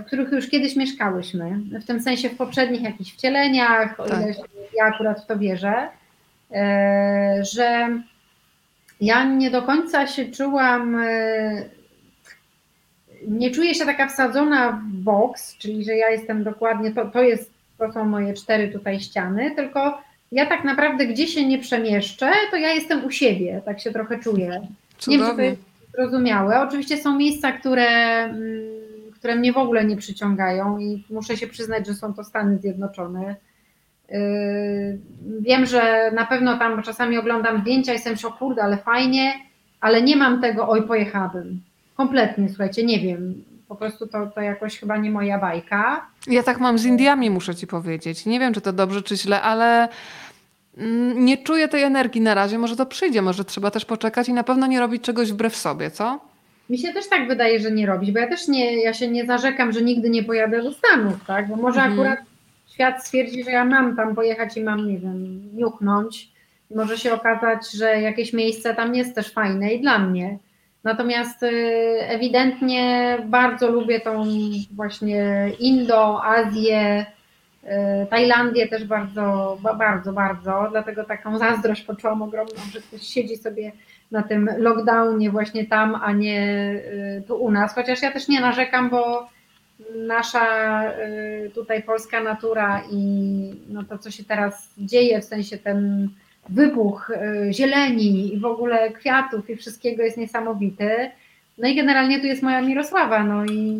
[SPEAKER 2] w których już kiedyś mieszkałyśmy. W tym sensie w poprzednich jakichś wcieleniach, o ile tak. ja akurat w to wierzę, że ja nie do końca się czułam, e, nie czuję się taka wsadzona w boks, czyli że ja jestem dokładnie, to, to jest, to są moje cztery tutaj ściany, tylko ja tak naprawdę gdzie się nie przemieszczę, to ja jestem u siebie, tak się trochę czuję.
[SPEAKER 1] Cudownie.
[SPEAKER 2] Nie wiem, czy to jest zrozumiałe. Oczywiście są miejsca, które, mm, które mnie w ogóle nie przyciągają i muszę się przyznać, że są to Stany Zjednoczone. Yy, wiem, że na pewno tam czasami oglądam zdjęcia i jestem, kurde, ale fajnie, ale nie mam tego, oj, pojechałabym. Kompletnie, słuchajcie, nie wiem. Po prostu to, to jakoś chyba nie moja bajka.
[SPEAKER 1] Ja tak mam z Indiami, muszę ci powiedzieć. Nie wiem, czy to dobrze, czy źle, ale mm, nie czuję tej energii na razie. Może to przyjdzie, może trzeba też poczekać i na pewno nie robić czegoś wbrew sobie, co?
[SPEAKER 2] Mi się też tak wydaje, że nie robić, bo ja też nie, ja się nie zarzekam, że nigdy nie pojadę do Stanów, tak? Bo może
[SPEAKER 1] Mhm.
[SPEAKER 2] akurat świat stwierdzi, że ja mam tam pojechać i mam, nie wiem, niuchnąć. I może się okazać, że jakieś miejsce tam jest też fajne i dla mnie. Natomiast y, ewidentnie bardzo lubię tą właśnie Indo, Azję, y, Tajlandię też bardzo, ba- bardzo, bardzo. Dlatego taką zazdrość poczułam ogromną, że ktoś siedzi sobie na tym lockdownie właśnie tam, a nie y, tu u nas. Chociaż ja też nie narzekam, bo nasza tutaj polska natura i no to, co się teraz dzieje, w sensie ten wybuch y, zieleni i w ogóle kwiatów i wszystkiego jest niesamowity. No i generalnie tu jest moja Mirosława, no i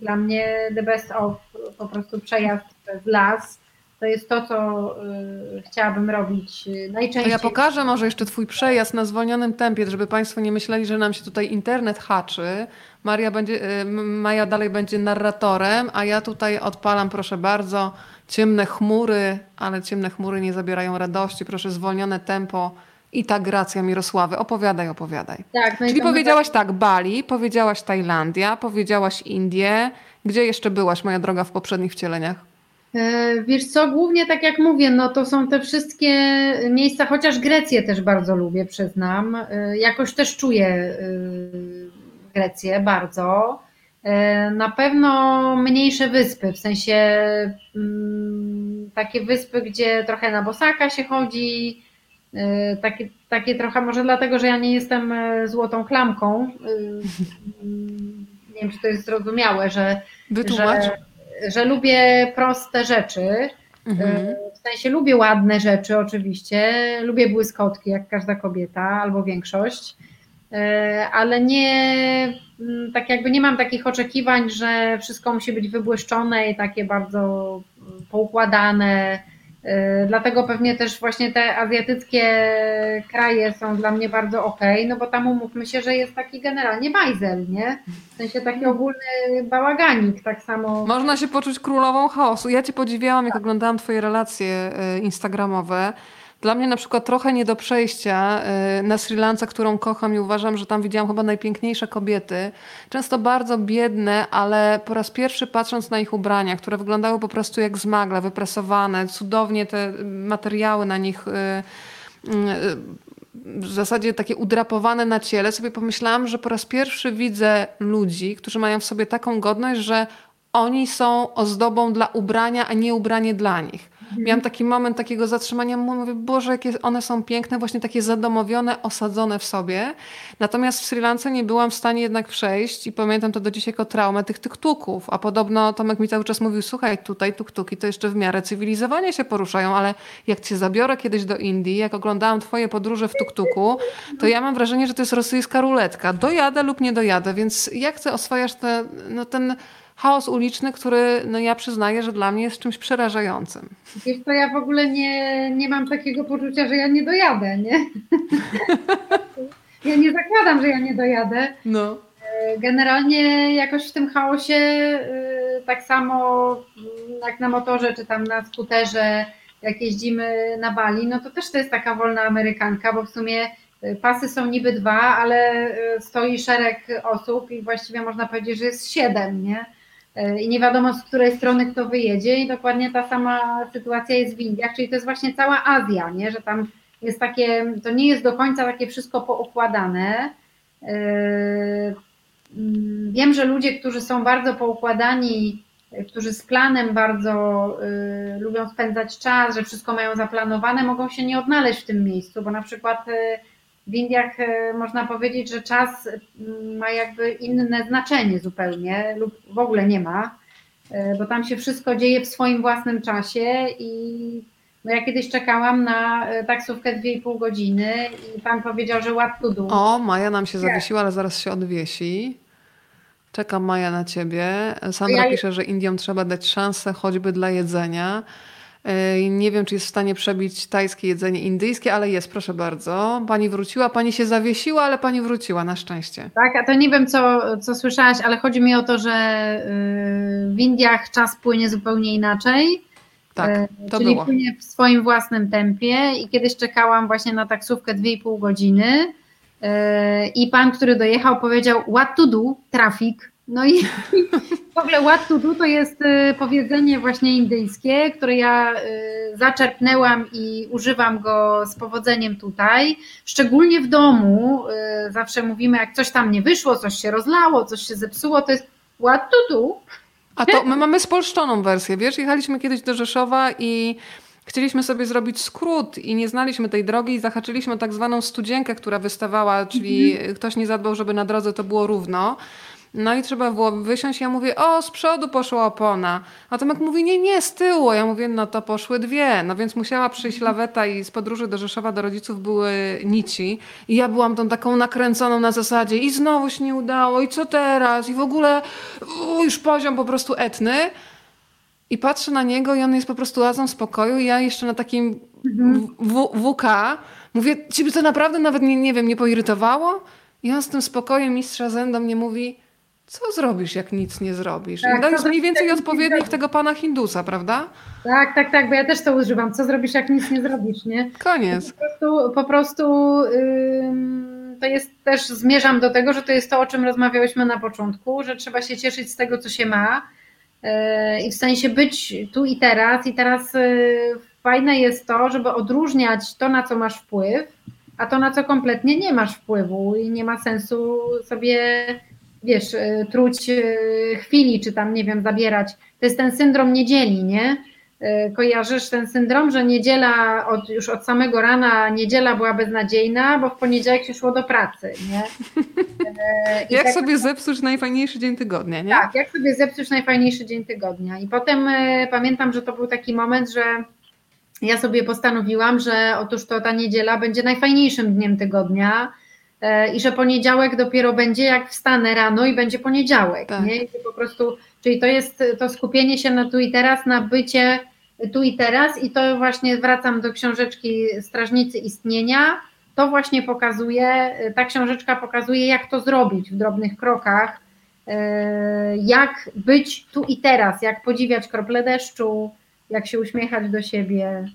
[SPEAKER 2] dla mnie the best of po prostu przejazd w las. To jest to, co y, chciałabym robić y,
[SPEAKER 1] To
[SPEAKER 2] najczęściej.
[SPEAKER 1] ja pokażę może jeszcze twój przejazd na zwolnionym tempie, żeby państwo nie myśleli, że nam się tutaj internet haczy. Maria będzie, y, Maja dalej będzie narratorem, a ja tutaj odpalam, proszę bardzo, ciemne chmury, ale ciemne chmury nie zabierają radości. Proszę, zwolnione tempo i ta gracja Mirosławy. Opowiadaj, opowiadaj.
[SPEAKER 2] Tak, no
[SPEAKER 1] Czyli powiedziałaś tak, Bali, powiedziałaś Tajlandia, powiedziałaś Indie. Gdzie jeszcze byłaś, moja droga, w poprzednich wcieleniach?
[SPEAKER 2] E, Wiesz co, głównie tak jak mówię, no to są te wszystkie miejsca, chociaż Grecję też bardzo lubię, przyznam. E, Jakoś też czuję e, Grecję bardzo. E, Na pewno mniejsze wyspy, w sensie mm, takie wyspy, gdzie trochę na bosaka się chodzi, e, takie, takie trochę, może dlatego, że ja nie jestem e, złotą klamką. Nie wiem, czy to jest zrozumiałe, że że, że lubię proste rzeczy.
[SPEAKER 1] Mhm.
[SPEAKER 2] W sensie lubię ładne rzeczy oczywiście, lubię błyskotki jak każda kobieta albo większość, ale nie tak jakby nie mam takich oczekiwań, że wszystko musi być wybłyszczone i takie bardzo mm, poukładane. E, Dlatego pewnie też właśnie te azjatyckie kraje są dla mnie bardzo okej, no bo tam umówmy się, że jest taki generalnie bajzel, nie? W sensie taki ogólny bałaganik, tak samo.
[SPEAKER 1] Można się poczuć królową chaosu. Ja cię podziwiałam, jak oglądałam twoje relacje y, instagramowe. Dla mnie na przykład trochę nie do przejścia y, na Sri Lance, którą kocham i uważam, że tam widziałam chyba najpiękniejsze kobiety. Często bardzo biedne, ale po raz pierwszy patrząc na ich ubrania, które wyglądały po prostu jak z magla, wypresowane, cudownie te materiały na nich y, y, w zasadzie takie udrapowane na ciele, sobie pomyślałam, że po raz pierwszy widzę ludzi, którzy mają w sobie taką godność, że oni są ozdobą dla ubrania, a nie ubranie dla nich. Miałam taki moment takiego zatrzymania, mówię, Boże, jakie one są piękne, właśnie takie zadomowione, osadzone w sobie. Natomiast w Sri Lance nie byłam w stanie jednak przejść i pamiętam to do dzisiaj jako traumę tych tuktuków. A podobno Tomek mi cały czas mówił, słuchaj, tutaj tuktuki to jeszcze w miarę cywilizowanie się poruszają, ale jak cię zabiorę kiedyś do Indii, jak oglądałam twoje podróże w tuktuku, to ja mam wrażenie, że to jest rosyjska ruletka. Dojadę lub nie dojadę, więc jak ty oswajasz te, no, ten chaos uliczny, który no, ja przyznaję, że dla mnie jest czymś przerażającym.
[SPEAKER 2] Wiesz to ja w ogóle nie, nie mam takiego poczucia, że ja nie dojadę, nie? Ja nie zakładam, że ja nie dojadę.
[SPEAKER 1] No.
[SPEAKER 2] Generalnie jakoś w tym chaosie y, tak samo mm, jak na motorze czy tam na skuterze, jak jeździmy na Bali, no to też to jest taka wolna amerykanka, bo w sumie y, pasy są niby dwa, ale stoi szereg osób i właściwie można powiedzieć, że jest siedem, nie? Y, I nie wiadomo z której strony kto wyjedzie i dokładnie ta sama sytuacja jest w Indiach, czyli to jest właśnie cała Azja, nie? Że tam jest takie, to nie jest do końca takie wszystko poukładane. Yy, mm, Wiem, że ludzie, którzy są bardzo poukładani, yy, którzy z planem bardzo lubią spędzać czas, że wszystko mają zaplanowane, mogą się nie odnaleźć w tym miejscu, bo na przykład w Indiach e, można powiedzieć, że czas mm, ma jakby inne znaczenie zupełnie lub w ogóle nie ma, e, bo tam się wszystko dzieje w swoim własnym czasie i no ja kiedyś czekałam na e, taksówkę 2,5 godziny i pan powiedział, że what to do.
[SPEAKER 1] O, Maja nam się zawiesiła, ale zaraz się odwiesi. Czekam Maja na ciebie. Sandra
[SPEAKER 2] Ja-
[SPEAKER 1] pisze, że Indiom trzeba dać szansę choćby dla jedzenia. Nie wiem, czy jest w stanie przebić tajskie jedzenie indyjskie, ale jest, proszę bardzo. Pani wróciła, pani się zawiesiła, ale pani wróciła, na szczęście.
[SPEAKER 2] Tak, a to nie wiem, co, co słyszałaś, ale chodzi mi o to, że y, w Indiach czas płynie zupełnie inaczej.
[SPEAKER 1] Tak,
[SPEAKER 2] E,
[SPEAKER 1] to
[SPEAKER 2] czyli
[SPEAKER 1] było.
[SPEAKER 2] płynie w swoim własnym tempie i kiedyś czekałam właśnie na taksówkę 2,5 godziny e, i pan, który dojechał powiedział what to do, trafik. No i w ogóle to do to jest e, powiedzenie właśnie indyjskie, które ja e, zaczerpnęłam i używam go z powodzeniem tutaj, szczególnie w domu. e, Zawsze mówimy, jak coś tam nie wyszło, coś się rozlało, coś się zepsuło, to jest to do.
[SPEAKER 1] A to my mamy spolszczoną wersję, wiesz? Jechaliśmy kiedyś do Rzeszowa i chcieliśmy sobie zrobić skrót i nie znaliśmy tej drogi i zahaczyliśmy tak zwaną studzienkę, która wystawała, czyli ktoś nie zadbał, żeby na drodze to było równo. No i trzeba było wysiąść. Ja mówię, o, z przodu poszła opona. A Tomek mówi, nie, nie, z tyłu. Ja mówię, no to poszły dwie. No więc musiała przyjść laweta i z podróży do Rzeszowa do rodziców były nici. I ja byłam tą taką nakręconą na zasadzie i znowu się nie udało, i co teraz? I w ogóle u, już poziom po prostu etny. I patrzę na niego i on jest po prostu oazą spokoju. I ja jeszcze na takim w, WK mówię, ciebie to naprawdę nawet, nie, nie wiem, nie poirytowało? I on z tym spokojem mistrza do mnie mówi, co zrobisz, jak nic nie zrobisz?
[SPEAKER 2] Tak,
[SPEAKER 1] I to jest mniej więcej odpowiednik tego pana Hindusa, prawda?
[SPEAKER 2] Tak, tak, tak, bo ja też to używam. Co zrobisz, jak nic nie zrobisz, nie?
[SPEAKER 1] Koniec.
[SPEAKER 2] Po prostu, po prostu ym, to jest też, zmierzam do tego, że to jest to, o czym rozmawiałyśmy na początku, że trzeba się cieszyć z tego, co się ma yy, i w sensie być tu i teraz. I teraz yy, fajne jest to, żeby odróżniać to, na co masz wpływ, a to, na co kompletnie nie masz wpływu i nie ma sensu sobie, wiesz, yy, truć yy, chwili, czy tam, nie wiem, zabierać. To jest ten syndrom niedzieli, nie? Y, Kojarzysz ten syndrom, że niedziela, od, już od samego rana niedziela była beznadziejna, bo w poniedziałek się szło do pracy, nie? I
[SPEAKER 1] Jak
[SPEAKER 2] tak-
[SPEAKER 1] sobie zepsuć najfajniejszy dzień tygodnia, nie?
[SPEAKER 2] tak, jak sobie zepsuć najfajniejszy dzień tygodnia. I potem y, pamiętam, że to był taki moment, że ja sobie postanowiłam, że otóż to ta niedziela będzie najfajniejszym dniem tygodnia i że poniedziałek dopiero będzie jak wstanę rano i będzie poniedziałek,
[SPEAKER 1] Tak.
[SPEAKER 2] nie? I po prostu, czyli to jest to skupienie się na tu i teraz, na bycie tu i teraz i to właśnie wracam do książeczki Strażnicy Istnienia, to właśnie pokazuje, ta książeczka pokazuje, jak to zrobić w drobnych krokach, e, jak być tu i teraz, jak podziwiać krople deszczu, jak się uśmiechać do siebie.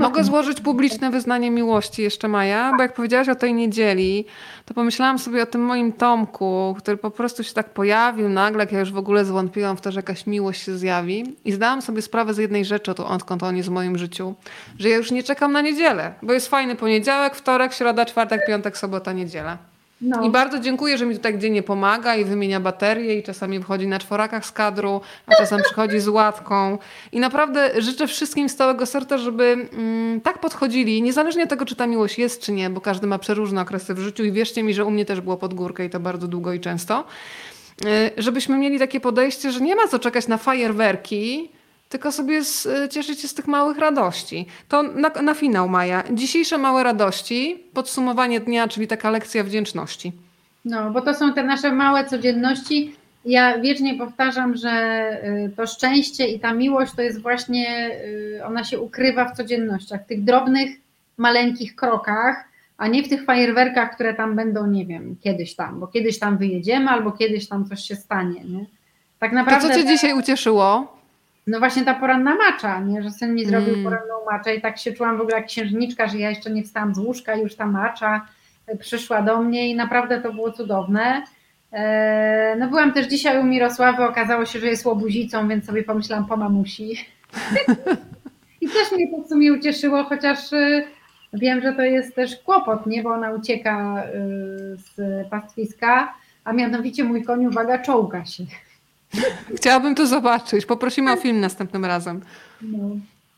[SPEAKER 1] Mogę złożyć publiczne wyznanie miłości jeszcze, Maja, bo jak powiedziałaś o tej niedzieli, to pomyślałam sobie o tym moim Tomku, który po prostu się tak pojawił nagle, jak ja już w ogóle zwątpiłam w to, że jakaś miłość się zjawi i zdałam sobie sprawę z jednej rzeczy, odkąd on jest w moim życiu, że ja już nie czekam na niedzielę, bo jest fajny poniedziałek, wtorek, środa, czwartek, piątek, sobota, niedziela.
[SPEAKER 2] No,
[SPEAKER 1] I bardzo dziękuję, że mi tutaj gdzie nie pomaga i wymienia baterie i czasami wychodzi na czworakach z kadru, a czasem przychodzi z łatką. I naprawdę życzę wszystkim z całego serca, żeby mm, tak podchodzili, niezależnie od tego, czy ta miłość jest, czy nie, bo każdy ma przeróżne okresy w życiu i wierzcie mi, że u mnie też było pod górkę i to bardzo długo i często, y, żebyśmy mieli takie podejście, że nie ma co czekać na fajerwerki, tylko sobie z, y, cieszyć się z tych małych radości. To na, na finał, Maja. Dzisiejsze małe radości, podsumowanie dnia, czyli taka lekcja wdzięczności.
[SPEAKER 2] no, bo to są te nasze małe codzienności. Ja wiecznie powtarzam, że y, to szczęście i ta miłość to jest właśnie, y, ona się ukrywa w codziennościach, w tych drobnych, maleńkich krokach, a nie w tych fajerwerkach, które tam będą, nie wiem, kiedyś tam, bo kiedyś tam wyjedziemy albo kiedyś tam coś się stanie, nie? Tak
[SPEAKER 1] To
[SPEAKER 2] naprawdę,
[SPEAKER 1] co cię dzisiaj ucieszyło?
[SPEAKER 2] No właśnie ta poranna macza, nie? że syn mi zrobił
[SPEAKER 1] Mm.
[SPEAKER 2] poranną maczę i tak się czułam w ogóle jak księżniczka, że ja jeszcze nie wstałam z łóżka już ta macza y, przyszła do mnie i naprawdę to było cudowne. E, No byłam też dzisiaj u Mirosławy, okazało się, że jest łobuzicą, więc sobie pomyślałam po mamusi. I też mnie to w sumie ucieszyło, chociaż y, wiem, że to jest też kłopot, nie? bo ona ucieka z pastwiska, a mianowicie mój koń, uwaga, czołga się.
[SPEAKER 1] Chciałabym to zobaczyć. Poprosimy o film następnym razem.
[SPEAKER 2] No.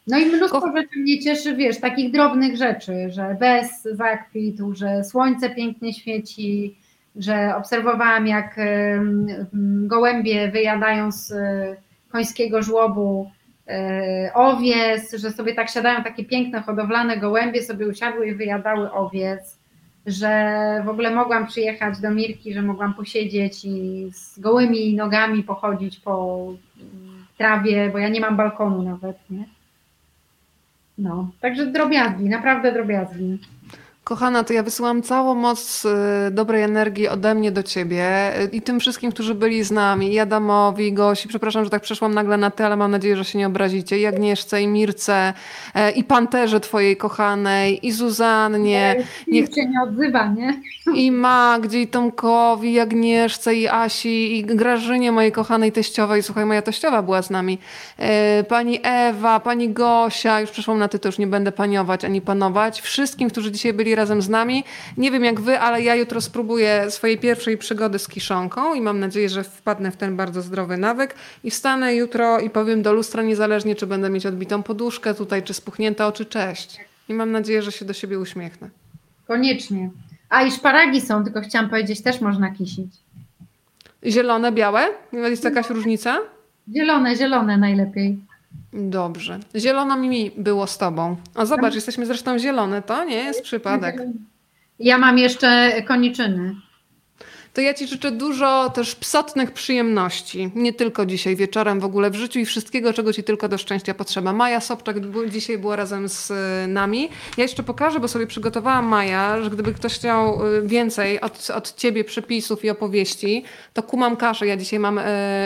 [SPEAKER 2] No i mnóstwo
[SPEAKER 1] Ko-
[SPEAKER 2] rzeczy mnie cieszy, wiesz, takich drobnych rzeczy, że bez zakwitł, że słońce pięknie świeci, że obserwowałam jak gołębie wyjadają z e, końskiego żłobu e, owiec, że sobie tak siadają takie piękne hodowlane gołębie, sobie usiadły i wyjadały owiec, że w ogóle mogłam przyjechać do Mirki, że mogłam posiedzieć i z gołymi nogami pochodzić po mm, trawie, bo ja nie mam balkonu nawet, nie? No, także drobiazgi, naprawdę drobiazgi.
[SPEAKER 1] Kochana, to ja wysyłam całą moc y, dobrej energii ode mnie do ciebie y, i tym wszystkim, którzy byli z nami, i Adamowi, Gosi. Przepraszam, że tak przeszłam nagle na ty, ale mam nadzieję, że się nie obrazicie. I Agnieszce, i Mirce, e, i Panterze twojej kochanej, i Zuzannie, niech
[SPEAKER 2] Nikt się nie odzywa, nie?
[SPEAKER 1] i Magdzie, i Tomkowi, i Agnieszce, i Asi, i Grażynie, mojej kochanej teściowej. Słuchaj, moja teściowa była z nami. E, Pani Ewa, pani Gosia, już przeszłam na ty, to już nie będę paniować ani panować. Wszystkim, którzy dzisiaj byli razem z nami. Nie wiem jak wy, ale ja jutro spróbuję swojej pierwszej przygody z kiszonką i mam nadzieję, że wpadnę w ten bardzo zdrowy nawyk i wstanę jutro i powiem do lustra niezależnie, czy będę mieć odbitą poduszkę tutaj, czy spuchnięte oczy, cześć. I mam nadzieję, że się do siebie uśmiechnę.
[SPEAKER 2] Koniecznie. A i szparagi są, tylko chciałam powiedzieć, też można kisić.
[SPEAKER 1] Zielone, białe? Jest jakaś różnica?
[SPEAKER 2] Zielone, zielone najlepiej.
[SPEAKER 1] Dobrze. Zielono mi było z tobą. A zobacz, jesteśmy zresztą zielone, to nie jest przypadek.
[SPEAKER 2] Ja mam jeszcze koniczyny.
[SPEAKER 1] To ja ci życzę dużo też psotnych przyjemności. Nie tylko dzisiaj wieczorem, w ogóle w życiu i wszystkiego, czego ci tylko do szczęścia potrzeba. Maja Sobczak dzisiaj była razem z y, nami. Ja jeszcze pokażę, bo sobie przygotowałam Maja, że gdyby ktoś chciał y, więcej od, od ciebie przepisów i opowieści, to kumam kaszę. Ja dzisiaj mam y,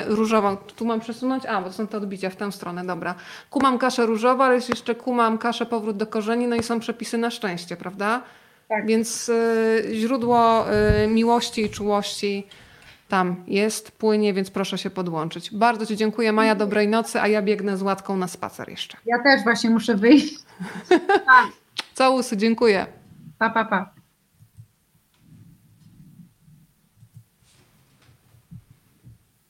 [SPEAKER 1] różową. Tu mam przesunąć? A, bo to są te odbicia w tę stronę, dobra. Kumam kaszę różową, ale jeszcze kumam kaszę powrót do korzeni, no i są przepisy na szczęście, prawda?
[SPEAKER 2] Tak.
[SPEAKER 1] Więc y, źródło y, miłości i czułości tam jest, płynie, więc proszę się podłączyć. Bardzo Ci dziękuję, Maja, dobrej nocy, a ja biegnę z Łatką na spacer jeszcze.
[SPEAKER 2] Ja też właśnie muszę wyjść.
[SPEAKER 1] Całusy, dziękuję.
[SPEAKER 2] Pa, pa, pa.